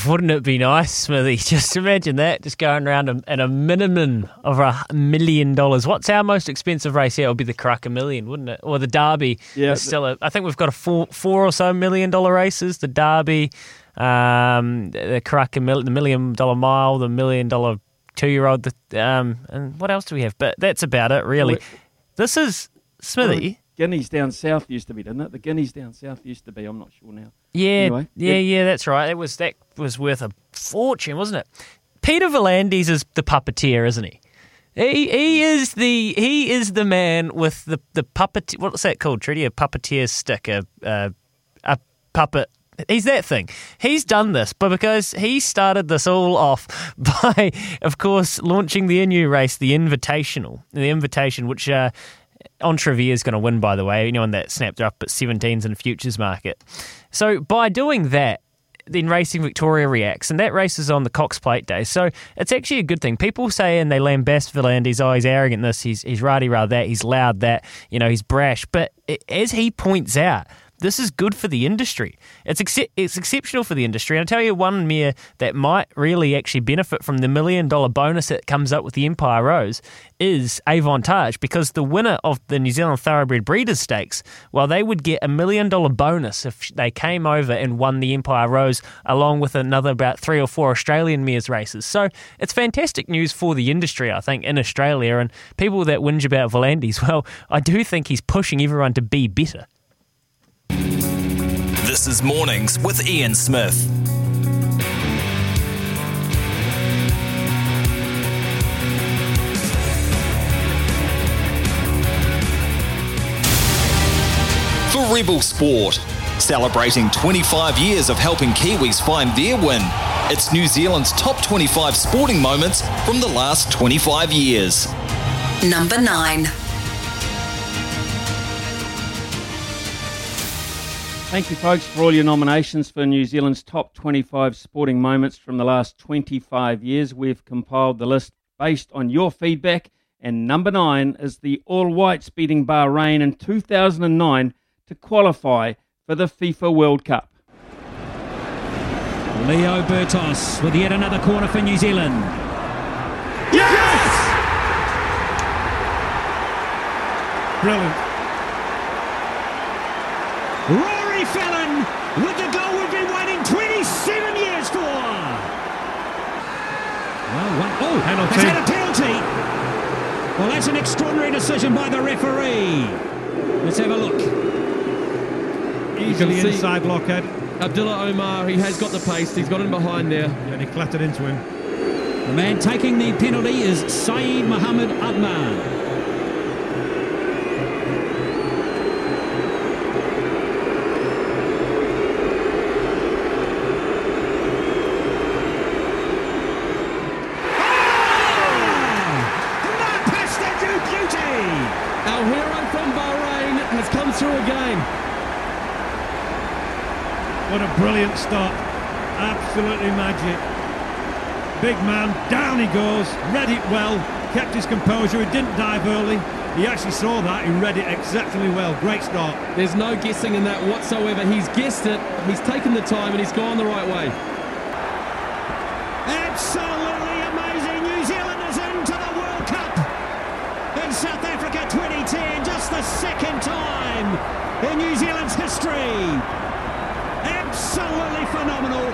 S15: wouldn't it be nice, Smithy? Just imagine that, just going around at a minimum of a million dollars. What's our most expensive race here? It would be the Karaka Million, wouldn't it? Or the Derby. Yeah. Still, a, I think we've got a four, four or so million dollar races. The Derby, um, the Karaka Million, the Million Dollar Mile, the Million Dollar two year old. Um, and what else do we have? But that's about it, really. Well, this is Smithy.
S1: Guineas down south used to be, didn't it? The Guineas down south used to be. I'm not sure now.
S15: Yeah, anyway, yeah, yeah, yeah, that's right. It was that was worth a fortune, wasn't it? Peter V'landys is the puppeteer, isn't he? He he is the he is the man with the the puppet. What's that called? Trudy, a puppeteer stick, a a, a puppet He's that thing. He's done this, but because he started this all off by, of course, launching the new race, the Invitational, the Invitation, which uh, Entrevere is going to win, by the way. Anyone that snapped up at 17s in the futures market. So by doing that, then Racing Victoria reacts, and that race is on the Cox Plate Day. So it's actually a good thing. People say and they lambast V'landys, oh, he's arrogant this, he's, he's rah rah that, he's loud that, you know, he's brash. But as he points out, this is good for the industry. It's ex- it's exceptional for the industry. And I tell you one mare that might really actually benefit from the million dollar bonus that comes up with the Empire Rose is Avantage because the winner of the New Zealand Thoroughbred Breeders' Stakes, well, they would get a million dollar bonus if they came over and won the Empire Rose along with another about three or four Australian mares races. So it's fantastic news for the industry, I think, in Australia. And people that whinge about V'landys, well, I do think he's pushing everyone to be better.
S6: This is Mornings with Ian Smith. For Rebel Sport, celebrating 25 years of helping Kiwis find their win. It's New Zealand's top 25 sporting moments from the last 25 years.
S17: Number 9.
S1: Thank you, folks, for all your nominations for New Zealand's top 25 sporting moments from the last 25 years. We've compiled the list based on your feedback, and number nine is the All Whites beating Bahrain in 2009 to qualify for the FIFA World Cup.
S18: Leo Bertos with yet another corner for New Zealand.
S3: Yes! Brilliant.
S18: Rory Fallon with the goal we've been waiting 27 years for. Well, one, oh,
S3: Penalty.
S18: has had a penalty. Well, that's an extraordinary decision by the referee. Let's have a look.
S3: Easily
S18: You can see-
S3: inside blockhead.
S19: Abdullah Omar, he has got the pace. He's got him behind there.
S3: And he clattered into him.
S18: The man taking the penalty is Saeed Mohammed Adnan.
S19: Our hero from Bahrain has come through again.
S3: What a brilliant start. Absolutely magic. Big man, down he goes, read it well, kept his composure, he didn't dive early. He actually saw that, he read it exceptionally well. Great start.
S19: There's no guessing in that whatsoever. He's guessed it, he's taken the time, and he's gone the right way.
S18: Absolutely amazing. New Zealand is into the World Cup in South Africa 2010. Just the second time in New Zealand's history. Absolutely phenomenal.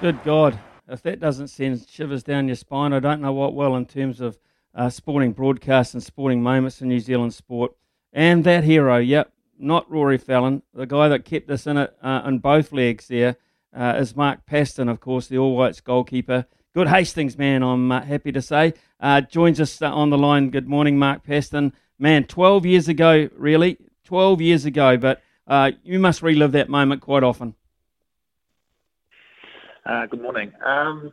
S1: Good God. If that doesn't send shivers down your spine, I don't know what will in terms of uh, sporting broadcasts and sporting moments in New Zealand sport. And that hero, yep, not Rory Fallon, the guy that kept us in it uh, on both legs there, uh, is Mark Paston, of course, the All Whites goalkeeper. Good Hastings man, I'm uh, happy to say. Uh, joins us uh, on the line. Good morning, Mark Paston. Man, 12 years ago, really, 12 years ago, but uh, you must relive that moment quite often.
S20: Uh, good morning. Um,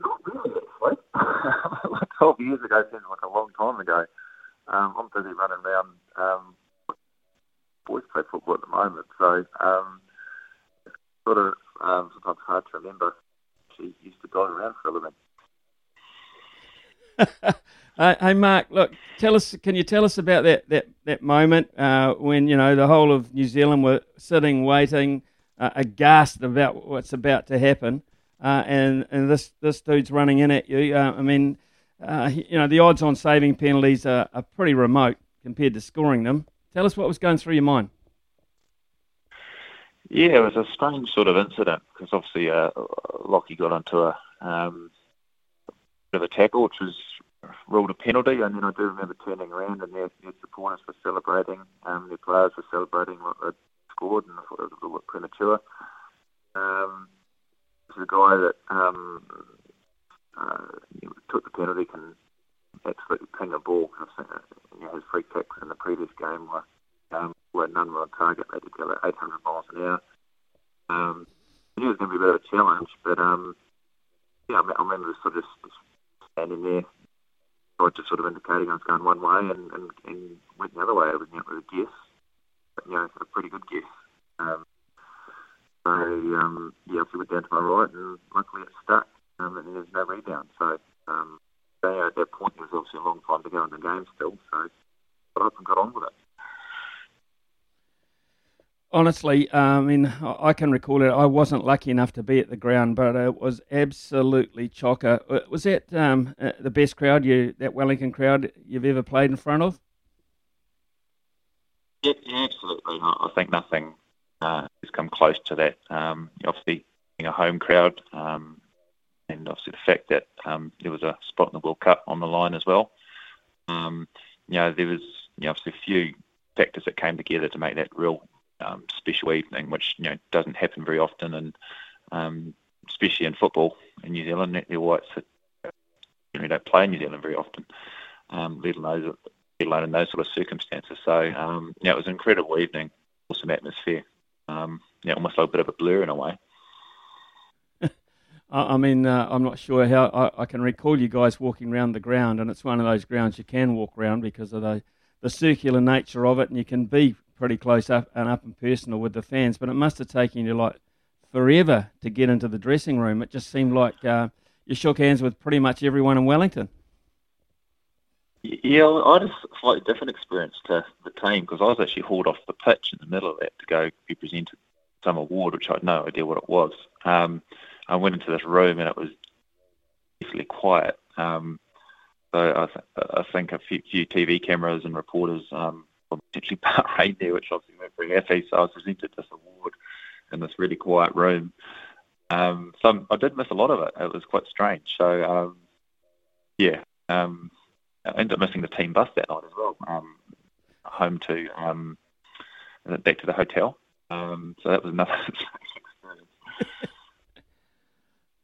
S20: not really, actually. 12 years ago seems like a long time ago. Um, I'm busy running around. Um, boys play football at the moment, so um, it's sort of um, sometimes hard to remember. She used to drive around for a living.
S1: Uh, hey Mark, look, tell us. Can you tell us about that that that moment uh, when you know the whole of New Zealand were sitting, waiting, uh, aghast about what's about to happen, uh, and and this this dude's running in at you. Uh, I mean, uh, you know the odds on saving penalties are, are pretty remote compared to scoring them. Tell us what was going through your mind.
S20: Yeah, it was a strange sort of incident because obviously uh, Lockie got into a um, bit of a tackle, which was ruled a penalty. And then I do remember turning around and their, their supporters were celebrating, um, their players were celebrating what they'd scored, and I thought it was a little bit premature. Um, a guy that um, uh, you know, took the penalty can absolutely ping a ball. I've seen you know, his free kicks in the previous game were um, where none were on target. They did go at 800 miles an hour. Um, I knew it was going to be a bit of a challenge, but um, yeah, I remember sort of just standing there, tried to sort of indicating I was going one way and, and, and went the other way. It was, you know, it was a guess, but you know, a pretty good guess. Um, so um, yeah, obviously went down to my right, and luckily it stuck, um, and there's no rebound. So um, there at that point, there was obviously a long time to go in the game still, so got up and got on with it.
S1: Honestly, uh, I mean, I can recall it. I wasn't lucky enough to be at the ground, but it was absolutely chocker. Uh, was that um, uh, the best crowd you, that Wellington crowd you've ever played in front of?
S20: Yeah, yeah absolutely. I think nothing uh, has come close to that. Um, obviously, being a home crowd, um, and obviously the fact that um, there was a spot in the World Cup on the line as well. Um, you know, there was you know, obviously a few factors that came together to make that real um, special evening, which you know doesn't happen very often, and um, especially in football in New Zealand, the Whites generally don't play in New Zealand very often, um, let alone let alone in those sort of circumstances. So um, yeah, it was an incredible evening, awesome atmosphere. Um, yeah, almost like a bit of a blur in a way.
S1: I mean, uh, I'm not sure how I, I, can recall you guys walking around the ground, and it's one of those grounds you can walk around because of the the circular nature of it, and you can be pretty close up and up and personal with the fans. But it must have taken you like forever to get into the dressing room. It just seemed like uh, you shook hands with pretty much everyone in Wellington.
S20: Yeah, I had a slightly different experience to the team because I was actually hauled off the pitch in the middle of that to go be presented some award, which I had no idea what it was. Um, I went into this room and it was definitely quiet. Um, so I, th- I think a few, few, TV cameras and reporters um, part right there, which obviously weren't very happy. So I was presented this award in this really quiet room. Um, so I did miss a lot of it. It was quite strange. So um, yeah, um, I ended up missing the team bus that night as well, um, home to um, back to the hotel. Um, so that was another experience.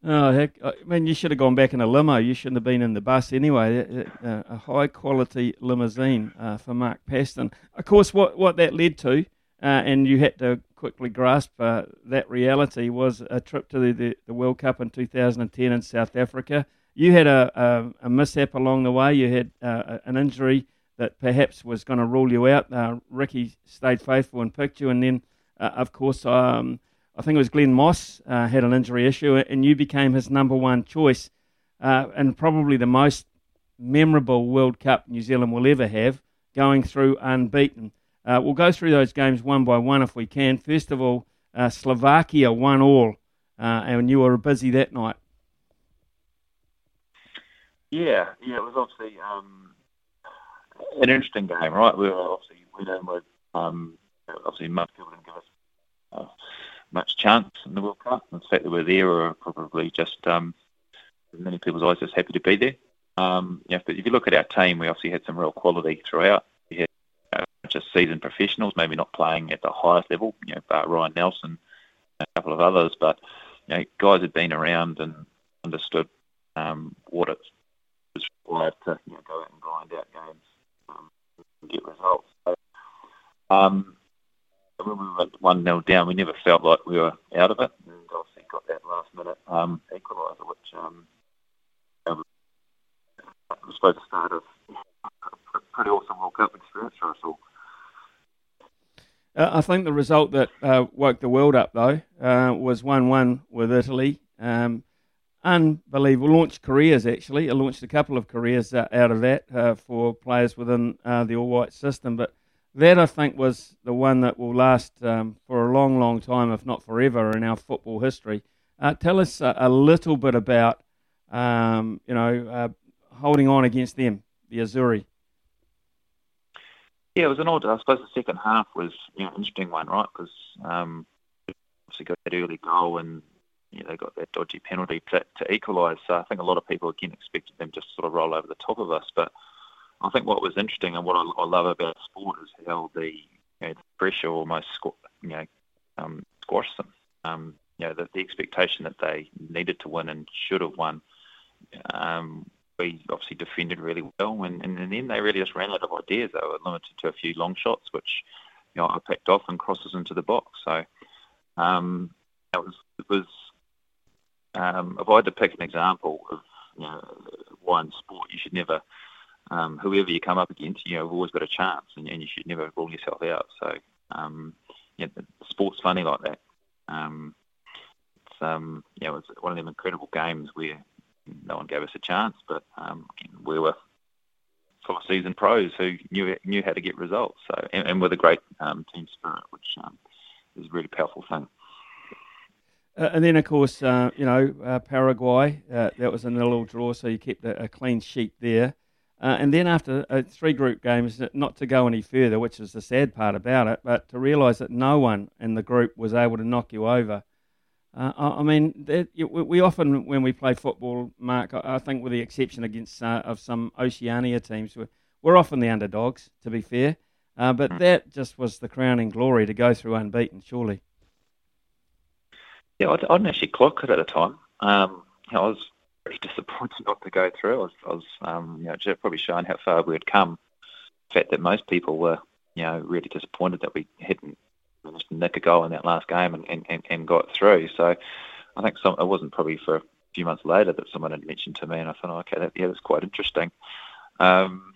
S1: Oh heck! I mean, you should have gone back in a limo. You shouldn't have been in the bus anyway. Uh, a high quality limousine uh, for Mark Paston. Of course, what what that led to, uh, and you had to quickly grasp uh, that reality, was a trip to the, the, the, World Cup in 2010 in South Africa. You had a, a, a mishap along the way. You had uh, an injury that perhaps was going to rule you out. Uh, Ricky stayed faithful and picked you, and then, of course. Um, I think it was Glen Moss uh, had an injury issue, and you became his number one choice, uh, and probably the most memorable World Cup New Zealand will ever have, going through unbeaten. Uh, we'll go through those games one by one if we can. First of all, uh, Slovakia won all, uh, and you were busy that night.
S20: Yeah, yeah, it was obviously um, an interesting game, right? We were obviously in with um, obviously people didn't give us uh, much chance in the World Cup. And the fact that we're there are probably just um, many people's eyes just happy to be there. Um, but if you look at our team, we obviously had some real quality throughout. We had uh, just seasoned professionals, maybe not playing at the highest level, you know, but Ryan Nelsen, and a couple of others, but you know, guys had been around and understood um, what it was required to you know, go out and grind out games um, and get results. So, um, when we went one 0 down, we never felt like we were out of it, and obviously got that last minute um, equaliser, which um, was supposed to start of a pretty awesome World Cup experience for us all.
S1: Uh, I think the result that uh, woke the world up, though, uh, was 1 1 with Italy. Um, unbelievable. Launched careers, actually. It launched a couple of careers uh, out of that uh, for players within uh, the All White system. But that I think was the one that will last um, for a long, long time, if not forever, in our football history. Uh, tell us a, a, little bit about, um, you know, uh, holding on against them, the Azzurri.
S20: Yeah, it was an odd. I suppose the second half was you know an interesting one, right? Because um, obviously got that early goal and you know, they got that dodgy penalty to, to equalise. So I think a lot of people again expected them just sort of roll over the top of us, but I think what was interesting and what I, I love about sport is how the, you know, pressure almost you know um, squashed them. Um, you know, the, the expectation that they needed to win and should have won. Um, we obviously defended really well, and, and then they really just ran out of ideas. They were limited to a few long shots, which you know I picked off and crosses into the box. So um, it was it was um, if I had to pick an example of you know why in sport you should never um, whoever you come up against, you know, have always got a chance, and, and you should never rule yourself out. So, um, yeah, sport's funny like that. Um, it's um, one of them incredible games where no one gave us a chance. But um, we were full season pros who knew knew how to get results. So and, and with a great um, team spirit, which um, is a really powerful thing.
S1: Uh, and then, of course, uh, you know, uh, Paraguay, uh, that was a little draw, so you kept a, a clean sheet there. Uh, and then after uh, three group games, not to go any further, which is the sad part about it, but to realise that no one in the group was able to knock you over. I, I mean, that, we often, when we play football, Mark, I, I think with the exception against of some Oceania teams, we're, we're often the underdogs, to be fair. but
S20: Hmm.
S1: that just was the crowning glory to go through unbeaten, surely.
S20: Yeah, I didn't actually clock it at the time. Um, I was pretty disappointed not to go through. I was, I was um, you know, probably showing how far we had come. The fact that most people were, you know, really disappointed that we hadn't managed to nick a goal in that last game and, and, and, and got through. So I think some, it wasn't probably for a few months later that someone had mentioned to me, and I thought, oh, okay, that, yeah, that's quite interesting. Um,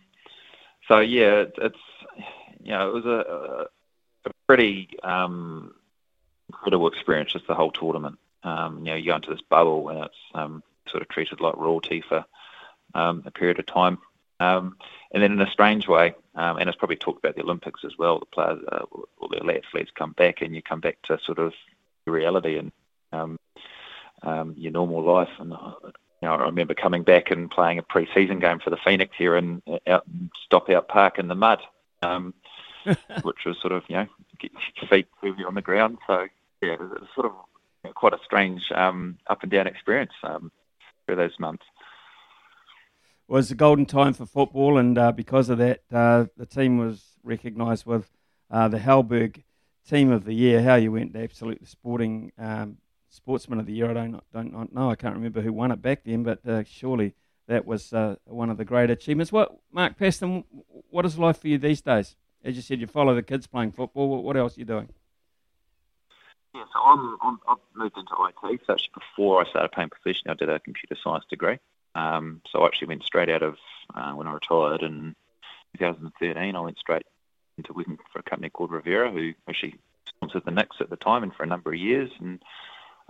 S20: so yeah, it, it's you know, it was a, a pretty um, incredible experience, just the whole tournament. Um, you know, you go into this bubble and it's um, sort of treated like royalty for um, a period of time. Um, and then in a strange way, um, and it's probably talked about the Olympics as well, the players, uh, all the athletes come back and you come back to sort of reality and um, um, your normal life. And uh, you know, I remember coming back and playing a pre-season game for the Phoenix here in out in Stop Out Park in the mud, um, which was sort of you know get your feet heavy on the ground. So yeah, it was sort of quite a strange um, up and down experience um, those months.
S1: was a golden time for football, and uh, because of that, uh, the team was recognised with uh, the Halberg Team of the Year. How you went the absolute sporting um, sportsman of the year, I don't don't know. I can't remember who won it back then, but uh, surely that was uh, one of the great achievements. What Mark Paston, what is life for you these days? As you said, you follow the kids playing football. What else are you doing?
S20: Yeah, so I'm, I'm, I've moved into IT. So actually, before I started playing professionally, I did a computer science degree. Um, so I actually went straight out of uh, when I retired in 2013. I went straight into working for a company called Revera, who actually sponsored the Nix at the time and for a number of years. And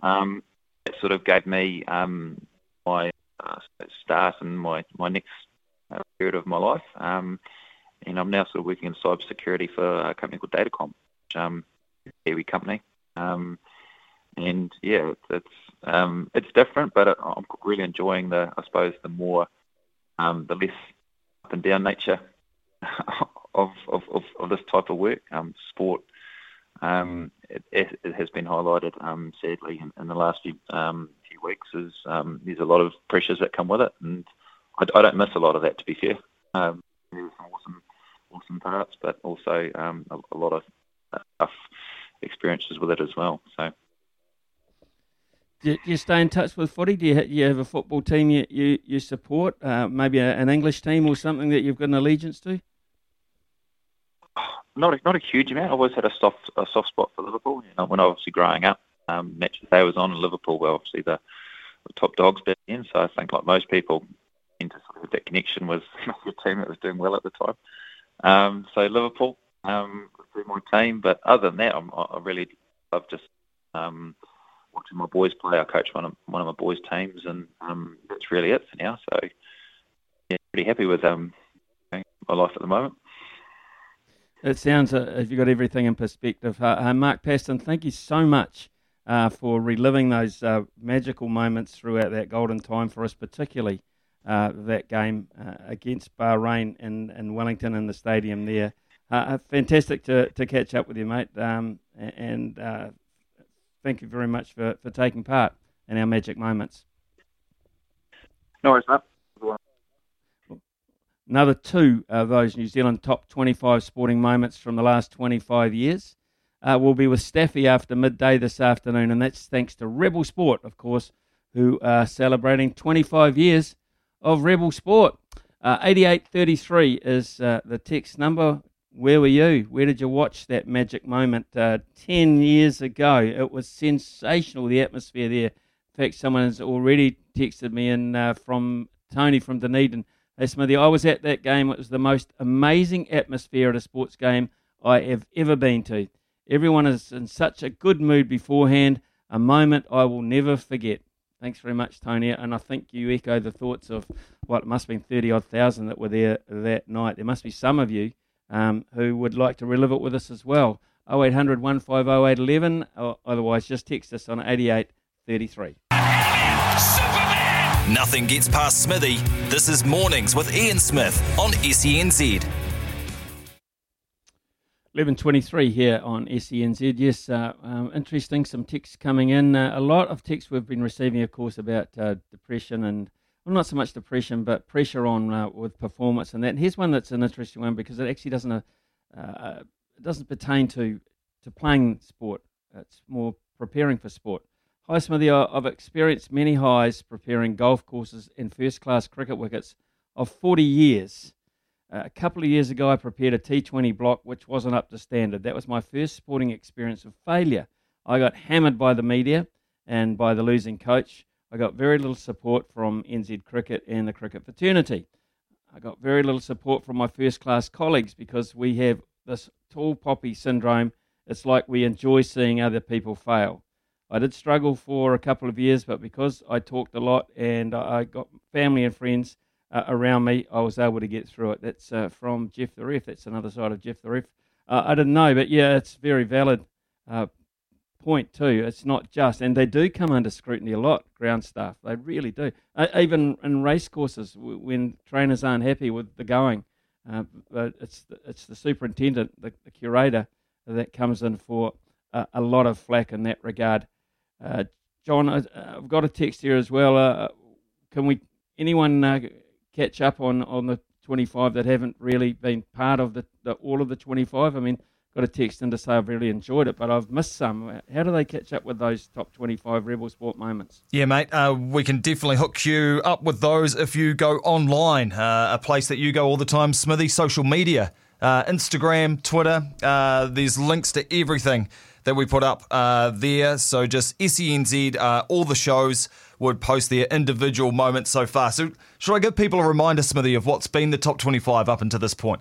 S20: um, it sort of gave me um, my uh, start and my my next uh, period of my life. Um, and I'm now sort of working in cybersecurity for a company called Datacom, which um, is a Kiwi company. Um, and yeah, it's it's, um, it's different, but I'm really enjoying the, I suppose, the more, um, the less up and down nature of of, of, of this type of work. Um, sport, um, it, it, has been highlighted, um, sadly, in, in the last few um, few weeks. Is um, there's a lot of pressures that come with it, and I, I don't miss a lot of that, to be fair. Um, there's some awesome, awesome parts, but also um, a, a lot of tough experiences with it as well. So.
S1: Do you, stay in touch with footy? Do you, you have a football team you, you, you support? Uh, maybe a, an English team or something that you've got an allegiance to?
S20: not a, not a huge amount. I always had a soft a soft spot for Liverpool. You know, when I was obviously growing up, um, matches day was on, and Liverpool were obviously the, the top dogs back then. So I think, like most people, into sort of that connection with your team that was doing well at the time. Um, so Liverpool um, was my team, but other than that, I'm, I really love just um, watching my boys play. I coach one of one of my boys' teams, and um, that's really it for now. So yeah, pretty happy with um, my life at the moment.
S1: It sounds uh, you've got everything in perspective. Uh, uh, Mark Paston, thank you so much uh, for reliving those uh, magical moments throughout that golden time for us, particularly uh, that game against Bahrain in, in Wellington in the stadium there. Uh, uh, fantastic to, to catch up with you, mate, um, and uh, thank you very much for, for taking part in our magic moments.
S20: No worries, mate.
S1: Another two of those New Zealand top 25 sporting moments from the last 25 years uh, will be with Staffy after midday this afternoon, and that's thanks to Rebel Sport, of course, who are celebrating 25 years of Rebel Sport. Uh, 8833 is uh, the text number. Where were you? Where did you watch that magic moment uh, 10 years ago? It was sensational, the atmosphere there. In fact, someone has already texted me in uh, from Tony from Dunedin. Hey, Smithy, I was at that game. It was the most amazing atmosphere at a sports game I have ever been to. Everyone is in such a good mood beforehand, a moment I will never forget. Thanks very much, Tony. And I think you echo the thoughts of what must have been 30 odd thousand that were there that night. There must be some of you um, who would like to relive it with us as well. 0800 150 or otherwise just text us on 8833.
S6: Nothing gets past Smithy. This is Mornings with Ian Smith on SENZ.
S1: 11.23 here on SENZ. Yes, uh, um, interesting. Some texts coming in. Uh, a lot of texts we've been receiving, of course, about uh, depression and, well, not so much depression, but pressure on uh, with performance and that. And here's one that's an interesting one because it actually doesn't, uh, uh, doesn't pertain to, to playing sport. It's more preparing for sport. Hi, Smithy. I've experienced many highs preparing golf courses and first-class cricket wickets of 40 years. Uh, a couple of years ago, I prepared a T20 block which wasn't up to standard. That was my first sporting experience of failure. I got hammered by the media and by the losing coach. I got very little support from NZ Cricket and the cricket fraternity. I got very little support from my first class colleagues because we have this tall poppy syndrome. It's like we enjoy seeing other people fail. I did struggle for a couple of years, but because I talked a lot and I got family and friends uh, around me, I was able to get through it. That's uh, from Jeff the Ref. That's another side of Jeff the Ref. Uh, I didn't know, but yeah, it's very valid uh, point too. It's not just, and they do come under scrutiny a lot. Ground staff, they really do. Uh, even in race courses, w- when trainers aren't happy with the going, uh, it's the, it's the superintendent, the, the curator, that comes in for uh, a lot of flack in that regard. Uh, John, I, I've got a text here as well. Uh, can we anyone uh, catch up on, on the 25 that haven't really been part of the, the all of the 25? I mean, got a text in to say I've really enjoyed it, but I've missed some. How do they catch up with those top 25 Rebel Sport moments?
S10: Yeah, mate, uh, we can definitely hook you up with those if you go online, uh, a place that you go all the time, Smithy, social media, uh, Instagram, Twitter. Uh, there's links to everything that we put up uh, there. So just SENZ, uh, all the shows would post their individual moments so far. So should I give people a reminder, Smithy, of what's been the top 25 up until this point?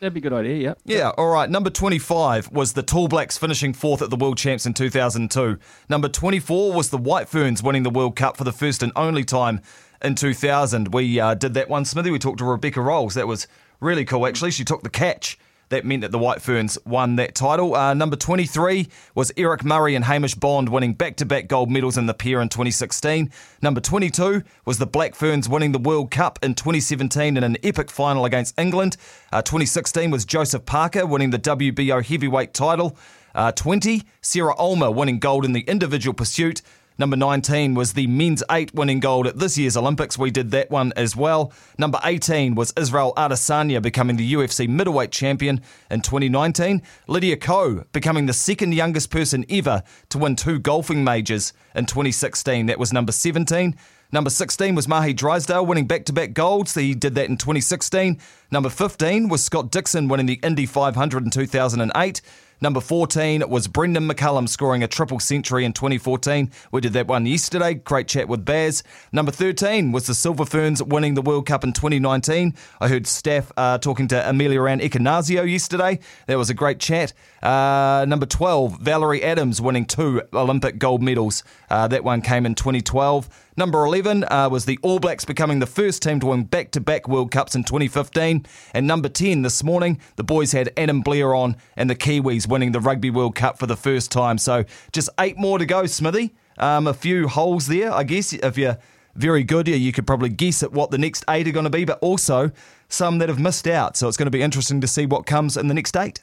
S1: That'd be a good idea, yeah.
S10: Yeah, all right. Number 25 was the Tall Blacks finishing fourth at the World Champs in 2002. Number 24 was the White Ferns winning the World Cup for the first and only time in 2000. We uh, did that one, Smithy. We talked to Rebecca Rolls. That was really cool, actually. She took the catch. That meant that the White Ferns won that title. Uh, number 23 was Eric Murray and Hamish Bond winning back to back gold medals in the pair in 2016. Number 22 was the Black Ferns winning the World Cup in 2017 in an epic final against England. Uh, 2016 was Joseph Parker winning the WBO heavyweight title. Uh, 20, Sarah Ulmer winning gold in the individual pursuit. Number 19 was the men's eight winning gold at this year's Olympics. We did that one as well. Number 18 was Israel Adesanya becoming the UFC middleweight champion in 2019. Lydia Ko becoming the second youngest person ever to win two golfing majors in 2016. That was number 17. Number 16 was Mahé Drysdale winning back to back golds. He did that in 2016. Number 15 was Scott Dixon winning the Indy 500 in 2008. Number 14 was Brendon McCullum scoring a triple century in 2014. We did that one yesterday. Great chat with Baz. Number 13 was the Silver Ferns winning the World Cup in 2019. I heard staff uh, talking to Ameliaranne Ekenasio yesterday. That was a great chat. Uh, number 12, Valerie Adams winning two Olympic gold medals. Uh, that one came in 2012. Number 11 uh, was the All Blacks becoming the first team to win back to back World Cups in 2015. And number 10 this morning, the boys had Adam Blair on and the Kiwis winning the Rugby World Cup for the first time. So just eight more to go, Smithy. Um, a few holes there, I guess. If you're very good, you could probably guess at what the next eight are going to be, but also some that have missed out. So it's going to be interesting to see what comes in the next eight.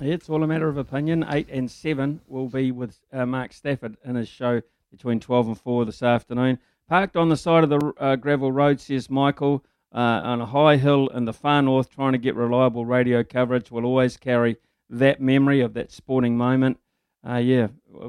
S1: It's all a matter of opinion. Eight and seven will be with uh, Mark Stafford in his show between 12 and 4 this afternoon. Parked on the side of the uh, gravel road, says Michael, uh, on a high hill in the far north, trying to get reliable radio coverage. Will always carry that memory of that sporting moment. Uh, yeah,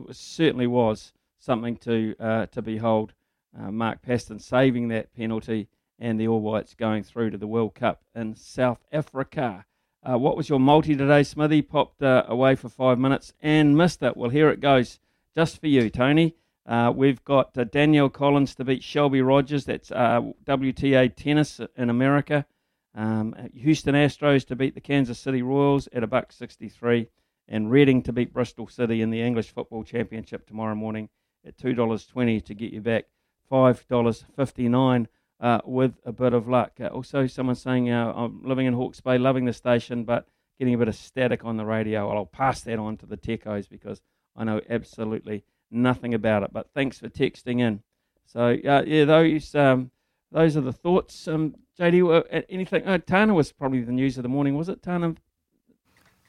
S1: it certainly was something to uh, to behold. Uh, Mark Paston saving that penalty and the All Whites going through to the World Cup in South Africa. Uh, what was your multi today, Smithy? Popped uh, away for five minutes and missed it. Well, here it goes, just for you, Tony. Uh, we've got uh, Danielle Collins to beat Shelby Rogers. That's uh, WTA tennis in America. Um, Houston Astros to beat the Kansas City Royals at a buck 63, and Reading to beat Bristol City in the English Football Championship tomorrow morning at $2.20 to get you back $5.59 uh, with a bit of luck. Uh, also, someone saying, uh, I'm living in Hawke's Bay, loving the station, but getting a bit of static on the radio. Well, I'll pass that on to the techos because I know absolutely nothing about it. But thanks for texting in. So, uh, yeah, those um, those are the thoughts. Um, JD, uh, anything? Uh, Tana was probably the news of the morning, was it? Tana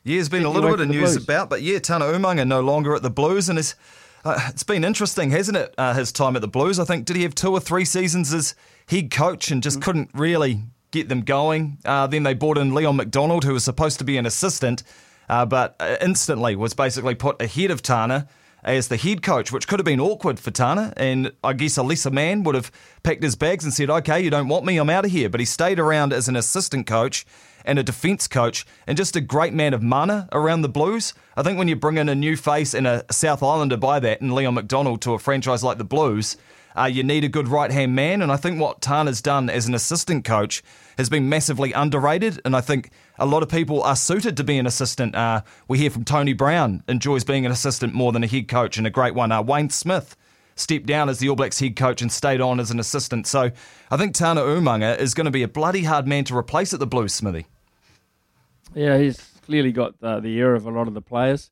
S10: Yeah, there's been a little bit of news about, but yeah, Tana Umanga no longer at the Blues, and it's uh, it's been interesting, hasn't it? Uh, his time at the Blues. I think did he have two or three seasons as head coach and just couldn't really get them going. Uh, then they brought in Leon MacDonald, who was supposed to be an assistant, uh, but instantly was basically put ahead of Tana as the head coach, which could have been awkward for Tana. And I guess a lesser man would have packed his bags and said, okay, you don't want me, I'm out of here. But he stayed around as an assistant coach and a defence coach and just a great man of mana around the Blues. I think when you bring in a new face and a South Islander by that and Leon MacDonald to a franchise like the Blues, uh, you need a good right hand man. And I think what Tana's done as an assistant coach has been massively underrated. And I think a lot of people are suited to be an assistant. Uh, we hear from Tony Brown, enjoys being an assistant more than a head coach, and a great one. Uh, Wayne Smith stepped down as the All Blacks head coach and stayed on as an assistant. So I think Tana Umanga is going to be a bloody hard man to replace at the Blues, Smithy.
S1: Yeah, he's clearly got the, the ear of a lot of the players.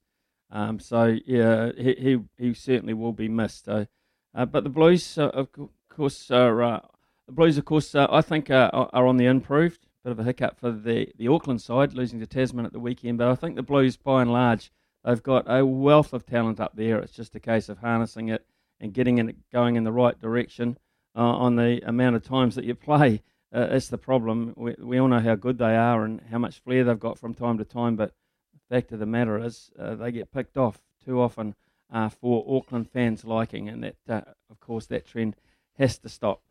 S1: Um, so yeah, he, he he certainly will be missed. So, uh, but the Blues, uh, of course, are uh, the Blues, of course, uh, I think uh, are on the improved. Bit of a hiccup for the the Auckland side, losing to Tasman at the weekend. But I think the Blues, by and large, they've got a wealth of talent up there. It's just a case of harnessing it and getting it going in the right direction uh, on the amount of times that you play. Uh, that's the problem. We, we all know how good they are and how much flair they've got from time to time, but the fact of the matter is uh, they get picked off too often uh, for Auckland fans' liking, and that, uh, of course, that trend has to stop.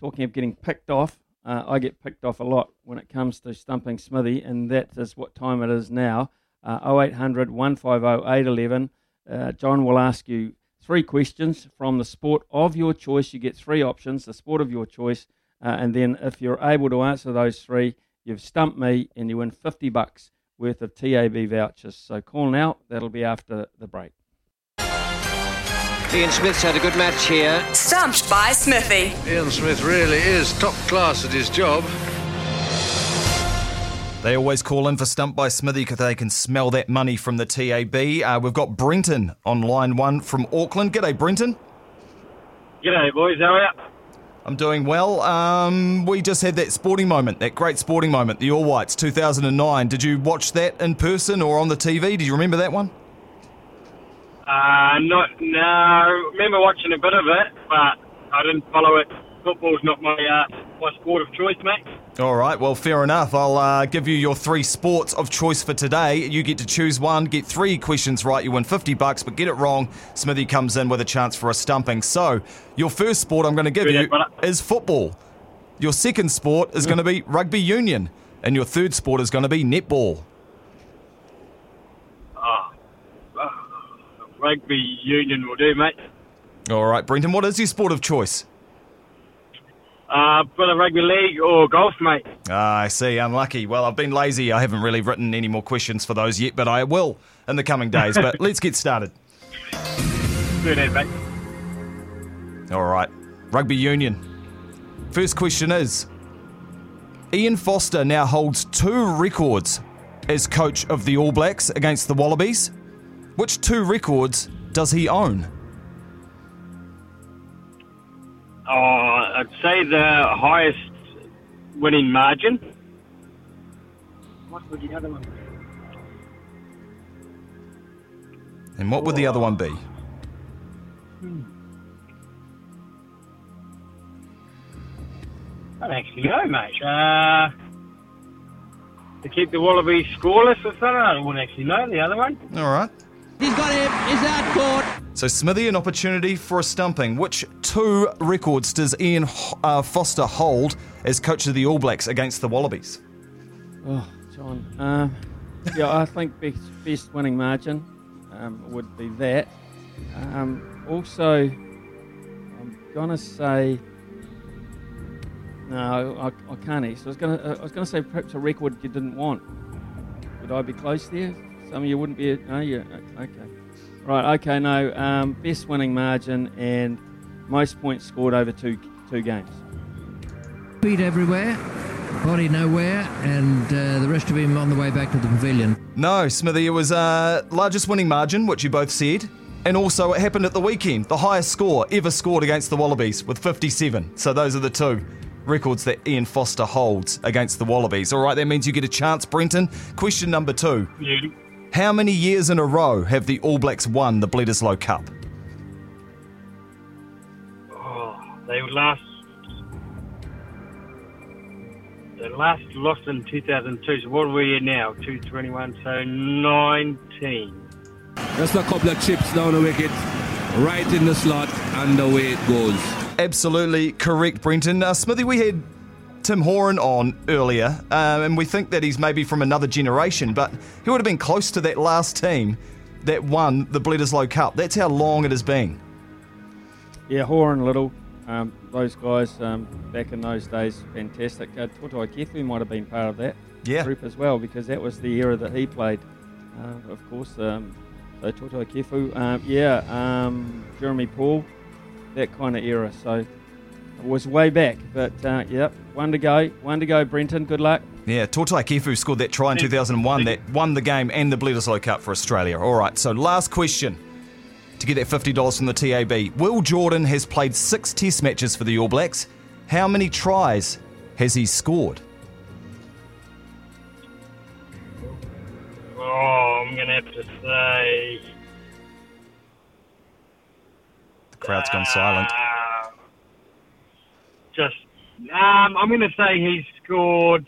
S1: Talking of getting picked off, uh, I get picked off a lot when it comes to stumping Smithy, and that is what time it is now. Uh, 0800 150 811. John will ask you three questions from the sport of your choice. You get three options, the sport of your choice. Uh, and then if you're able to answer those three, you've stumped me and you win 50 bucks worth of TAB vouchers. So call now. That'll be after the break.
S21: Ian Smith's had a good match here.
S17: Stumped by Smithy.
S11: Ian Smith really is top class at his job.
S10: They always call in for Stump by Smithy because they can smell that money from the TAB. Uh, we've got Brenton on line one from Auckland. G'day, Brenton.
S22: G'day, boys. How are you?
S10: I'm doing well. Um, we just had that sporting moment, that great sporting moment, the All Whites 2009. Did you watch that in person or on the TV? Do you remember that one?
S22: Uh, not, no. Remember watching a bit of it, but I didn't follow it. Football's not my uh, my sport of choice, mate.
S10: All right, well, fair enough. I'll uh, give you your three sports of choice for today. You get to choose one, get three questions right, you win 50 bucks, but get it wrong, Smithy comes in with a chance for a stumping. So, your first sport I'm going to give you is football. Your second sport is going to be rugby union, and your third sport is going to be netball.
S22: Oh, uh, rugby union will do, mate.
S10: All right, Brenton, what is your sport of choice?
S22: Uh, rugby league or golf, mate.
S10: Ah, I see. Unlucky. Well, I've been lazy. I haven't really written any more questions for those yet, but I will in the coming days. But let's get started.
S22: Do that, mate.
S10: All right. Rugby union. First question is Ian Foster now holds two records as coach of the All Blacks against the Wallabies. Which two records does he own?
S22: Oh, I'd say the highest winning margin. What would the other one be?
S10: And what would the other one be?
S22: I don't actually know, mate. Uh, to keep the Wallabies scoreless or something? I wouldn't actually know the other one.
S10: All right.
S18: He's got him. He's out court.
S10: So, Smithy, an opportunity for a stumping. Which two records does Ian uh, Foster hold as coach of the All Blacks against the Wallabies?
S1: Oh, John. Um, yeah, I think best, best winning margin um, would be that. Um, also, I'm gonna say no, I, I can't. East. I was gonna I was gonna say perhaps a record you didn't want. Would I be close there? Some of you wouldn't be. No, yeah, okay. Right, okay, no. Um, best winning margin and most points scored over two two games.
S23: Speed everywhere, body nowhere, and uh, the rest of him on the way back to the pavilion.
S10: No, Smithy, it was uh, largest winning margin, which you both said. And also, it happened at the weekend. The highest score ever scored against the Wallabies with 57. So those are the two records that Ian Foster holds against the Wallabies. All right, that means you get a chance, Brenton. Question number two.
S22: Yeah.
S10: How many years in a row have the All Blacks won the Bledisloe Cup?
S22: Oh, they last. They last lost in 2002. So what are we in now? 221. So 19.
S24: Just a couple of chips down the wicket, right in the slot, and away it goes.
S10: Absolutely correct, Brenton. Uh, Smithy, we had Tim Horan on earlier, um, and we think that he's maybe from another generation, but he would have been close to that last team that won the Bledisloe Cup. That's how long it has been.
S1: Yeah, Horan Little, um, those guys um, back in those days, fantastic. Uh, Toutai Kefu might have been part of that
S10: Yeah.
S1: group as well because that was the era that he played, uh, of course. Um, so Toutai Kefu, um, yeah, um, Jeremy Paul, that kind of era. So it was way back, but uh, yep, one to go, one to go, Brenton. Good luck.
S10: Yeah, Toutai Kefu scored that try in 2001 that won the game and the Bledisloe Cup for Australia. All right, so last question to get that $50 from the TAB. Will Jordan has played six test matches for the All Blacks. How many tries has he scored?
S22: Oh, I'm going to have to say.
S10: The crowd's gone silent.
S22: Uh, just. Um, I'm going to say he's scored.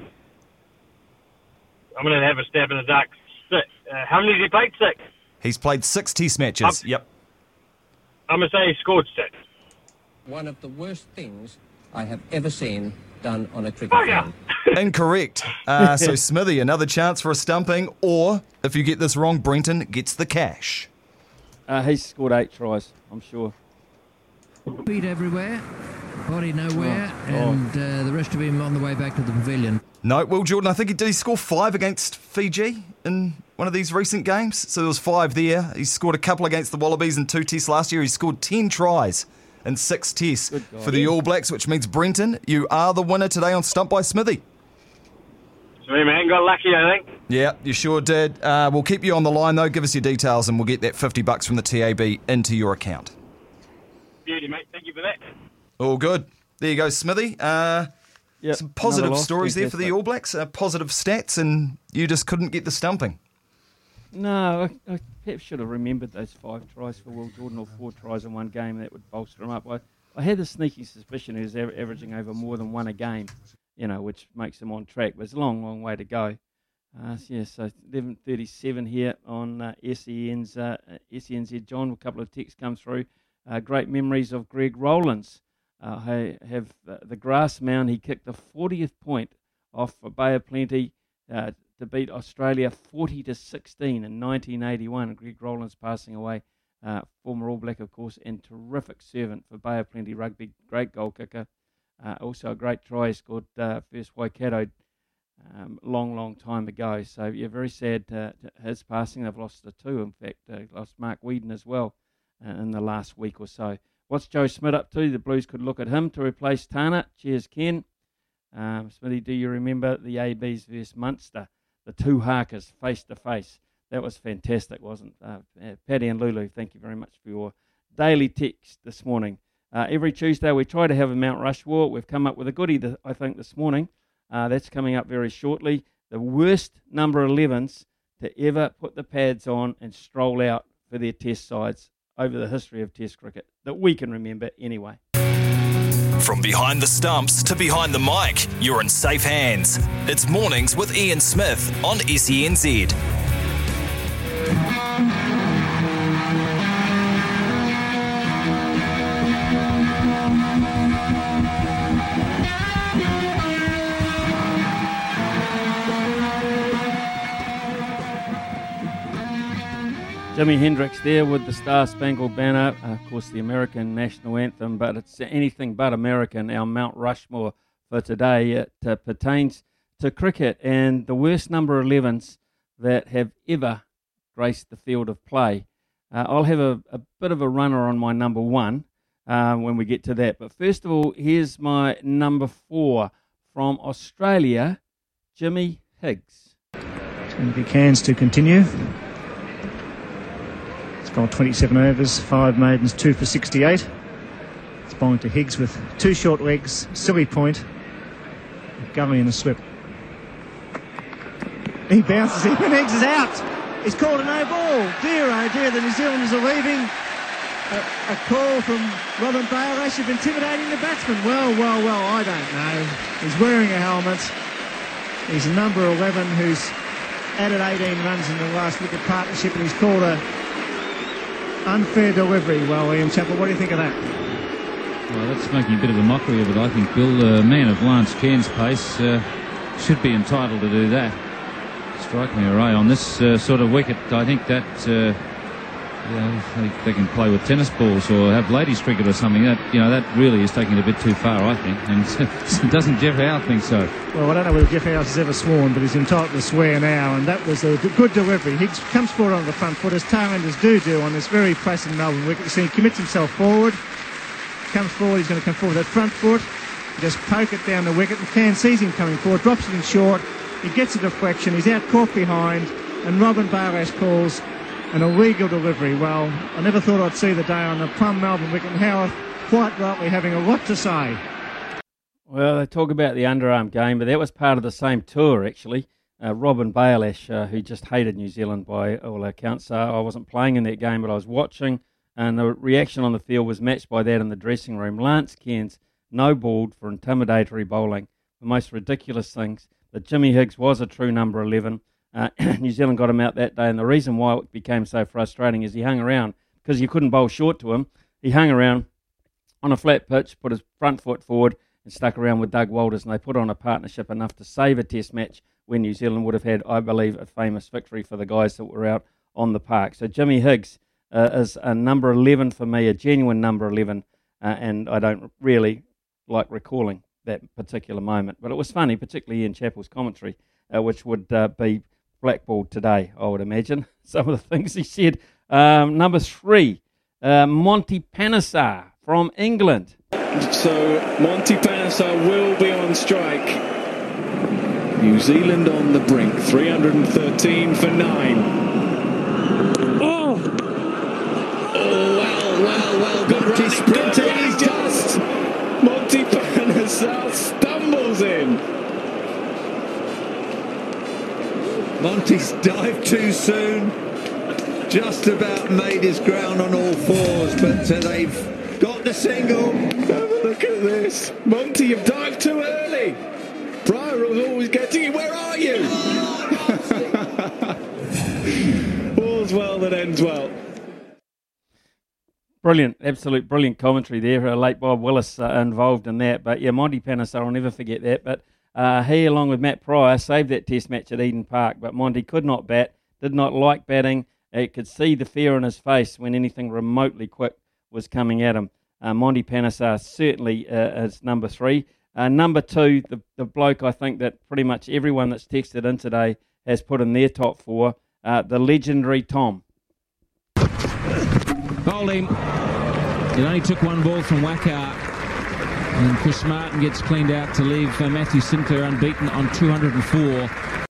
S22: I'm going to have a stab in the dark. Six. Uh, how many has he played? Six.
S10: He's played six test matches. Yep.
S22: I'm going to say he scored six.
S25: One of the worst things I have ever seen done on a cricket
S22: Bugger.
S25: field.
S10: Incorrect. Uh, so, Smithy, another chance for a stumping, or if you get this wrong, Brenton gets the cash.
S1: Uh, he's scored eight tries, I'm sure.
S23: Speed everywhere, body nowhere,
S1: Oh,
S23: and uh, the rest of him on the way back to the pavilion.
S10: No, Will Jordan, I think he did he score five against Fiji in one of these recent games. So there was five there. He scored a couple against the Wallabies in two tests last year. He scored ten tries in six tests for the All Blacks, which means Brenton, you are the winner today on Stump by Smithy.
S22: Sweet man, got lucky, I think.
S10: Yeah, you sure did. Uh, we'll keep you on the line though. Give us your details, and we'll get that fifty bucks from the TAB into your account.
S22: Beauty, mate. Thank you for that.
S10: All good. There you go, Smithy. Uh,
S1: Yep,
S10: some positive stories there for the. All Blacks. Uh, positive stats, and you just couldn't get the stumping.
S1: No, I, I perhaps should have remembered those five tries for Will Jordan or four tries in one game. That would bolster him up. I, I had the sneaky suspicion he was aver- averaging over more than one a game, you know, which makes him on track. But it's a long, long way to go. Uh, so yeah, so 11:37 here on uh, SEN's uh, SENZ. John, a couple of texts come through. Uh, great memories of Greg Rowlands. Uh, I have uh, the grass mound. He kicked the 40th point off for Bay of Plenty uh, to beat Australia 40 to 16 in 1981. Greg Rowlands passing away, uh, former All Black, of course, and terrific servant for Bay of Plenty rugby. Great goal kicker. Uh, also a great try scored first Waikato um, long, long time ago. So yeah, very sad uh, his passing. They've lost the two. In fact, uh, lost Mark Whedon as well in the last week or so. What's Joe Schmidt up to? The Blues could look at him to replace Tana. Cheers, Ken. Um, Smithy, do you remember the ABs versus Munster? The two hakas face to face. That was fantastic, wasn't it? Uh, uh, Paddy and Lulu, thank you very much for your daily text this morning. Uh, every Tuesday we try to have a Mount Rushmore. We've come up with a goodie, I think, this morning. Uh, that's coming up very shortly. The worst number 11s to ever put the pads on and stroll out for their test sides over the history of test cricket that we can remember anyway.
S6: From behind the stumps to behind the mic, you're in safe hands. It's mornings with Ian Smith on SENZ.
S1: Jimi Hendrix there with the Star Spangled Banner, uh, of course, the American national anthem, but it's anything but American. Our Mount Rushmore for today it uh, pertains to cricket and the worst number 11s that have ever graced the field of play. Uh, I'll have a, a bit of a runner on my number one uh, when we get to that. But first of all, here's my number four from Australia, Jimmy Higgs.
S26: It's going to Cairns to continue. Gone 27 overs, five maidens, two for 68. It's bowling to Higgs with two short legs, silly point, Gully in the slip. He bounces in and Higgs is out. He's called a no ball. Dear oh dear, the New Zealanders are leaving. A, a call from Robin Bailhache. They should be intimidating the batsman. Well, well, well, I don't know. He's wearing a helmet. He's number 11 who's added 18 runs in the last wicket partnership and he's called a unfair delivery. Well, Ian Chappell, what do you think of that?
S27: Well, that's making a bit of a mockery of it, I think, Bill. The man of Lance Cairns' pace uh, should be entitled to do that. Strike me a ray on this uh, sort of wicket. I think that uh, you know, they, they, can play with tennis balls or have ladies cricket or something. That you know that really is taking it a bit too far, I think. And doesn't Geoff Howe think so?
S26: Well, I don't know whether Geoff Howe has ever sworn, but he's entitled to swear now. And that was a good delivery. He comes forward on the front foot, as Tailenders do do on this very placid Melbourne wicket. So he commits himself forward, comes forward. He's going to come forward that front foot, just poke it down the wicket. McCann sees him coming forward, drops it in short. He gets a deflection. He's out caught behind, and Robin Bailhache calls an illegal delivery. Well, I never thought I'd see the day on the plum Melbourne wicket. And Howarth quite rightly having a lot to say.
S1: Well, they talk about the underarm game, but that was part of the same tour, actually. Uh, Robin Bailhache, uh, who just hated New Zealand by all accounts. Uh, I wasn't playing in that game, but I was watching, and the reaction on the field was matched by that in the dressing room. Lance Cairns no balled for intimidatory bowling, the most ridiculous things. But Jimmy Higgs was a true number 11. Uh, New Zealand got him out that day, and the reason why it became so frustrating is he hung around because you couldn't bowl short to him. He hung around on a flat pitch, put his front foot forward, and stuck around with Doug Walters, and they put on a partnership enough to save a Test match when New Zealand would have had, I believe, a famous victory for the guys that were out on the park. So Jimmy Higgs uh, is a number 11 for me, a genuine number 11, uh, and I don't really like recalling that particular moment. But it was funny, particularly in Chappell's commentary, uh, which would uh, be blackballed today, I would imagine. Some of the things he said. Um, number three, uh, Monty Panesar from England.
S28: So Monty Panesar will be on strike. New Zealand on the brink, 313 for nine. Oh! Oh, well, well, well, good Monty sprinting. He's just Monty Panesar stumbles in.
S29: Monty's dived too soon. Just about made his ground on all fours, but uh, they've got the single.
S28: Have a look at this. Monty, you've dived too early. Prior was always getting you. Where are you? All's well that ends well.
S1: Brilliant, absolute brilliant commentary there. Uh, late Bob Willis uh, involved in that. But yeah, Monty Panesar, I'll never forget that. But uh, he, along with Matt Prior, saved that test match at Eden Park, but Monty could not bat, did not like batting. He could see the fear in his face when anything remotely quick was coming at him. Uh, Monty Panesar certainly uh, is number three. Uh, number two, the, the bloke I think that pretty much everyone that's texted in today has put in their top four, uh, the legendary Tom.
S19: Bowling. It only took one ball from Waqar and Chris Martin gets cleaned out to leave uh, Matthew Sinclair unbeaten on 204.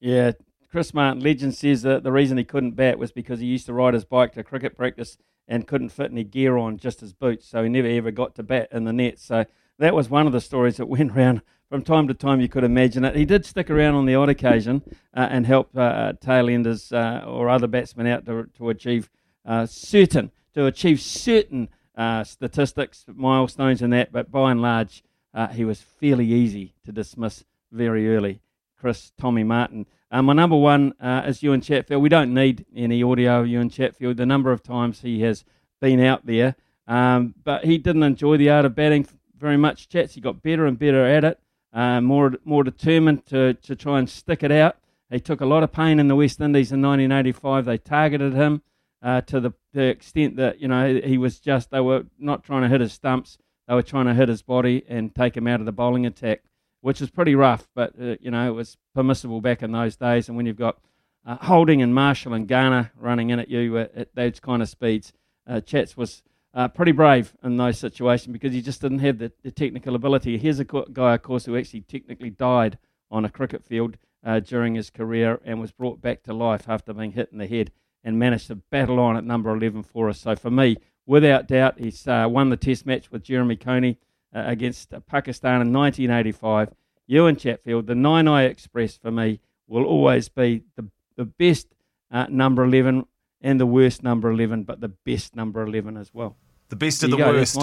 S1: Yeah, Chris Martin, legend, says that the reason he couldn't bat was because he used to ride his bike to cricket practice and couldn't fit any gear on, just his boots. So he never ever got to bat in the net. So that was one of the stories that went around from time to time. You could imagine it. He did stick around on the odd occasion uh, and help uh, tailenders uh, or other batsmen out to, to achieve uh, certain to achieve certain uh, statistics, milestones, and that, but by and large, uh, he was fairly easy to dismiss very early. Chris Tommy Martin. Uh, my number one uh, is Ewan Chatfield. We don't need any audio of Ewan Chatfield. The number of times he has been out there, um, but he didn't enjoy the art of batting very much. Chats, he got better and better at it, uh, more more determined to, to try and stick it out. He took a lot of pain in the West Indies in 1985. They targeted him uh, to the, the, extent that you know he was just they were not trying to hit his stumps, they were trying to hit his body and take him out of the bowling attack, which is pretty rough, but uh, you know it was permissible back in those days. And when you've got uh, Holding and Marshall and Garner running in at you at, those kind of speeds. Uh, Chats was uh, pretty brave in those situations because he just didn't have the, the technical ability. Here's a co- guy, of course, who actually technically died on a cricket field uh, during his career and was brought back to life after being hit in the head and managed to battle on at number 11 for us. So for me, without doubt, he's uh, won the test match with Jeremy Coney uh, against uh, Pakistan in 1985. Ewan Chatfield, the Naenae Express for me will always be the, the best uh, number 11 and the worst number 11, but the best number 11 as well.
S10: The best
S1: There
S10: of the
S1: go,
S10: worst.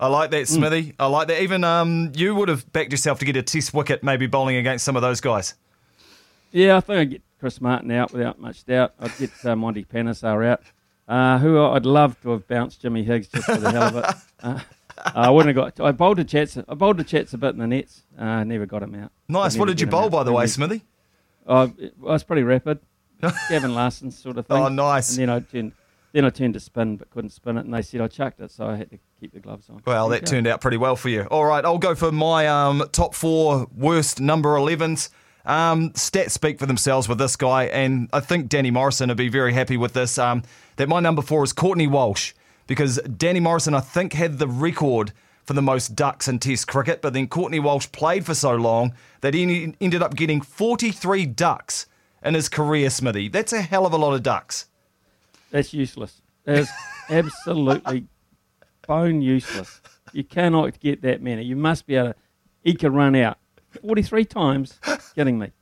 S10: I like that,
S1: Mm.
S10: Smithy. I like that. Even um, you would have backed yourself to get a test wicket, maybe bowling against some of those guys.
S1: Yeah, I think I'd get Chris Martin out without much doubt. I'd get uh, Monty Panesar out, uh, who I'd love to have bounced Jimmy Higgs just for the hell of it. Uh, I wouldn't have got. I bowled the chats. I bowled the chats a bit in the nets. Uh, never got him out.
S10: Nice. What did you bowl, by the way. Smithy?
S1: Oh, it- I was pretty rapid. Gavin Larsen sort of thing.
S10: Oh, nice.
S1: And then I turned, then I turned to spin, but couldn't spin it, and they said I chucked it, so I had to keep the gloves on.
S10: Well,
S1: There
S10: that turned out pretty well for you. All right, I'll go for my um, top four worst number 11s. Um, stats speak for themselves with this guy, and I think Danny Morrison would be very happy with this. Um, that my number four is Courtney Walsh, because Danny Morrison, I think, had the record for the most ducks in Test cricket, but then Courtney Walsh played for so long that he ended up getting 43 ducks in his career, Smithy. That's a hell of a lot of ducks.
S1: That's useless. That's absolutely bone useless. You cannot get that many. You must be able to eke a run out. 43 times? Kidding me.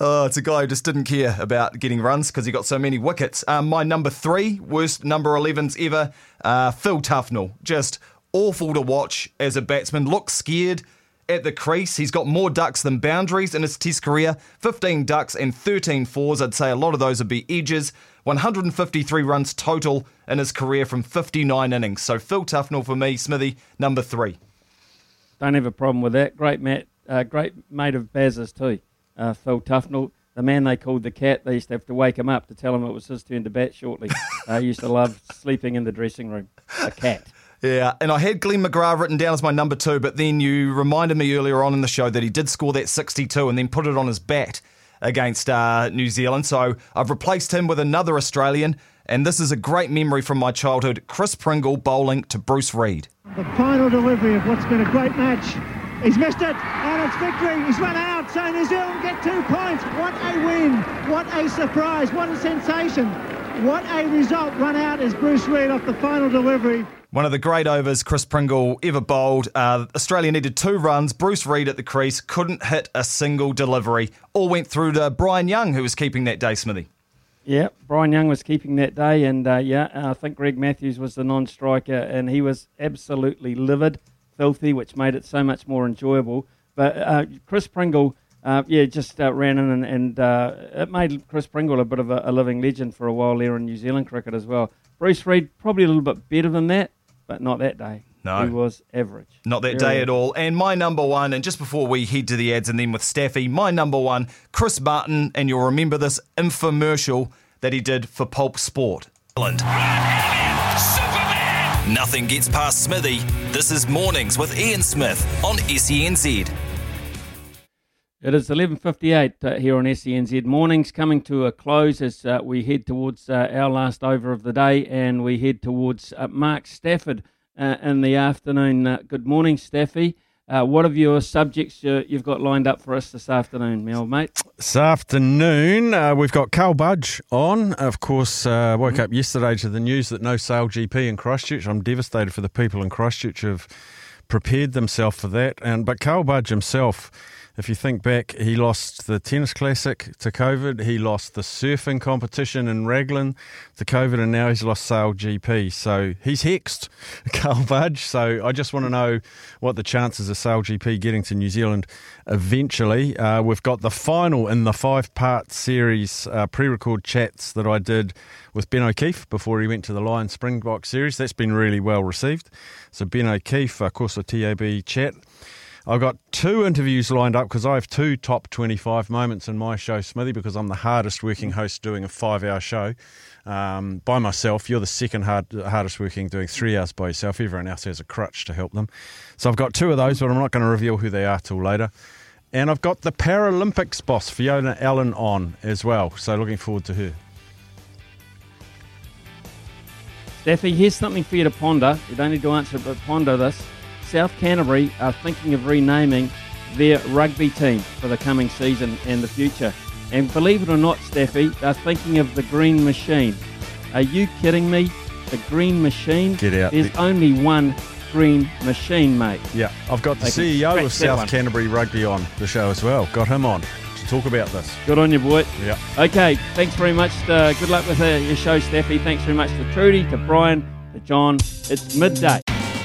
S10: Oh, it's a guy who just didn't care about getting runs because he got so many wickets. Um, my number three, worst number 11s ever, uh, Phil Tufnell. Just awful to watch as a batsman. Looks scared at the crease. He's got more ducks than boundaries in his test career 15 ducks and 13 fours. I'd say a lot of those would be edges. 153 runs total in his career from 59 innings. So Phil Tufnell for me, Smithy, number three.
S1: Don't have a problem with that. Great mate, uh, great mate of Baz's too. Uh, Phil Tufnell, the man they called the cat. They used to have to wake him up to tell him it was his turn to bat shortly. uh, he used to love sleeping in the dressing room. A cat.
S10: Yeah, and I had Glenn McGrath written down as my number two, but then you reminded me earlier on in the show that he did score that 62 and then put it on his bat against uh, New Zealand. So I've replaced him with another Australian, and this is a great memory from my childhood Chris Pringle bowling to Bruce Reid.
S26: The final delivery of what's been a great match. He's missed it, and it's victory. He's run out, so New Zealand get two points. What a win! What a surprise! What a sensation! What a result! Run out is Bruce Reid off the final delivery.
S10: One of the great overs Chris Pringle ever bowled. Uh, Australia needed two runs. Bruce Reid at the crease couldn't hit a single delivery. All went through to Bryan Young, who was keeping that day, Smithy.
S1: Yeah, Bryan Young was keeping that day, and uh, yeah, I think Greg Matthews was the non-striker, and he was absolutely livid, filthy, which made it so much more enjoyable. But uh, Chris Pringle, uh, yeah, just uh, ran in, and, and uh, it made Chris Pringle a bit of a, a living legend for a while there in New Zealand cricket as well. Bruce Reid probably a little bit better than that, but not that day.
S10: No.
S1: he was average.
S10: Not that
S1: Very
S10: day at all. And my number one, and just before we head to the ads and then with Staffy, my number one, Chris Martin, and you'll remember this infomercial that he did for Pulp Sport.
S6: Nothing gets past Smithy. This is Mornings with Ian Smith on SENZ.
S1: It is 11.58 uh, here on SENZ. Morning's coming to a close as uh, we head towards uh, our last over of the day and we head towards uh, Mark Stafford uh, in the afternoon. Uh, good morning, Staffy. Uh, what of your subjects uh, you've got lined up for us this afternoon, my old mate?
S30: This afternoon, uh, we've got Carl Budge on. Of course, uh, woke up yesterday to the news that no SailGP in Christchurch. I'm devastated for the people in Christchurch who've prepared themselves for that. And but Carl Budge himself, if you think back, he lost the tennis classic to COVID. He lost the surfing competition in Raglan to COVID, and now he's lost SailGP. So he's hexed, Carl Budge. So I just want to know what the chances of SailGP getting to New Zealand eventually. Uh, we've got the final in the five-part series uh, pre-record chats that I did with Ben O'Keeffe before he went to the Lion Springbok series. That's been really well received. So Ben O'Keeffe, of course, a TAB chat. I've got two interviews lined up because I have two top 25 moments in my show, Smithy, because I'm the hardest working host doing a five hour show um, by myself. You're the second hard, hardest working doing three hours by yourself. Everyone else has a crutch to help them. So I've got two of those, but I'm not going to reveal who they are till later. And I've got the Paralympics boss, Fiona Allan, on as well. So looking forward to her.
S1: Staffy, here's something for you to ponder. You don't need to answer but ponder this. South Canterbury are thinking of renaming their rugby team for the coming season and the future. And believe it or not, Staffy, they're thinking of the Green Machine. Are you kidding me? The Green Machine?
S30: Get out.
S1: There's only one Green Machine, mate.
S30: Yeah, I've got the
S1: They
S30: CEO of South
S1: one.
S30: Canterbury Rugby on the show as well. Got him on to talk about this.
S1: Good on you, boy.
S30: Yeah.
S1: Okay, thanks very much. Uh, good luck with uh, your show, Staffy. Thanks very much to Trudy, to Brian, to John. It's midday.